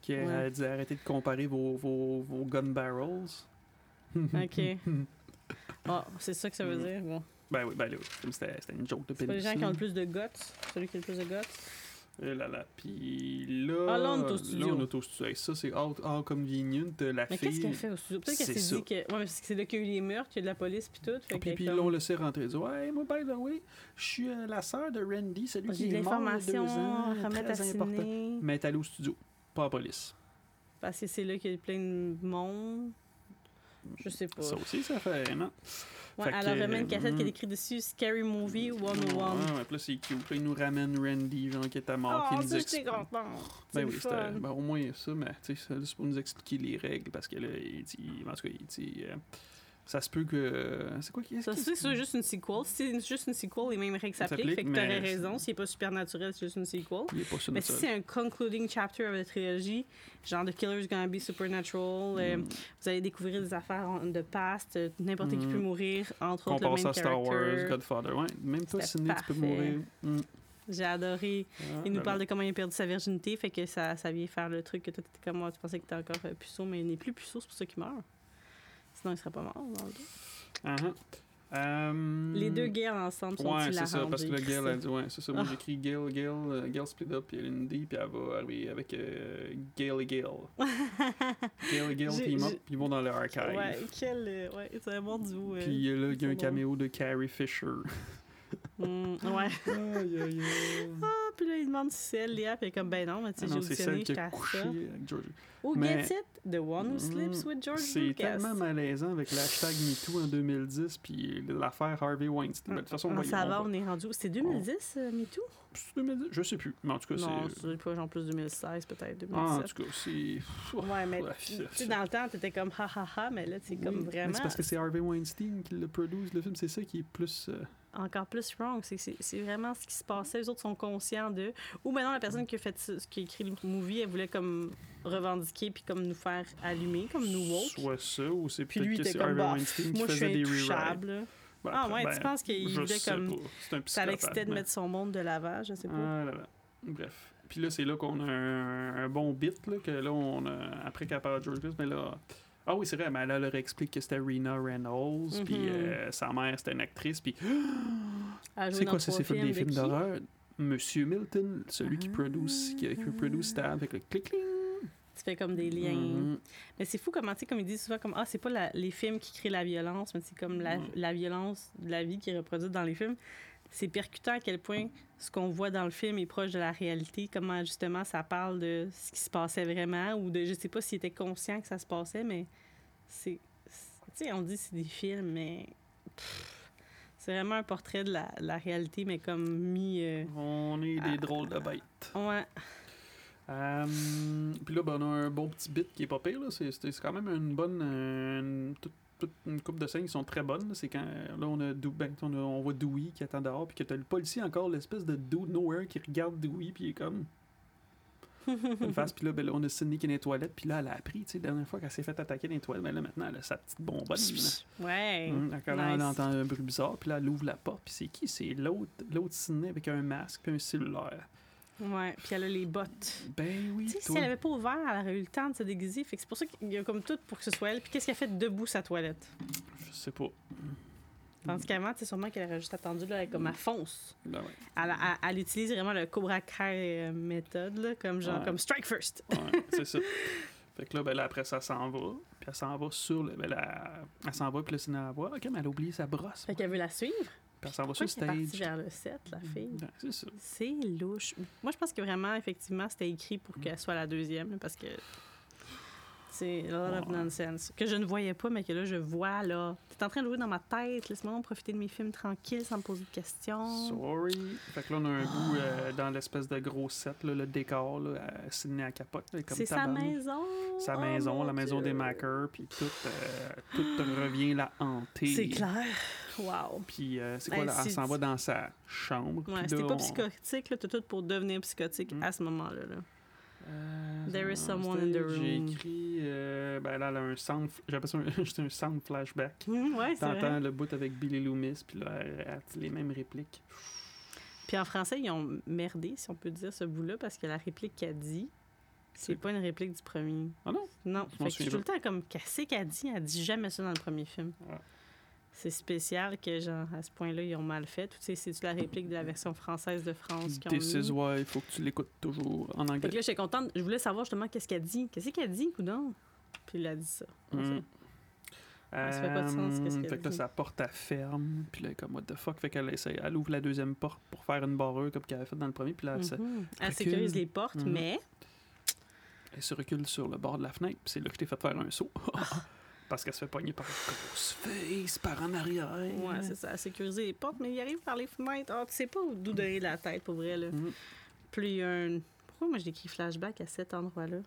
qui a Ouais. dit arrêtez de comparer vos, vos, vos gun barrels. OK. Ah, c'est ça que ça veut dire. Bon. Ben oui, ben là, comme c'était une joke de C'est pas les gens qui ont le plus de guts? Celui qui a le plus de guts? Eh là là. Puis là. Ah, là, on est au studio. Là, studio. Hey, ça, c'est all, all convenient. La Mais fille. qu'est-ce qu'elle fait au studio? Peut-être qu'elle s'est dit que. Ouais, parce que c'est là qu'il y a eu les meurtres, qu'il y a de la police puis tout. Fait Puis, qu'elle puis est là, comme- on le sait rentrer. Dire, ouais, moi, by the way, je suis euh, la sœur de Randy, celui qui est mort il y a deux ans. Très important. Mais elle est allée au studio, pas à la police. Parce que c'est là qu'il y a plein de monde. Je sais pas. Ça aussi, ça fait, non? Ouais, Fait elle que, remet une cassette mm. qui est écrite dessus Scary Movie 101. Ouais, ouais, puis là, c'est cute. Là, il nous ramène Randy, genre, qui était mort, qui Oh, ça, j'étais contente. C'est Ben oui, c'était ben, au moins ça, mais tu sais, c'est juste pour nous expliquer les règles, parce que là, il dit, en tout cas, il dit, euh, ça se peut que, euh, c'est quoi qui est Ça, c'est ça, juste une sequel. Si c'est juste une sequel, les mêmes règles Ça s'appliquent. s'applique, Fait que t'aurais raison. S'il n'est pas supernaturel, c'est juste une sequel. Il est pas sûr Mais de si c'est un concluding chapter of la trilogie, genre The Killer's Gonna Be Supernatural, euh, Mm. vous allez découvrir des affaires de past, euh, n'importe qui Mm. peut mourir, entre Qu'on autres le passe à Star Wars. Godfather, ouais. Même toi, Sidney, tu peux mourir. Mm. J'ai adoré. Ah, Il nous ben parle de comment il a perdu sa virginité, fait que ça, ça vient faire le truc que toi, t'étais comme moi, tu pensais que t'étais encore puceau, mais il n'est plus puceau, c'est pour ça qu'il meurt. Sinon, il serait pas mort dans le dos. Ah, ah. Euh, Les deux guerres ensemble sont Ouais, c'est ça, parce que le ça. a dit, ouais, c'est ça. Moi, Ah. j'ai écrit Gail, Gail, euh, Gail split up, puis Lindy, puis elle va arriver avec euh, Gail et Gail. Gail et Gail J'ai- team up, puis ils vont dans le archive. Ouais, quel. euh, Ouais, c'est un bon duo. Puis là, il y a un bon. caméo de Carrie Fisher. Mm, ouais. aïe, aïe, aïe. Ah, puis là, il demande si c'est elle, Léa, puis elle est comme, ben non, mais tu Ah sais, j'ai non, c'est auditionné, j'étais à ça. Ou Mais- Get It, The One Who Sleeps Mm, with George C'est Lucas. tellement malaisant avec l'hashtag MeToo en 2010, puis l'affaire Harvey Weinstein. Ben, de toute façon, on Ah, va ça on va, on est rendu. C'était 2010, euh, MeToo? C'est 2010? Je sais plus. Mais en tout cas, Non, c'est. c'est pas genre plus 2016, peut-être, 2017. Ah, en tout cas, c'est. Ouais, mais tu c'est- sais, dans le temps, t'étais comme ha ha ha, mais là, c'est comme Oui, vraiment C'est parce que c'est Harvey Weinstein qui le produit, le film. C'est ça qui est plus. euh, encore plus wrong. C'est c'est- c'est vraiment ce qui se passait. Les autres sont conscients de. Ou maintenant, la personne qui a fait qui a écrit le movie, elle voulait comme revendiquer puis comme nous faire allumer, comme nous woke. Soit ça, ou c'est Puis peut-être lui, il que était c'est comme, Harvey bah, Weinstein qui moi, je suis faisait des rewrites. Ben, Ah après, ouais, ben, tu penses qu'il voulait comme. pas. C'est un Ça l'excitait de mais- mettre son monde de l'avant, je sais pas. Ah là là. Bref. Puis là, c'est là qu'on a un, un bon bit, là, que là, on a, après qu'elle parle de George Lucas, mais là... Ah oui, c'est vrai, mais elle leur explique que c'était Rena Reynolds, puis Mhm. euh, sa mère, c'était une actrice, puis... C'est quoi, c'est fait des de films qui? d'horreur? Monsieur Milton, celui qui Ah. produce, qui, qui produce Stab, avec le clic-cling. Tu fais comme des liens. Mhm. Mais c'est fou comment, tu sais, comme ils disent souvent, comme, ah, c'est pas la- les films qui créent la violence, mais c'est comme la, Mm. la violence de la vie qui est reproduite dans les films. C'est percutant à quel point ce qu'on voit dans le film est proche de la réalité, comment justement ça parle de ce qui se passait vraiment, ou de, je sais pas s'il était conscient que ça se passait, mais c'est. Tu sais, on dit que c'est des films, mais. C'est vraiment un portrait de la, la réalité, mais comme mis. euh, On est des drôles de bêtes. ouais. Euh, puis là, ben, on a un bon petit bit qui est pas pire. là. C'est quand même une bonne. euh, une, toute, toute une coupe de scènes qui sont très bonnes. C'est quand. Là, on a, Dou- ben, on, a- on voit Dewey qui attend dehors. Puis que t'as le policier encore, l'espèce de dude nowhere qui regarde Dewey. Puis il est comme. une face. Puis là, ben, là, on a Sydney qui est dans les toilettes. Puis là, elle a appris. Tu sais, la dernière fois qu'elle s'est fait attaquer dans les toilettes. Ben là, maintenant, elle a sa petite bonbonne. là. Ouais. Hum, quand elle entend un bruit bizarre, puis là, elle ouvre la porte, puis c'est qui? C'est l'autre, l'autre Sydney avec un masque puis un cellulaire. Ouais. Puis elle a les bottes. Ben oui, Tu sais, si elle avait pas ouvert, elle aurait eu le temps de se déguiser. Fait que c'est pour ça qu'il y a comme tout pour que ce soit elle. Puis qu'est-ce qu'elle fait debout sa toilette? Je sais pas. Tandis qu'avant, c'est sûrement qu'elle aurait juste attendu là, comme elle fonce. Ben ouais. Elle, elle- elle utilise vraiment le Cobra Kai euh, méthode, là, comme genre Ouais. comme strike first. Ouais, c'est ça. Fait que là, ben là, après ça, s'en va. Puis elle s'en va sur le. Ben là, elle s'en va, puis là, c'est dans la voie. Ok, mais elle a oublié sa brosse. Fait qu'elle veut la suivre? Puis elle s'en va sur qu'elle est partie stage. vers le 7, la fille? Ouais, c'est ça. C'est louche. Moi, je pense que vraiment, effectivement, c'était écrit pour qu'elle soit la deuxième, parce que c'est a lot of nonsense. Que je ne voyais pas, mais que là, je vois, là. T'es en train de jouer dans ma tête. Laisse-moi profiter de mes films tranquilles sans me poser de questions. Sorry. Fait que là, on a un bout euh, dans l'espèce de gros set, là, le décor, là, à Sydney à capote. C'est sa maison? Sa Oh, maison, la maison Dieu. des Mackers, puis tout, euh, tout revient la hanter. C'est clair. Wow. Puis euh, c'est quoi, Hey, là, elle s'en va dans sa chambre. Ouais, c'était pas psychotique, là. Tout pour devenir psychotique Mm. à ce moment-là. là. Euh, There is someone in the J'ai room. écrit, euh, ben là, elle a un sound, j'appelle ça un, juste un sound flashback. Ouais, T'entends le bout avec Billy Loomis, puis là, elle elle dit les mêmes répliques. Puis en français, ils ont merdé, si on peut dire, ce bout-là, parce que la réplique qu'elle dit, C'est pas une réplique du premier. Ah non? Non. Fait que je suis tout le temps comme, qu'est-ce qu'elle dit? Elle dit jamais ça dans le premier film. Ouais. C'est spécial que, genre, à ce point-là, ils ont mal fait. Tu sais, c'est-tu la réplique de la version française de France qu'ils ont This is why, il faut que tu l'écoutes toujours en Fait que anglais. là, j'étais contente. Je voulais savoir justement qu'est-ce qu'elle dit. Qu'est-ce qu'elle dit, coudon? Puis il a dit ça. Mm. ça fait pas de sens, qu'est-ce Euh, qu'elle Fait que là, dit. sa porte, elle ferme. Puis là, elle est comme, what the fuck? Fait qu'elle essaie, elle ouvre la deuxième porte pour faire une barreur comme qu'elle avait fait dans le premier. Puis là, elle, Mhm. Recule. sécurise les portes, Mhm. mais elle se recule sur le bord de la fenêtre. Puis c'est là que je t'ai fait faire un saut. Parce qu'elle se fait pogner par une grosse face par en arrière. ouais, c'est ça. Elle sécurise les portes, mais il arrive par les fenêtres. Ah, tu sais pas d'où donner la tête, pour vrai, là. Mhm. Puis il y a un. Pourquoi moi j'écris flashback à cet endroit-là?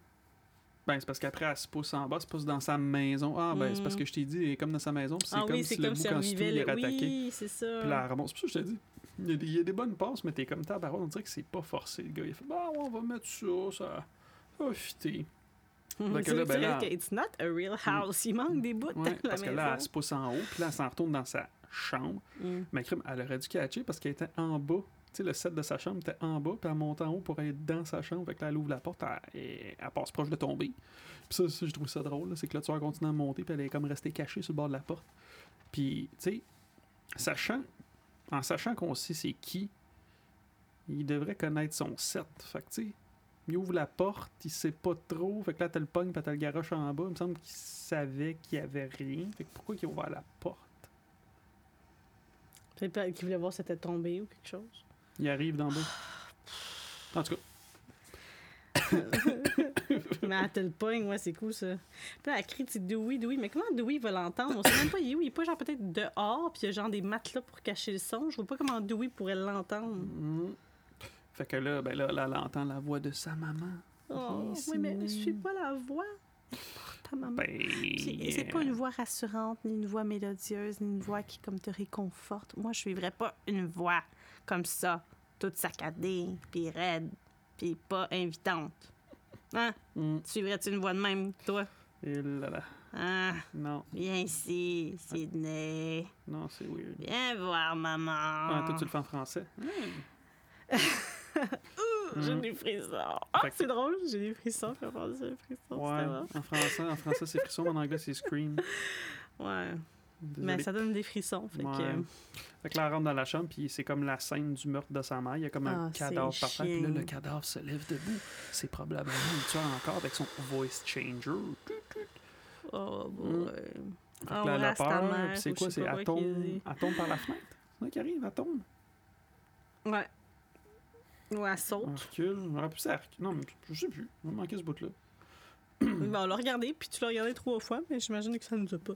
Ben, c'est parce qu'après, elle se pousse en bas, elle se pousse dans sa maison. Ah, ben, c'est parce Mhm. que je t'ai dit, elle est comme dans sa maison. C'est Ah comme oui, si le bout quand il est rattaqué. Oui, c'est ça. Puis là, remonte. C'est pour ça que je t'ai dit. Il y, a des, il y a des bonnes passes, mais t'es comme tabarouette. On dirait que c'est pas forcé, le gars. Il fait, bah, on va mettre ça, ça, ça va fitter. Là, là, ben là- que it's not a real house. Il manque des bouts Ouais, de la parce que maison. là, elle se pousse en haut, puis là, elle s'en retourne dans sa chambre. Mm. Mais crime, elle aurait dû catcher parce qu'elle était en bas. Tu sais, le set de sa chambre était en bas, puis elle monte en haut pour aller dans sa chambre. Fait que là, elle ouvre la porte, elle, elle- elle passe proche de tomber. Puis ça, ça, je trouve ça drôle, c'est que là, tu vas continuer à monter, puis elle est comme restée cachée sur le bord de la porte. Puis, tu sais, sachant, en sachant qu'on sait c'est qui, il devrait connaître son set. Fait que, tu sais, il ouvre la porte, il sait pas trop. Fait que là, t'as le pogne, puis t'as le garoche en bas. Il me semble qu'il savait qu'il y avait rien. Fait que pourquoi il a ouvert la porte? Peut-être qu'il voulait voir si c'était tombé ou quelque chose. Il arrive d'en bas. En tout cas, mais elle te le pogne, ouais, c'est cool ça. Puis là, elle crie, tu Dewey, Dewey. Mais comment Dewey va l'entendre? On sait même pas, il est où? Il est pas genre peut-être dehors, puis il y a genre des matelas pour cacher le son. Je vois pas comment Dewey pourrait l'entendre. mm. Fait que là, ben là, là, elle entend la voix de sa maman. Oh, oui, mais je suis pas la voix. Ta maman. Ben. C'est pas une voix rassurante, ni une voix mélodieuse, ni une voix qui comme te réconforte. Moi, je suivrais pas une voix comme ça, toute saccadée, puis raide, puis pas invitante. Hein? Mm. Suivrais-tu une voix de même, toi? Et là, là. Ah, Non, viens ici, Sydney. non, c'est weird. Viens voir maman. Ah, toi, tu le fais en français. J'ai Mm. des frissons. Ah, c'est drôle, j'ai des frissons. À des frissons, Ouais, en français, en français c'est frisson, mais en anglais c'est scream. Ouais, Désolé. mais ça donne des frissons. Fait Ouais. que... Fait que là, elle rentre dans la chambre, puis c'est comme la scène du meurtre de sa mère. Il y a comme un Ah, cadavre par terre, puis là, le cadavre se lève debout. C'est probablement le tueur encore avec son voice changer. Oh, boy. Mm. Fait que Ah, là, elle a peur, c'est quoi? C'est elle tombe, dit. elle tombe par la fenêtre. C'est ça qui arrive, elle tombe. Ouais. Ou elle saute. Elle recule. Me elle. Non, mais je sais plus. Il m'a manqué ce bout-là. Ben, on l'a regardé, puis tu l'as regardé trois fois, mais j'imagine que ça nous a pas.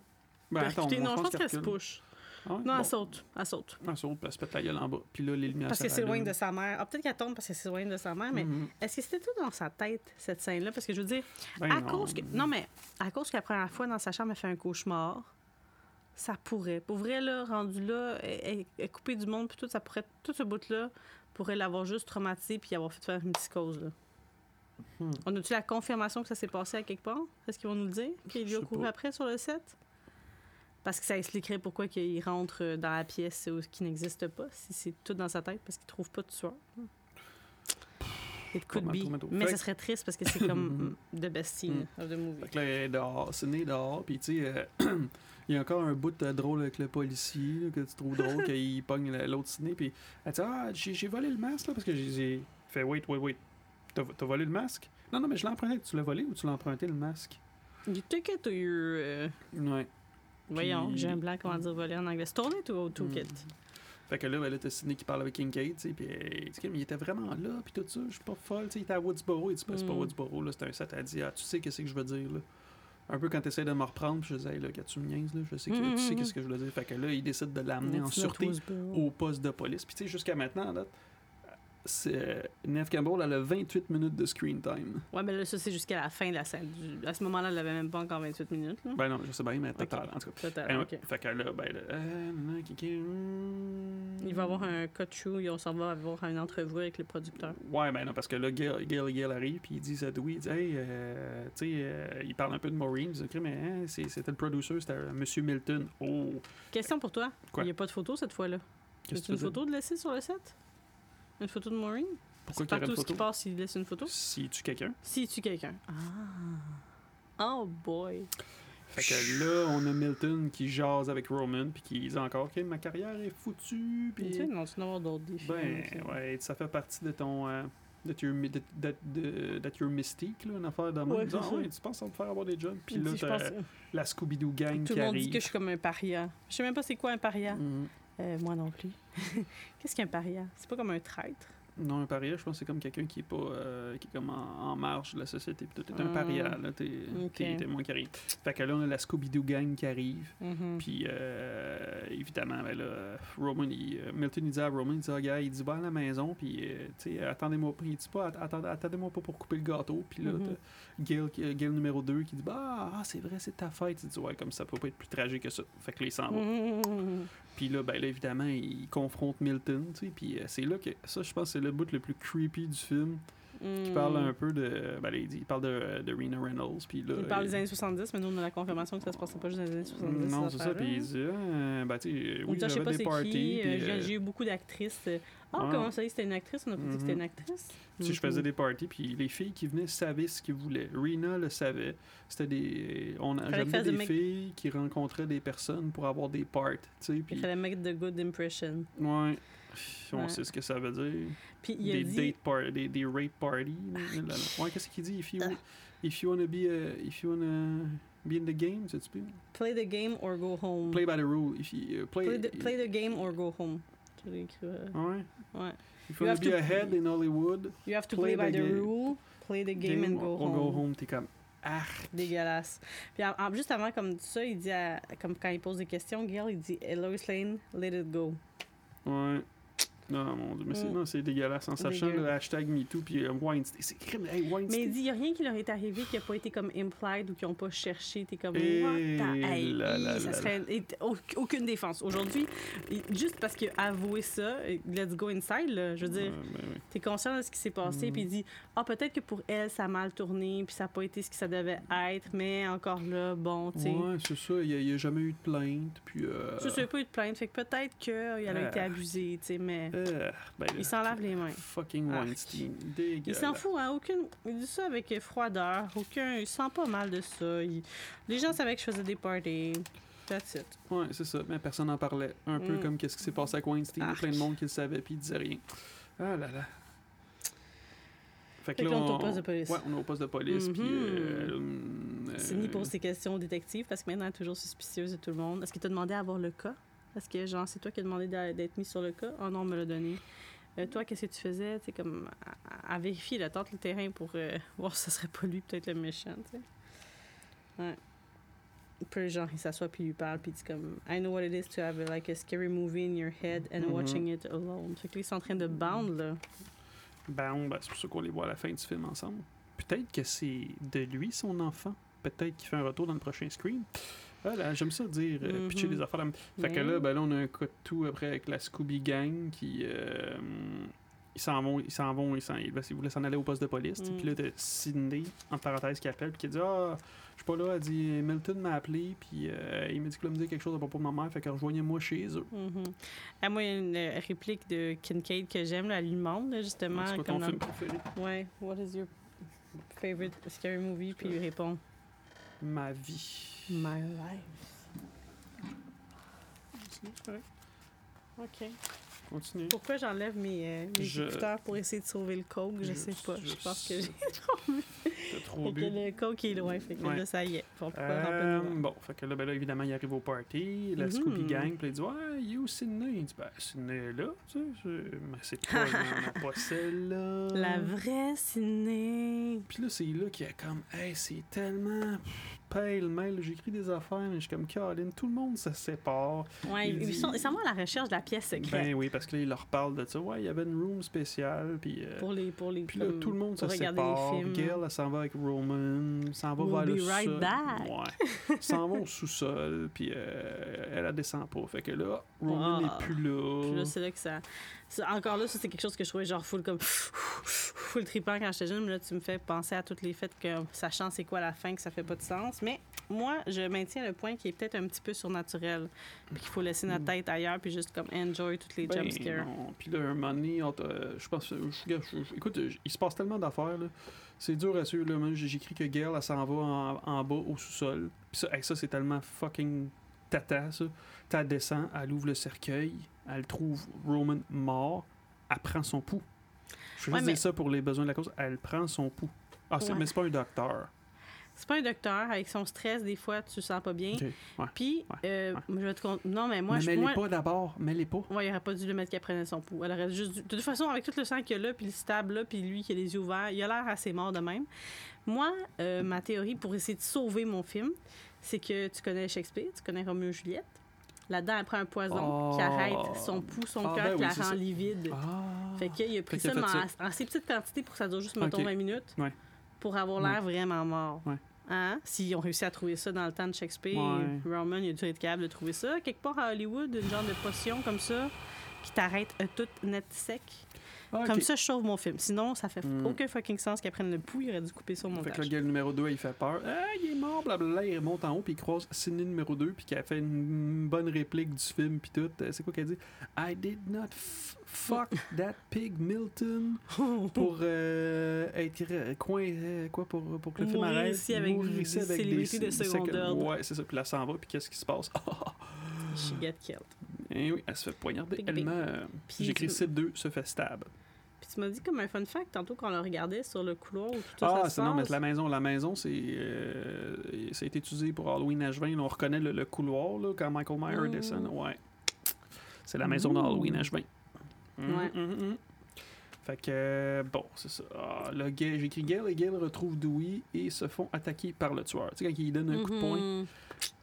Ben, attends, non, je pense qu'elle se push. Ah ouais? Non, Bon. elle saute. Elle saute. Elle saute, puis elle se pète la gueule en bas. Puis là, les lumières Parce qu'elle s'éloigne de sa mère. Ah, peut-être qu'elle tombe parce qu'elle s'éloigne de sa mère, mais Mhm. est-ce que c'était tout dans sa tête, cette scène-là? Parce que je veux dire, Ben à non. cause que. Non, mais à cause que la première fois dans sa chambre, elle fait un cauchemar, ça pourrait. Pour vrai, là, rendu là, elle, elle- coupée du monde, puis tout, ça pourrait. Tout ce bout-là pourrait l'avoir juste traumatisé puis avoir fait faire une psychose, là. Hmm. On a-tu la confirmation que ça s'est passé à quelque part? Est-ce qu'ils vont nous le dire? Qu'il lui a couru après sur le set? Parce que ça expliquerait pourquoi il rentre euh, dans la pièce qui n'existe pas, si c'est tout dans sa tête, parce qu'il trouve pas de tueur. It could be. Mais Fait ça serait triste parce que c'est comme mm, the best scene of the movie. Fait que là, elle est dehors, c'est né dehors, puis tu sais, euh, il y a encore un bout de drôle avec le policier, là, que tu trouves drôle, qu'il pogne la- l'autre ciné, puis elle dit Ah, j'ai j'ai volé le masque, là, parce que j'ai- fait Wait, wait, wait. T'as t'as volé le masque? Non, non, mais je l'ai emprunté. Tu l'as volé ou tu l'as emprunté le masque? You took it to your... euh, Ouais. Voyons, j'ai un blanc, comment dire voler en anglais. Stole it ou took Mm. It? Fait que là, ben, là t'as Sidney qui parle avec Kincaid, tu sais, puis dit, il était vraiment là, puis tout ça, je suis pas folle, tu sais, il était à Woodsboro, il dit, Ben, c'est pas Mm. Woodsboro, là, c'est un set, elle dit, ah, tu sais qu'est-ce que je veux dire, là. Un peu quand t'essaies de me reprendre, puis je disais, hey, là, quand tu me niaises, là, je sais que Mm, tu sais mm, qu'est-ce que je veux dire. Fait que là, il décide de l'amener en sûreté au poste de police. Puis tu sais, jusqu'à maintenant, là, euh, Neve Campbell, elle a 28 minutes de screen time. Ouais, mais là, ça, c'est jusqu'à la fin de la scène. À ce moment-là, elle avait même pas encore 28 minutes. Là. Ben non, je sais bien, mais total, en tout cas. Total, ok. Fait que là, ben là, euh, hmm. Il va avoir un cut-through et on s'en va avoir une entrevue avec le producteur. Ouais, ben non, parce que là, Gail, Gail, Gail arrive, puis il dit à Dewey, il dit, hey, euh, tu sais, euh, il parle un peu de Maureen, il dit, mais hein, c'était le producer, c'était euh, Monsieur Milton. Oh, Question pour toi. Quoi? Il n'y a pas de photo cette fois-là. qu'est-ce As-tu que une photo de laisser sur le set? Une photo de Maureen? Pourquoi qu'il y aurait une ce qui photo? passe, il laisse une photo? Si tu quelqu'un. Si tu quelqu'un. Ah. Oh boy. Fait que là, on a Milton qui jase avec Roman, puis qui dit encore Ok, ma carrière est foutue, puis. Tu sais, non, tu avoir d'autres défis. Ben, donc, ouais, ça fait partie de ton. Euh, de your, de, de, your mystique, là, une affaire de. Ouais, Disant, tu penses qu'on te faire avoir des jobs, puis là, t'as pense- la Scooby-Doo gang tout qui le monde arrive. dit que je suis comme un paria. Je sais même pas c'est quoi un paria. Mhm. Euh, moi non plus. Qu'est-ce qu'un paria? C'est pas comme un traître? Non, un paria, je pense que c'est comme quelqu'un qui est pas euh, qui est comme en, en marge de la société. Puis t'es un Ah. paria, là, t'es Ok. t'es- t'es moins qui arrive. Fait que là, on a la Scooby-Doo gang qui arrive. Mhm. Puis, euh, évidemment, ben là, Roman, il, Milton, il dit à Roman, il dit, ah, gars, il dit, va à la maison, puis, euh, tu sais, attendez-moi pas. Il dit pas, attendez, attendez-moi pas pour couper le gâteau. Puis là, Mhm. t'as Gail, Gail numéro 2 qui dit, bah, ah, c'est vrai, c'est ta fête. Il dit, ouais, comme ça peut pas être plus tragique que ça. Fait que là, il s'en va. Mhm. Puis là, ben là, évidemment, il confronte Milton, tu sais, puis euh, c'est là que, ça, je pense, c'est le bout le plus creepy du film, qui parle un peu de, ben il, dit, il parle de, de Rena Reynolds, puis là... Il parle des années 70, mais nous, on a la confirmation que ça se passait pas juste dans les années 70. Non, ces c'est ça, puis il dit, ah, ben, tu sais, On oui, j'avais pas des c'est parties, euh, puis, j'ai- euh, J'ai eu beaucoup d'actrices. euh, Ah, comment ça, c'était une actrice? On a pas dit que c'était une actrice? Tu sais, je faisais des parties, puis les filles qui venaient savaient ce qu'ils voulaient. Rena le savait. C'était des. On a j'avais des filles qui rencontraient des personnes pour avoir des parts. Tu sais, Il puis. fallait mettre de good impression. Ouais. On Ouais. sait ce que ça veut dire. Puis il Des dit... date par des, des rape parties. là. Ouais, qu'est-ce qu'il dit? If you, Ah. if you wanna be a, if you wanna be in the game, tu sais, Play the game or go home. Play by the rule. If you, uh, play, Play the, play the game or go home. Tu l'as écrit, euh, Ouais? Ouais. If You you wanna be ahead in Hollywood, You have to Play play, by the the game. rule, play the game, and go or home. go home, t'es comme. Ah, Dégueulasse. Puis en- en- juste avant, comme ça, il dit, à- comme quand il pose des questions, Gail, il dit Lois Lane, let it go. Ouais. Non, mon dieu, mais c'est, Mm. non, c'est dégueulasse. En sachant Dégueu. le hashtag MeToo, puis euh, Weinstein. C'est crime. Hey, Weinstein. Mais il dit, il n'y a rien qui leur est arrivé qui n'a pas été comme implied ou qui n'ont pas cherché. T'es comme, Eh what the... Hey, là là ça là serait... et t- au- aucune défense. Aujourd'hui, juste parce qu'il a avoué ça, et let's go inside, là, je veux dire, Ouais, ben oui. t'es conscient de ce qui s'est passé, Mm. puis il dit, ah, peut-être que pour elle, ça a mal tourné, puis ça n'a pas été ce que ça devait être, mais encore là, bon, tu sais. Ouais, c'est ça. Il n'y a, jamais eu de plainte. Puis. Euh, Ça, c'est pas eu de plainte, fait que peut-être qu'elle a été Ah. abusée, tu sais, mais euh, ben, il s'en lave les mains. Fucking Arc. Weinstein. Il s'en fout, hein? Aucune... Il dit ça avec froideur. Aucun... Il sent pas mal de ça. Il- Les gens savaient que je faisais des parties. That's it. Ouais, c'est ça. Mais personne n'en parlait. Un peu Mm. comme qu'est-ce qui s'est passé avec Weinstein. Il y a Arc. plein de monde qui le savait, puis il disait rien. Ah là là. Fait que là, on est au poste de police. Ouais, on est au poste de police. Puis. Euh, Sidney euh, pose ses questions au détective parce que maintenant, elle est toujours suspicieuse de tout le monde. Est-ce qu'il t'a demandé à avoir le cas? Est-ce que, genre, c'est toi qui as demandé d'être mis sur le cas? Oh non, on me l'a donné. Euh, toi, qu'est-ce que tu faisais? Tu comme, à, à vérifier, la tente le terrain pour euh, voir si ce serait pas lui, peut-être le méchant, tu sais. Ouais. Puis, genre, il s'assoit puis il lui parle, puis il dit comme, I know what it is to have like a scary movie in your head and Mhm. watching it alone. Fait que là, ils sont en train de bound, là. Ben, ben, c'est pour ça qu'on les voit à la fin du film ensemble. Peut-être que c'est de lui son enfant. Peut-être qu'il fait un retour dans le prochain screen. Voilà, j'aime ça dire, euh, Mhm. pitcher des affaires. Fait que là, ben là, on a un cas de tout après avec la Scooby Gang qui. euh, ils s'en vont, ils s'en vont, ils s'en ils voulaient s'en aller au poste de police. Mm. Puis là, t'as Sydney, en parenthèse, qui appelle, puis qui dit Ah, je suis pas là. Elle dit Milton m'a appelé, puis euh, il m'a dit qu'il allait me dire quelque chose à propos de ma mère, fait que rejoignez-moi chez eux. Mhm. Ah, moi, il y a une réplique de Kincaid que j'aime, là, elle lui demande, là, justement. C'est quoi ton film préféré? Ouais, what is your favorite scary movie? Puis il répond, Ma vie. My life. OK. Continue. Pourquoi j'enlève mes, euh, mes Je- écouteurs pour essayer de sauver le coke? Je, sais pas. Je, pense que j'ai T'as trop fait que bu? le coke est loin. Fait que Ouais. là, ça y est. Euh, bon, fait que là, ben là, évidemment, il arrive au party, la Mhm. Scooby Gang, puis il dit Ouais, you Sydney. Il dit Ben, Sydney est là, tu sais. c'est- Mais c'est pas, pas celle-là. La vraie ciné. Puis là, c'est là qu'il y a comme Hey, c'est tellement pale, mail. J'écris des affaires, mais je suis comme Caroline, tout le monde se sépare. Ouais, Il ils, dit- sont, ils s'en vont à la recherche de la pièce secrète. Ben oui, parce que là, il leur parle de ça. Ouais, il y avait une room spéciale, puis. euh, pour les, pour les, Puis là, tout le monde se sépare. Gail, elle s'en va avec Roman, s'en va We'll vers le be right sous-sol. back. Ouais. s'en va au sous-sol, puis euh, elle, elle descend pas. Fait que là, Roman n'est Ah. plus là. Puis là, c'est là que ça, Encore là, ça, c'est quelque chose que je trouvais genre full comme. full trippant quand j'étais jeune. Mais là, tu me fais penser à toutes les faits que, sachant c'est quoi la fin, que ça fait pas de sens. Mais moi, je maintiens le point qui est peut-être un petit peu surnaturel. Puis qu'il faut laisser notre tête ailleurs, puis juste comme enjoy toutes les Hmm. Ben, jumpscares. Puis là, un moment donné, je pense, écoute, il se passe tellement d'affaires, là. C'est dur à suivre, là. Écrit que Gail, elle s'en va en, en bas au sous-sol. Puis ça, hey, ça c'est tellement fucking tata, ça. Elle descend, elle ouvre le cercueil, elle trouve Roman mort, elle prend son pouls. Je Ouais, juste dire ça pour les besoins de la cause. Elle prend son pouls. Ah, Ouais. mais c'est pas un docteur. C'est pas un docteur. Avec son stress, des fois, tu te sens pas bien. Ouais. Puis, Ouais, euh, ouais. je vais te Non, mais moi, mais je. mets-les moi- pas d'abord, mets-les pas. Ouais, il aurait pas dû le mettre qu'elle prenait son pouls. Elle aurait juste dû- De toute façon, avec tout le sang qu'il y a là, puis le stab là, puis lui qui a les yeux ouverts, il a l'air assez mort de même. Moi, euh, ma théorie pour essayer de sauver mon film, c'est que tu connais Shakespeare, tu connais Roméo et Juliette. Là-dedans, elle prend un poison qui Oh. arrête son pouls, son Ah, cœur, ben qui oui, la rend ça. livide. Ah. Fait qu'il a pris Fait ça, a mais en, en assez petite quantité pour que ça dure juste, mettons, Ok. 20 minutes, Ouais. pour avoir l'air vraiment mort. Ouais. Hein? S'ils ont réussi à trouver ça dans le temps de Shakespeare, Ouais. Roman, il a dû être capable de trouver ça. Quelque part à Hollywood, une genre de potion comme ça, qui t'arrête euh, tout net sec. Ah. Comme ça, je sauve mon film. Sinon, ça fait Hmm. aucun fucking sens qu'elle prenne le pouls, il aurait dû couper ça au Fait que le gars numéro 2, il fait peur. Ah, il est mort, blablabla. Il remonte en haut, puis il croise Sidney numéro 2, puis a fait une bonne réplique du film, puis tout. Euh, C'est quoi qu'elle dit? I did not fuck that pig Milton pour euh, être coin. euh, quoi, pour, pour que le film arrête? ici avec avec célébrités de second ordre. Ouais, c'est ça. Puis là, ça s'en va, puis qu'est-ce qui se passe? She get killed. Eh oui, elle se fait poignarder. Elle meurt. J'écris Sid 2 se fait stab. Tu m'as dit comme un fun fact tantôt quand on le regardait sur le couloir où tout ça, Ah, ça c'est non, mais la maison, la maison, c'est euh, ça a été utilisé pour Halloween H20. Là, on reconnaît le, le couloir là, quand Michael Myers Mm. descend. Ouais, c'est la maison de Ouh. Halloween H20. Mhm, Ouais. mhm. Fait que euh, bon, c'est ça. Ah, là, j'écris Gail et Gail retrouvent Dewey et se font attaquer par le tueur. Tu sais quand il donne un coup de poing.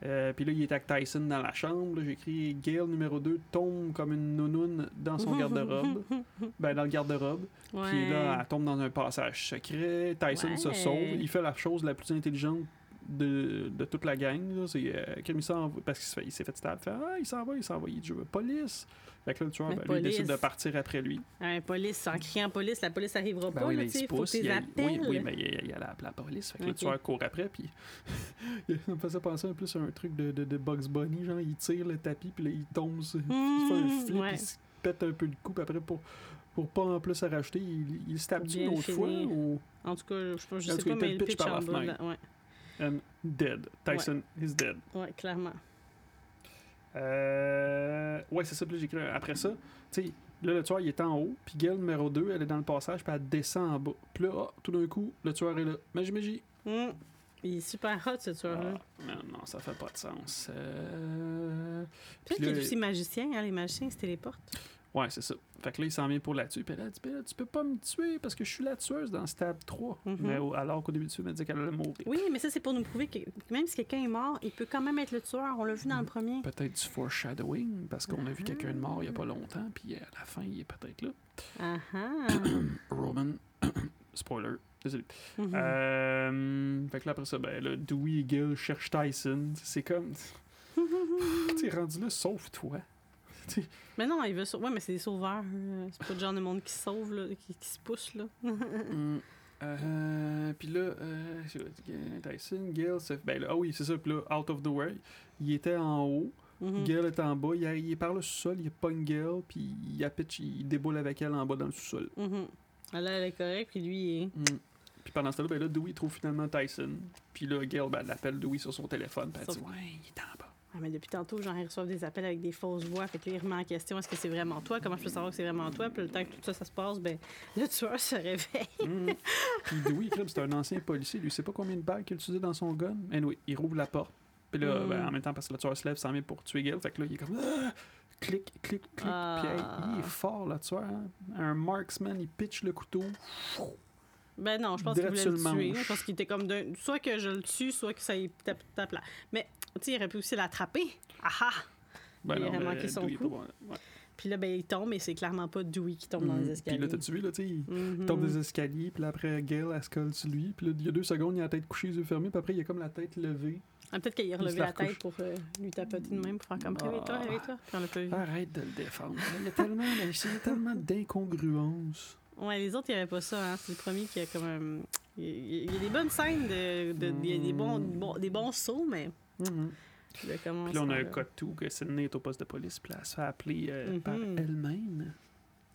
Euh, puis là, il est avec Tyson dans la chambre. J'écris Gail numéro 2 tombe comme une nounoune dans son garde-robe. ben, dans le garde-robe. Puis là, elle tombe dans un passage secret. Tyson se sauve. Il fait la chose la plus intelligente de, de toute la gang. là. C'est euh, comme il s'en va, parce qu'il se fait- il s'est fait stab. Il fait Ah, il s'en va, il s'en va. Il dit Je veux police. Fait que là, le tueur, ben, lui, il décide de partir après lui. Un police, en criant police, la police arrivera Ben pas. oui, là, mais il se pousse. il a- oui, oui, mais il y a, il a la, la police. Fait que le Ok. tueur court après. Puis ça me faisait penser un peu à un truc de, de, de Bugs Bunny. Genre, il tire le tapis, puis là, il tombe. sur- il fait un Mmh, flip, ouais. il se pète un peu le coup. Puis après, pour, pour pas en plus à racheter, il, il se Bien une autre fois ou? En tout cas, je, je sais pas, il mais le pitch par la fenêtre. Ouais, And dead. Tyson is dead. ouais, clairement. Euh... Ouais, c'est ça. Puis un- après ça. Tu sais, là, le tueur, il est en haut. Puis Gail, numéro 2, elle est dans le passage. Puis elle descend en bas. Puis là, ah, tout d'un coup, le tueur est là. Magie, magie. Hum. Il est super hot, ce tueur-là. Ah, non, non, ça fait pas de sens. Euh... Peut-être qu'il est aussi magicien, hein, les magiciens se téléportent. Ouais, c'est ça. Fait que là, il s'en vient pour la tuer. Puis elle a dit, Ben là, tu peux pas me tuer parce que je suis la tueuse dans Stab 3. Mhm. Mais alors qu'au début du film, elle dit qu'elle allait mourir. Oui, mais ça, c'est pour nous prouver que même si quelqu'un est mort, il peut quand même être le tueur. On l'a vu dans le premier. Peut-être du foreshadowing parce qu'on a vu quelqu'un de mort il y a pas longtemps. Puis à la fin, il est peut-être là. Ah ah. Roman. Spoiler. Désolé. Mhm. Euh, fait que là, après ça, ben là, Dewey et Gil cherchent Tyson. C'est comme. tu sais, rendu là, sauve-toi. Mais non, il veut sauver. Ouais, mais c'est des sauveurs. là. C'est pas le genre de monde qui se sauve, là, qui, qui se pousse, là. Hum, euh, puis là, euh, Tyson, Gil, se- ben là, ah oui, c'est ça. Puis là, out of the way, il était en haut. Gil est en bas, il, a- il est par le sous-sol, il pogne Gil, puis il, a pitch, il déboule avec elle en bas dans le sous-sol. Mhm. Elle, elle est correcte, puis lui, il est. Hum. Puis pendant ce temps-là, ben là, Dewey trouve finalement Tyson. Puis là, Gil, ben, elle appelle Dewey sur son téléphone, puis elle dit Ouais, il est en bas. Ah, mais depuis tantôt, ils reçoivent des appels avec des fausses voix. Fait que là, remettent en question est-ce que c'est vraiment toi? Comment je peux savoir que c'est vraiment toi? Puis le temps que tout ça, ça se passe, ben, le tueur se réveille. Mhm. Puis Dewey, c'est un ancien policier. Lui, il sait pas combien de balles qu'il utilisait dans son gun. Anyway, il rouvre la porte. Puis là, Mm. ben, en même temps, parce que le tueur se lève, s'en vient pour tuer Gil. Fait que là, il est comme. Ah! Clic, clic, clic. Ah. Puis hey, il est fort, le tueur. hein. Un marksman, il pitch le couteau. Ben non, je pense qu'il voulait le tuer. Je pense qu'il était comme d'un. Soit que je le tue, soit que ça y tape, tape là. Mais, tu sais, il aurait pu aussi l'attraper. Ah ah Ben Il non, aurait manqué son coup. Puis là, ben, il tombe, et c'est clairement pas Dewey qui tombe dans les Puis escaliers. là, t'as-tu vu, là, tu sais, il Mhm. tombe des escaliers. Puis là, après, Gil, elle se colle sur lui. Puis là, il y a deux secondes, il a la tête couchée, les yeux fermés. Puis après, il a comme la tête levée. Ah, Peut-être qu'il a relevé la la tête pour euh, lui tapoter de même, pour faire comme Ah. réveille-toi, réveille-toi. Puis. Arrête de le défendre. Il y a tellement, il y a tellement d'incongruences. Ouais, les autres, il n'y avait pas ça. Hein. C'est le premier qui a comme un. Il y, a- des bonnes scènes, de, de- il y a des bons, bons- des bons sauts, mais Mhm. comment Puis là, on a un code tout que Sydney est au poste de police, puis elle se fait appeler euh, par Mhm. elle-même.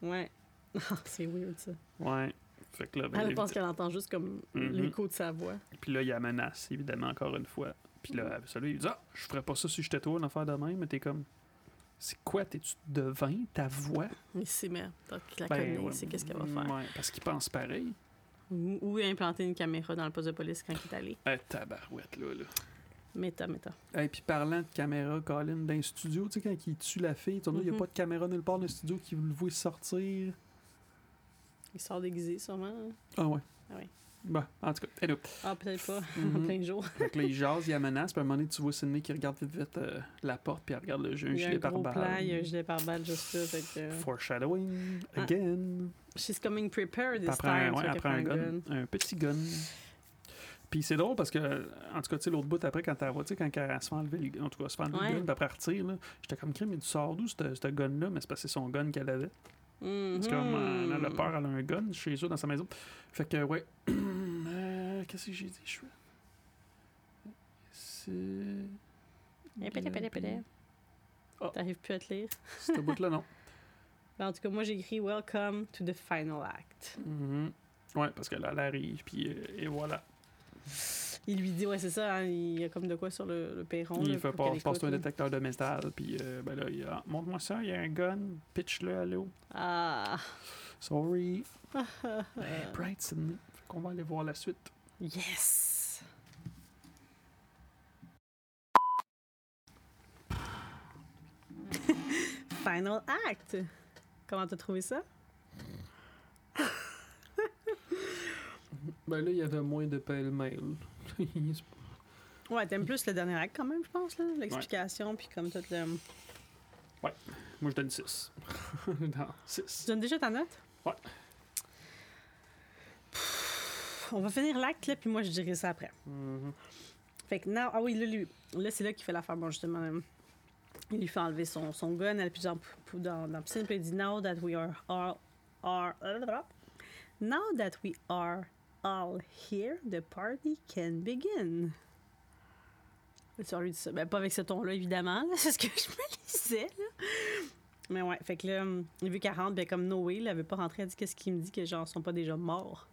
Ouais. Ah, c'est weird, ça. Ouais. Fait que là, ben, Elle pense qu'elle entend juste comme Mhm. l'écho de sa voix. puis là, il y a la menace, évidemment, encore une fois. Puis là, celui, il dit Ah, je ferais pas ça si j'étais toi, affaire de même, mais t'es comme. C'est quoi, t'es-tu devin? Ta voix? Mais c'est merde. Donc, la Ben, connaît, ouais. qu'est-ce qu'elle va faire? Ouais, parce qu'il pense pareil. Ou, ou implanter une caméra dans le poste de police quand il est allé. Eh, tabarouette, là, là. Méta, méta. Et puis parlant de caméra, Colin, dans un studio, tu sais, quand il tue la fille, il n'y a Mhm. pas de caméra nulle part dans le studio qui le voit sortir. Il sort déguisé, sûrement. Ah ouais. Ah ouais. Bon, en tout cas, hello. Ah, peut-être pas. Mhm. En plein jour. Que là, il jase, il y a menace, puis à un moment donné, tu vois Sidney qui regarde vite vite euh, la porte, puis elle regarde le jeu, un gilet par gros balle. plan, il y a un gilet par balle juste là. Fait que... Foreshadowing, Ah. again. She's coming prepared this time. ouais, après un prend gun, un petit gun. Puis c'est drôle parce que, en tout cas, tu sais, l'autre bout après, quand elle va, tu sais, quand elle se fait enlever le gun, en tout cas, se fait enlever Ouais. le gun, puis après elle retire, là, j'étais comme crime, mais tu sors d'où, ce gun-là? Mais c'est parce que c'est son gun qu'elle avait. C'est comme, euh, elle a Mhm. peur, elle a un gun chez eux dans sa maison. Fait que, ouais. Euh, Qu'est-ce que j'ai dit? Je suis. C'est. Ah. T'arrives plus à te lire. Ce bout-là, non. Ben, en tout cas, moi, j'ai écrit Welcome to the final act. Mhm. Ouais, parce que là, elle arrive, puis euh, et voilà. Il lui dit, ouais, c'est ça, hein, il y a comme de quoi sur le, le perron. il là, fait pas, passe un détecteur de métal, puis euh, ben là, il a, montre-moi ça, il y a un gun, pitch-le à l'eau. Ah. Sorry. Ben, Bright Sydney. Fait qu'on va aller voir la suite. Yes! Final act! Comment t'as trouvé ça? Ben là, il y avait moins de pêle-mêle. Ouais, t'aimes plus le dernier acte quand même, je pense, là. L'explication, puis comme tout le. Moi, je donne 6. non, 6. Tu donnes déjà ta note? Ouais. Pff, On va finir l'acte, là, puis moi, je dirai ça après. Mhm. Fait que, now, ah oui, là, lui, là c'est là qu'il fait l'affaire, bon, justement. euh, Il lui fait enlever son, son gun, elle puis dans, dans, dans la piscine, puis il dit Now that we are all. Are, now that we are all here, the party can begin. Dit ça. Ben, pas avec ce ton-là, évidemment, c'est ce que je me disais, là. Mais ouais, fait que là, vu qu'elle rentre, ben, comme Noé, elle veut pas rentrer, elle dit Qu'est-ce qu'il me dit que, genre, ils sont pas déjà morts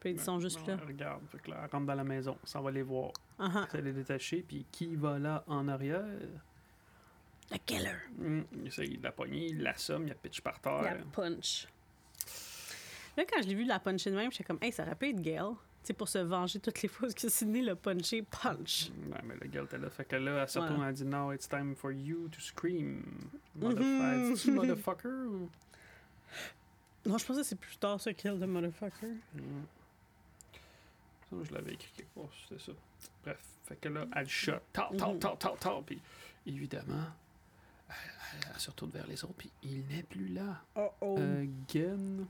Puis ils sont juste Ben, là. Regarde, fait que là, elle rentre dans la maison, ça va les voir. Ah ah. Ça les détacher, puis qui va là en arrière? The killer. Hum, il essaye de la pogner, il l'assomme, il la pitch par terre. La punch. Là, quand je l'ai vu la puncher de même, j'étais comme, hey, ça aurait pu être Gail. Tu sais, pour se venger toutes les fois que Sidney l'a punché, punch. Ouais, mais le gars était là. Fait que là, elle se retourne, elle dit Now it's time for you to scream. Motherfucker. Mhm. Motherfucker ou? Non, je pensais que c'est plus tard, ça, kill the motherfucker. Hmm. Ça, je l'avais écrit quelque part, c'était ça. Bref, fait que là, elle shot, tard, tard, Mhm. tard, tard, tard, puis évidemment, elle, elle- elle se retourne vers les autres, puis il n'est plus là. Oh oh. Again,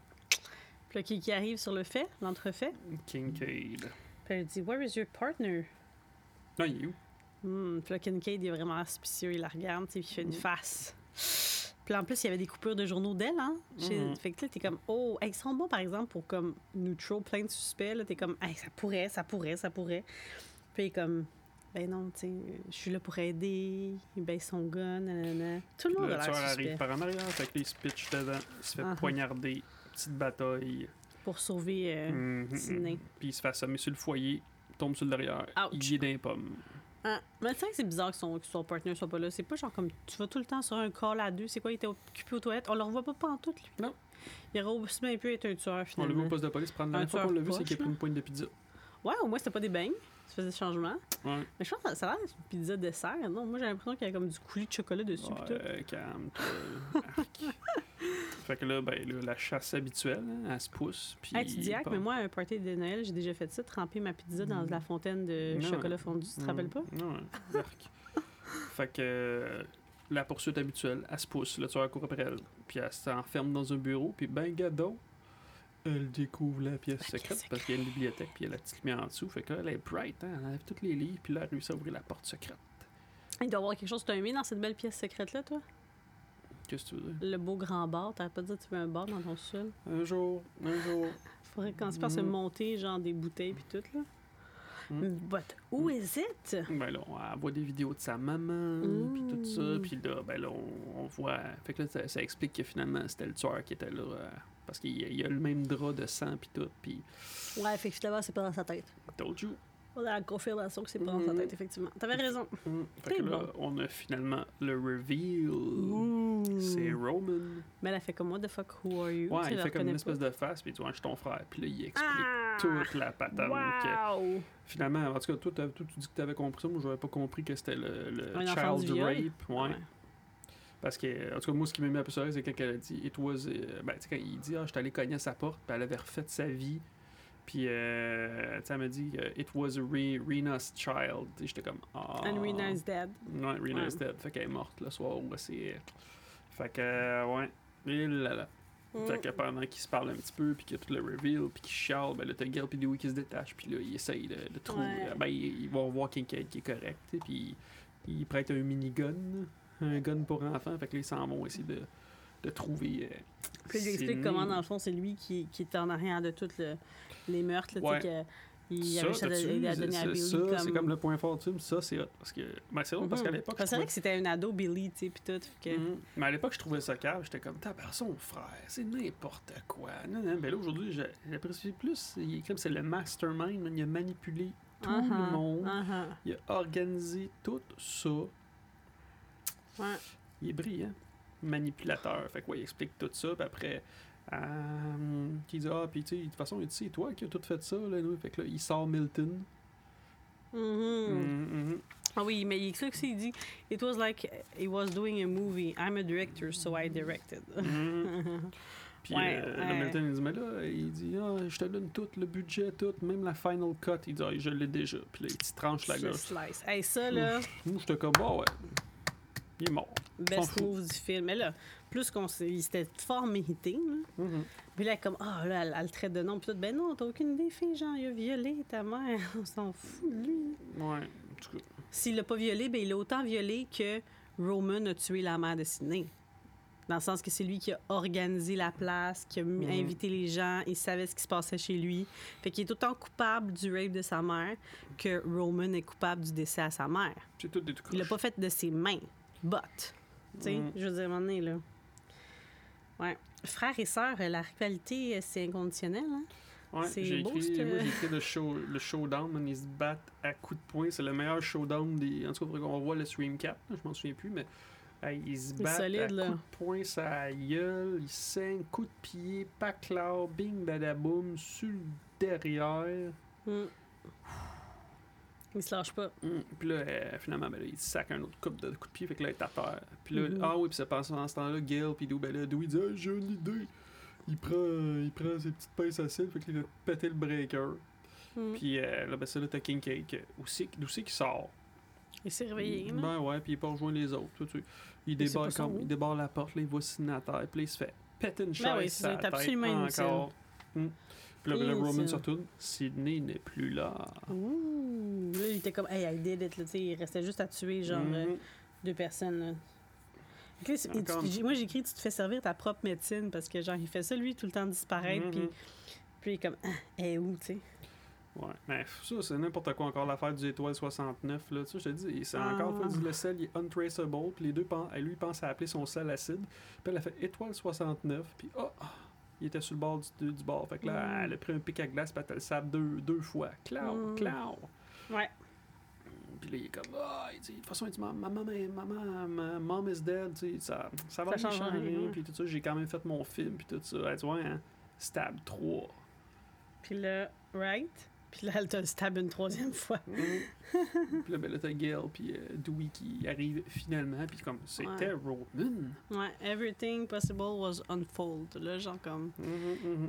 Puis là, qui, qui arrive sur le fait, l'entrefait? Kincaid. Puis elle dit, Where is your partner? Non, il est où? Hmm. Puis là, Kincaid, il est vraiment suspicieux, il la regarde, puis il fait une Mhm. face. Puis en plus, il y avait des coupures de journaux d'elle, hein? Chez- Mhm. Fait que là, t'es comme, oh, hey, ils sont bons, par exemple, pour comme neutral, plein de suspects, là. T'es comme, hey, ça pourrait, ça pourrait, ça pourrait. Puis il est comme, ben non, tu sais, je suis là pour aider, il baisse son gun, nanana. Tout le monde Le a l'air arrive suspect. par en arrière, fait que là, il se pitch dedans, il se fait Ah. poignarder, petite bataille. Pour sauver euh, Mhm. Puis il se fait assommer sur le foyer, tombe sur le derrière, Ouch. il est dans les pommes. Ah, mais c'est vrai que c'est bizarre que son, que son partner soit pas là. C'est pas genre comme tu vas tout le temps sur un call à deux. C'est quoi, il était occupé aux toilettes? On le revoit pas pantoute, lui. Non. Il aurait aussi bien pu être un tueur, On l'a finalement. vu au poste de police prendre la fois qu'on l'a vu, c'est qu'il a pris une poigne de pizza. Ouais, au moins, c'était pas des beignes. Ça faisait changement. Ouais. Mais je pense que ça a l'air d'être une pizza dessert. Non, moi, j'ai l'impression qu'il y a comme du coulis de chocolat dessus. Ouais, calme-toi. Fait que là, ben, là, la chasse habituelle, hein, elle se pousse. Puis Hey, tu dis, ah, mais moi, à un party de Noël, j'ai déjà fait ça, tremper ma pizza dans Mm. la fontaine de Non. chocolat fondu. Tu te rappelles Mm. pas? Non, fait que euh, la poursuite habituelle, elle se pousse, le tueur court après elle. Puis elle s'enferme dans un bureau, puis ben, gado, elle découvre la pièce La pièce secrète parce qu'il y a une bibliothèque, puis il y a la petite lumière en dessous. Fait que là, elle est bright, hein, elle enlève tous les livres, puis là, elle réussit à ouvrir la porte secrète. Il doit y avoir quelque chose que tu as aimé dans cette belle pièce secrète-là, toi? Qu'est-ce que tu veux dire? Le beau grand bar. T'aurais pas dit que tu veux un bar dans ton sol? Un jour, un jour. faudrait par se Mhm. monter, genre, des bouteilles puis tout, là. Mhm. But who is it? Ben là, on voit des vidéos de sa maman, puis tout ça, Mm. puis là, ben là, on, on voit... Fait que là, ça, ça explique que finalement, c'était le tueur qui était là, euh, parce qu'il y a- a le même drap de sang, puis tout, puis... Ouais, effectivement, c'est pas dans sa tête. Told you. On a la confirmation que c'est pas dans sa Mhm. tête, effectivement. T'avais raison. Mm. Fait que C'est là, on a finalement le reveal. C'est Roman. Mais elle a fait comme, what the fuck, who are you? Ouais, Tu il fait comme une espèce pas. de face, puis tu vois, je suis ton frère. Puis là, il explique Ah! toute la patente. Wow! finalement, en tout cas, toi, toi, tu dis que tu avais compris ça. Moi, j'avais pas compris que c'était le, le child rape. Ouais. Parce que, en tout cas, moi, ce qui m'a mis un peu sur c'est quand elle a dit, it was, euh, ben, tu sais, quand il dit, ah, je suis allé cogner à sa porte, puis elle avait refait sa vie. Puis, euh, tu sais, elle m'a dit, euh, it was Re- Rena's child. Et j'étais comme, ah. And Rena is dead. Ouais, Rena's Ouais. dead. Fait qu'elle est morte le soir où c'est. Fait que, euh, ouais. Et là là. Fait que pendant qu'ils se parlent un petit peu, puis qu'il y a tout le reveal, puis qu'ils chialent, ben là, t'as Gil puis Dewey qui se détachent, puis là, ils essayent de, de trouver. Ouais. Ben, ils, ils vont voir quelqu'un qui est correct, puis ils, ils prêtent un minigun, un gun pour enfants, fait que là, ils s'en vont essayer de, de trouver. euh, Puis il explique comment, dans le fond, c'est lui qui, qui est en arrière de tous les meurtres. Là, Ouais. il Ça, avait C'est- ça, comme... c'est comme le point fort du film, ça, c'est hot. Parce que, ben, c'est drôle, parce qu'à Mhm. l'époque, c'est vrai que c'était un ado Billy, tu sais, puis tout. Mhm. Mais à l'époque, je trouvais ça cave. J'étais comme, t'as son frère, c'est n'importe quoi. Non, non, mais là, aujourd'hui, j'apprécie plus. Il comme c'est le mastermind, man. il a manipulé tout Uh-huh, le monde. uh-huh. Il a organisé tout ça. Ouais. Il est brillant. Manipulateur. Fait que, ouais, il explique tout ça. Puis après, euh, il dit, ah, puis tu sais, de toute façon, il dit, c'est toi qui as tout fait ça. Là, nous. Fait que là, il sort Milton. Mhm. Mhm, mhm. Ah oui, mais il explique aussi, il dit « It was like he was doing a movie. I'm a director, so I directed. Mhm. Puis Ouais, euh, ouais. Milton, il dit, mais là, il dit, ah, je te donne tout, le budget, tout, même la final cut. Il dit, ah, je l'ai déjà. Puis là, il tranche la gorge. slice. Hey, ça, là, Moi, j'étais comme, bah ouais, il est mort. best fout. move du film. Mais là, plus qu'on s'est... il C'était fort mérité, là. Mhm. Puis là, comme, ah, là, elle, elle le traite de nom. Puis tout, ben non, t'as aucune idée, fille, genre, il a violé ta mère. On s'en fout de lui. Ouais, en tout cas. S'il l'a pas violé, ben il l'a autant violé que Roman a tué la mère de Sidney. Dans le sens que c'est lui qui a organisé la place, qui a m- Mhm. invité les gens, il savait ce qui se passait chez lui. Fait qu'il est autant coupable du rape de sa mère que Roman est coupable du décès à sa mère. C'est tout des trucs. Il l'a pas fait de ses mains. But. Tu sais, Mhm. je veux dire, à un moment donné, là. Ouais. Frères et sœurs, la rivalité, euh, c'est inconditionnel, hein? Ouais, c'est j'ai beau, écrit, j'ai écrit le, show, le showdown, ils se battent à coups de poing. C'est le meilleur showdown des. En tout cas, qu'on voit le Stream 4, là, je m'en souviens plus, mais ils se battent solide, à coups de poing, ça gueule, ils saignent, coups de pied, paclard, bing, badaboum, sur le derrière. Mm. Il se lâche pas. Hum, Puis là, euh, finalement, ben là, il sac un autre coup de, coup de pied, fait que là, il est à terre. Puis là, Mhm. ah oui, puis ça passe en ce temps-là, Gail, puis Dou, ben là, Dou, il dit, Ah, j'ai une idée. Il prend, euh, il prend ses petites pinces à cils, fait qu'il va péter le breaker. Mm. Puis euh, là, ben ça, là, t'as King Cake, aussi, d'où c'est qu'il sort? Il s'est réveillé, là. Ben ouais, puis il peut rejoindre les autres. tout. Il, débarre, comme, il débarre la porte, là, il voit Sidney à terre, puis là, il se fait péter une chaise. Ben oui, c'est absolument inutile. encore. Puis là, là, Roman se retourne. Sidney n'est plus là. Ouh! Là, il était comme, hey, I did it, là, tu sais, il restait juste à tuer, genre, euh, Mhm. deux personnes, là. Là, Encore tu- moi, j'écris, tu te fais servir ta propre médecine parce que, genre, il fait ça, lui, tout le temps disparaître, Mhm. puis, puis il est comme, ah, est où, tu sais? Ouais, mais ça, c'est n'importe quoi encore l'affaire du étoile 69. Là. Tu sais, je te dis, c'est encore Ah. fois, il dit le sel il est untraceable. Puis les deux, elle, lui, pense à appeler son sel acide. Puis elle a fait étoile 69. Puis oh, il était sur le bord du, du bord. Fait que là, Mm. elle a pris un pic à glace. Puis elle a le sable deux, deux fois. Clau, Mm. clau. Ouais. Puis là, il est comme, ah, de toute façon, il dit, maman, maman, maman, ma mom is dead. Tu sais, ça, ça va Ça rien change rien, changer. ouais. Puis tout ça, j'ai quand même fait mon film. Puis tout ça. Elle dit, ouais, hein, stab 3. Puis là, right? Puis là, elle te le stab une troisième fois. Mhm. puis là, ben là, t'as Gail puis euh, Dewey qui arrive finalement, puis comme, c'était Roman. Ouais, everything possible was unfold. Là, genre, comme,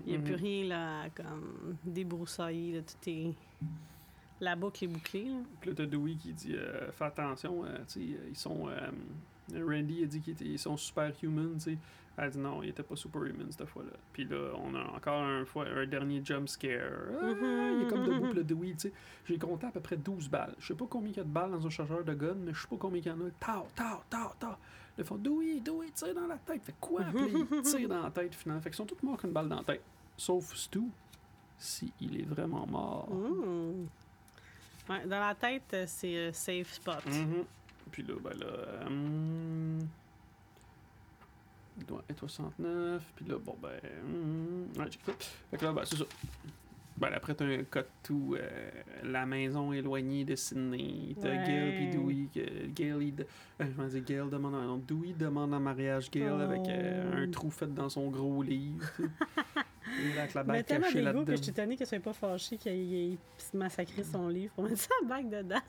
il n'y a plus rien, là, à, comme, débroussailler, là, tout est... La boucle est bouclée, là. Puis là, t'as Dewey qui dit, euh, fais attention, euh, tu sais, ils sont... euh, Randy a dit qu'ils étaient- ils sont superhuman, tu sais. Elle dit non, il était pas superhuman cette fois-là. Puis là, on a encore un, fois, un dernier jump scare. Ah, il est comme debout, puis le Dewey, tu sais. J'ai compté à peu près 12 balles. Je sais pas combien il y a de balles dans un chargeur de gun, mais je sais pas combien il y en a. Tao, tao, tao, tao. Ils font Dewey, Dewey, tire dans la tête. Fait quoi? Puis là, il tire dans la tête finalement. Fait qu'ils sont tous morts qu'une balle dans la tête. Sauf Stu. si il est vraiment mort. Mmh. Ouais, dans la tête, euh, c'est euh, safe spot. Mhm. Puis là, ben là. euh, il doit être 69. Puis là, bon, ben. hum, ouais, check ça. Fait que là, ben, c'est ça. Ben, après, t'as un cut tout. euh, la maison éloignée de Sydney. T'as Ouais. Gail puis Dewey. que Gail, il. de- euh, je me dis, Gail demande. un- Dewey demande en mariage Gail avec euh, Oh. un trou fait dans son gros livre. avec la Mais bague tellement d'égo que je suis étonnée qu'elle soit pas fâchée qu'il ait, massacré son livre pour mettre sa bague dedans.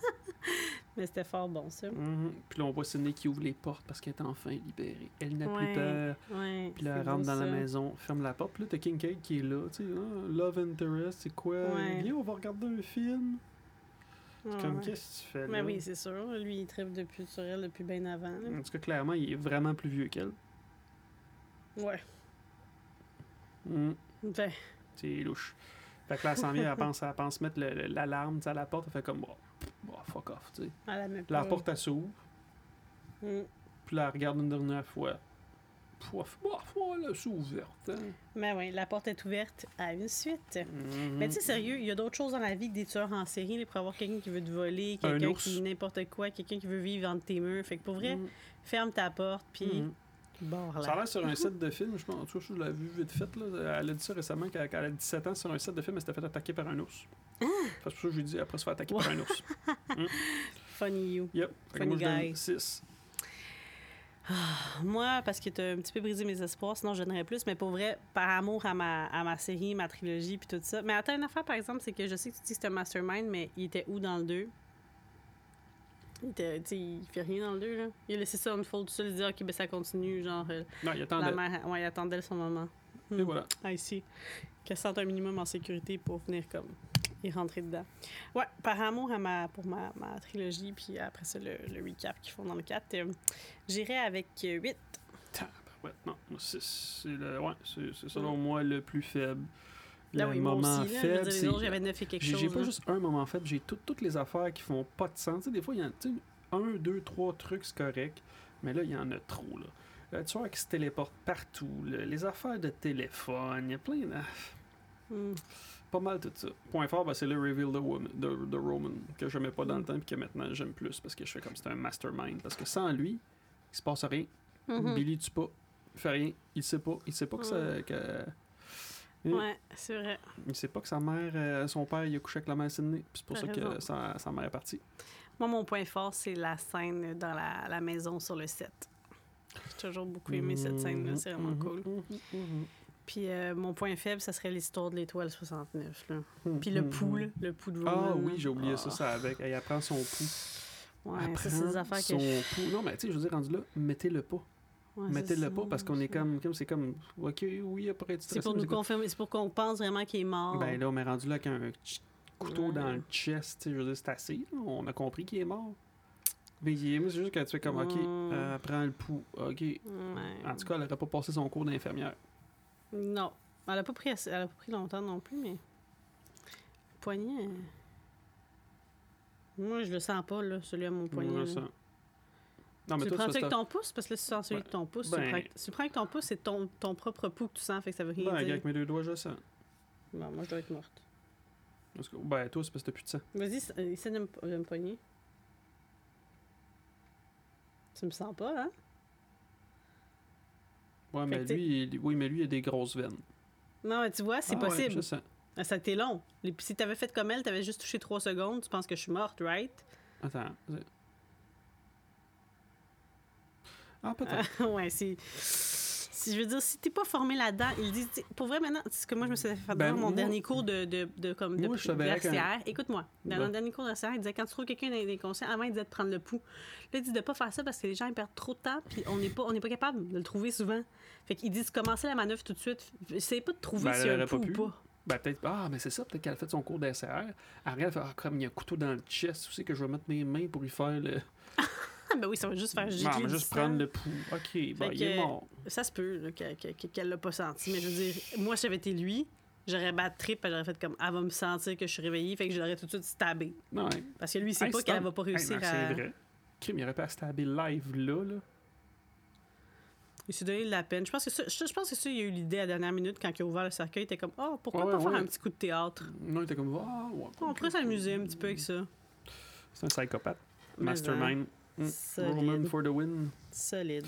Mais c'était fort bon, ça. Mhm. Puis là, on voit Sydney qui ouvre les portes parce qu'elle est enfin libérée. Elle n'a Ouais. plus peur. Ouais, Puis là, elle rentre dans la maison, ferme la porte. Puis là, t'as Kincaid qui est là. Tu sais, Ah, Love Interest, c'est quoi? Ouais. Viens, on va regarder un film. Ouais, Comme, ouais. qu'est-ce que tu fais là? Mais oui, c'est sûr. Lui, il tripe depuis sur elle depuis bien avant. là. En tout cas, clairement, il est vraiment plus vieux qu'elle. Ouais. Mhm. Ben, C'est louche. Fait que là, elle s'en vient, elle pense, elle pense mettre l'alarme à la porte. Elle fait comme, bon, bon, fuck off, tu sais. Puis La porte, elle s'ouvre. Mm. Puis là, elle regarde une dernière fois. Pouf, oh, elle est ouverte. Hein. Mais oui, la porte est ouverte à une suite. Mhm. Mais tu sais, sérieux, il y a d'autres choses dans la vie que des tueurs en série. pour avoir quelqu'un qui veut te voler, Un quelqu'un qui n'importe quoi, quelqu'un qui veut vivre entre tes murs. Fait que pour vrai, Mhm. ferme ta porte, puis Mhm. Barre Ça a l'air sur un set de film, je pense. En tout cas, je l'ai vu vite fait. Là. Elle a dit ça récemment quand quand elle a 17 ans sur un set de film, elle s'était fait attaquer par un ours. Ah! C'est pour ça que je lui dit après se faire attaquer par un ours. Funny you. Yep. Funny moi, guy. 6. Moi, parce que t'as un petit peu brisé mes espoirs, sinon je donnerais plus. Mais pour vrai, par amour à ma, à ma série, ma trilogie, puis tout ça. Mais attends, une affaire, par exemple, c'est que je sais que tu dis que c'est un mastermind, mais il était où dans le 2? Il, fait rien dans le 2, là. Il a laissé ça unfold tout seul, il dit, OK, ben ça continue, genre, euh, Non, il la attendait. mère, ouais, il attendait son moment. Et voilà. Ah, ici. Qu'elle se sente un minimum en sécurité pour venir comme y rentrer dedans. Ouais, par amour à ma, pour ma, ma trilogie, puis après ça, le, le recap qu'ils font dans le 4, euh, j'irai avec 8. Ouais, non, 6. C'est le- ouais, c'est- c'est selon moi le plus faible. Là, le oui, moment aussi, je faible, dire, les c'est. autres, j'avais 9 et quelque J'ai pas juste un moment faible, j'ai tout- toutes les affaires qui font pas de sens. Tu sais, des fois, il y a tu sais, un, deux, trois trucs, c'est correct, mais là, il y en a trop. Là. Le tueur qui se téléporte partout, là, les affaires de téléphone, il y a plein de. Hmm. Pas mal tout ça. Point fort, ben, c'est le reveal de, woman, de, de Roman, que j'aimais pas dans le temps, puis que maintenant j'aime plus, parce que je fais comme c'est un mastermind. Parce que sans lui, il se passe rien. Mhm. Billy tue pas, il fait rien, il sait pas. Il sait pas que ça. Que, Ouais, c'est vrai. il sait pas que sa mère, euh, son père, il a couché avec la mère Sydney, c'est pour ça que sa, sa mère est partie. Moi, mon point fort, c'est la scène dans la, la maison sur le set. J'ai toujours beaucoup aimé cette scène-là, c'est vraiment Mhm, cool. mhm, mhm, Puis euh, mon point faible, ça serait l'histoire de l'étoile 69. Là. mhm, Puis le mhm. pouls, là, le pouls de Ah oui, j'ai oublié ça, Ah. ça avec. Elle apprend son pouls. Ouais, c'est des prend affaires que son je... pouls. Non, mais tu sais, je veux dire, rendu là, mettez-le pas. Ouais, mettez-le pas parce qu'on est comme, comme c'est comme, ok, oui, après être C'est pour nous confirmer, c'est pour qu'on pense vraiment qu'il est mort. Ben là, on est rendu là avec un ch- couteau Ouais. dans le chest, je veux dire, c'est assez. là. On a compris qu'il est mort. Mais il est- moi, c'est juste quand tu fais comme, ok, Mm. euh, prends le pouls, ok. Ouais. En tout cas, elle aurait pas passé son cours d'infirmière. Non. Elle a pas pris, assez- elle a pas pris longtemps non plus, mais. Le poignet. euh, Moi, je le sens pas, là, celui à mon poignet. Moi, ça. Non, mais tu toi, prends ça, avec ton pouce? Parce que là, tu sens celui de ton pouce, tu, ben- prends avec... tu prends avec ton pouce, c'est ton, ton propre pouls que tu sens, fait que ça veut rien Ben, dire. avec mes deux doigts, je sens. Bon, moi, je dois être morte. Parce que- ben, toi, c'est parce que t'as plus de sang. Vas-y, euh, essaie de me, de me pogner. Tu me sens pas, hein? Ouais, Fait mais lui, il- oui, mais lui, il a des grosses veines. Non, mais tu vois, c'est Ah ouais, possible. je sens. Ah, Ça a été long. Si t'avais fait comme elle, t'avais juste touché trois secondes, tu penses que je suis morte, right? Attends. vas-y. Ah, peut-être. ouais, c'est. Si je veux dire, si t'es pas formé là-dedans, ils disent. Pour vrai, maintenant, c'est ce que moi, je me suis fait Ben, dire mon moi- dernier cours de, de, de, comme, de, Moi, de RCR. Écoute-moi, dans Ben. mon dernier cours de RCR, il disait quand tu trouves quelqu'un inconscient, avant, il disait de prendre le pouls. Là, il dit de pas faire ça parce que les gens ils perdent trop de temps, puis on n'est pas, on n'est pas capable de le trouver souvent. Fait qu'il dit de commencer la manœuvre tout de suite. Essayez pas de trouver Ben, y a un pas pouls ou pas. Ben, peut-être. Ah, mais c'est ça, peut-être qu'elle a fait son cours d'SR. Elle regarde, elle fait, ah, comme il y a un couteau dans le chest, tu sais que je vais mettre mes mains pour y faire le. Ah, ben oui, ça va juste faire gicler Non, mais juste sang. prendre le pouls. Ok, ben, il est mort. Ça se peut qu'elle l'a pas senti. Mais je veux dire, moi, si j'avais été lui, j'aurais battu trip, j'aurais fait comme, elle va me sentir que je suis réveillée, fait que je l'aurais tout de suite stabé. Ouais. Parce que lui, il sait Hey, pas qu'elle va pas Hey, réussir non, à. C'est vrai. Crime, il aurait pas à stabber live là, là. Il s'est donné de la peine. Je pense que ça, je, pense que ça, il a eu l'idée à la dernière minute quand il a ouvert le cercueil. Il était comme, oh, pourquoi Ouais, pas faire ouais. un petit coup de théâtre? Non, il était comme, ouais. On pourrait s'amuser un petit peu avec ça. C'est un psychopathe. Mais, Mastermind. Mm. Roman Solide. for the win. Solide.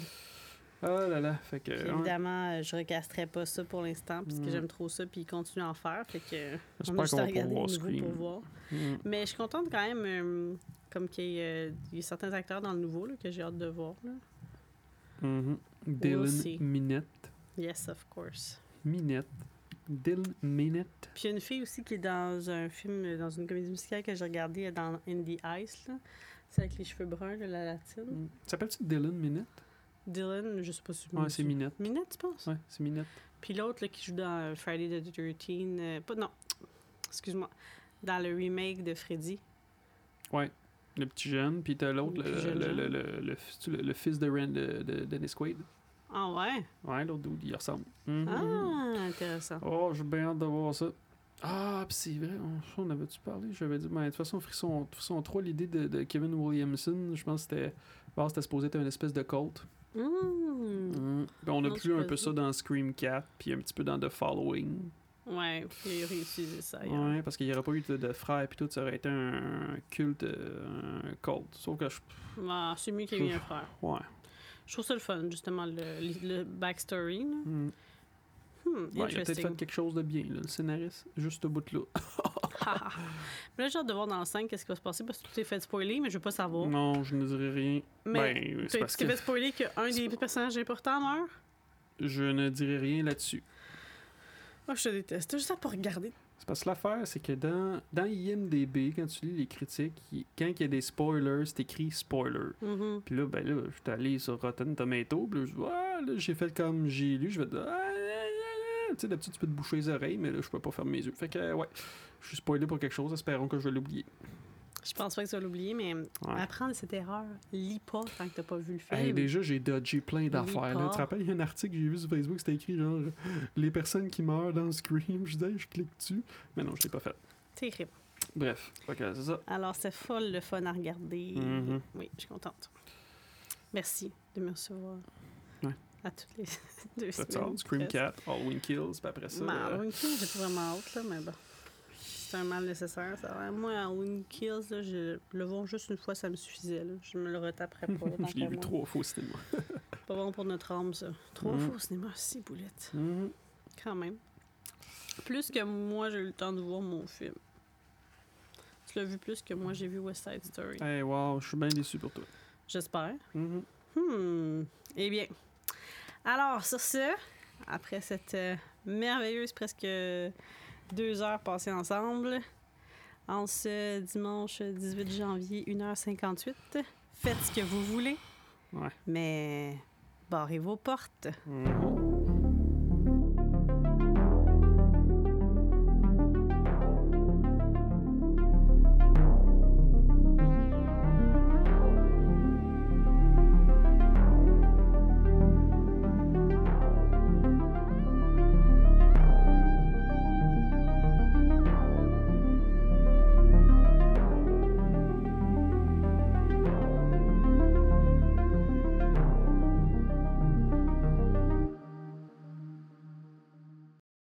Ah là là. Fait que. Puis évidemment, euh, je recasterais pas ça pour l'instant, parce que Mm. j'aime trop ça, puis il continue à en faire. Fait que. J'espère qu'on va pouvoir Scream. pour voir. Mm. Mais je suis contente quand même, euh, comme qu'il y, euh, y a certains acteurs dans le nouveau là, que j'ai hâte de voir. Là. Mhm. Dylan see. Minette. Yes, of course. Minette. Dylan Minette. Puis il y a une fille aussi qui est dans un film, dans une comédie musicale que j'ai regardée euh, dans In the Ice. là. C'est avec les cheveux bruns, là, la latine. Mm. S'appelle-tu Dylan Minette? Dylan, je sais pas si Ouais, c'est Minette. Minette, tu penses? Ouais, c'est Minette. Puis l'autre qui joue dans euh, Friday the 13 euh, pas, non, excuse-moi, dans le remake de Freddy. Ouais. Le petit jeune, puis t'as l'autre, Le le, le, le, fils de, Ren, de, de Dennis Quaid. Ah ouais? Ouais, l'autre dude, il ressemble. Mhm. Ah, intéressant. Oh, j'ai bien hâte de voir ça. Ah, pis c'est vrai, on, on avait-tu parlé? J'avais dit, ben, de toute façon, Frisson, Frisson 3, l'idée de, de Kevin Williamson, je pense que c'était. Bon, c'était supposé être une espèce de cult. Mmh. Mhm. Puis on a Non, plus un peu ça. dans Scream 4, puis un petit peu dans The Following. Ouais, puis il a réutilisé ça. Ouais, parce qu'il n'y aurait pas eu de, de frères, puis tout, ça aurait été un culte, euh, un cult. Sauf que je. Ah, c'est mieux qu'il y ait eu un frère. Ouais. Je trouve ça le fun, justement, le, le, backstory. là. Hmm, Ouais, il a peut-être fait quelque chose de bien, là, le scénariste, juste ce bout-là. Mais là, j'ai hâte de voir dans le 5 qu'est-ce qui va se passer parce que tout est fait spoiler, mais je veux pas savoir. Non, je ne dirai rien. Mais ben, c'est tu t'es que fait spoiler qu'un des personnages importants meurt? je ne dirai rien là-dessus. Oh, je te déteste. T'as juste ça pour regarder. C'est parce que l'affaire, c'est que dans, dans IMDB, quand tu lis les critiques, il- quand il y a des spoilers, c'est écrit spoiler. Mhm. Puis là, ben là, je suis allé sur Rotten Tomato, puis là, je ah, là, j'ai fait comme j'ai lu, je vais dire, ah. Tu sais, d'habitude, tu peux te boucher les oreilles, mais là, je peux pas fermer mes yeux. Fait que, euh, ouais, je suis spoilé pour quelque chose, espérons que je vais l'oublier. Je pense pas que tu vas l'oublier, mais apprends de cette erreur. Lis pas tant que t'as pas vu le film. Hey, déjà, j'ai dodgé plein d'affaires. Tu te rappelles, il y a un article que j'ai vu sur Facebook, c'était écrit genre les personnes qui meurent dans Scream. Je disais, je clique dessus. Mais non, je l'ai pas fait. Écrit. Bref, que c'est ça. Alors, c'est folle le fun à regarder. Mhm. Oui, je suis contente. Merci de me recevoir. Ouais. À toutes les deux That's semaines. Scream presque. 4, Halloween Kills, puis après ça. Mais euh, Halloween Kills, j'ai pas vraiment hâte, là, mais bon. C'est un mal nécessaire. Ça. Moi, Halloween Kills, là, je le voir juste une fois, ça me suffisait. Là. Je me le retaperais pas. je l'ai vu trois fois au cinéma. Pas bon pour notre âme, ça. Trois Mhm. fois au cinéma, six boulettes. Mhm. Quand même. Plus que moi, j'ai eu le temps de voir mon film. Tu l'as vu plus que moi, j'ai vu West Side Story. Hey, wow, je suis bien déçu pour toi. J'espère. Mhm. Hmm. Eh bien. Alors, sur ce, après cette euh, merveilleuse presque deux heures passées ensemble, en ce dimanche 18 janvier, 1h58, faites ce que vous voulez, Ouais. mais barrez vos portes. Mhm.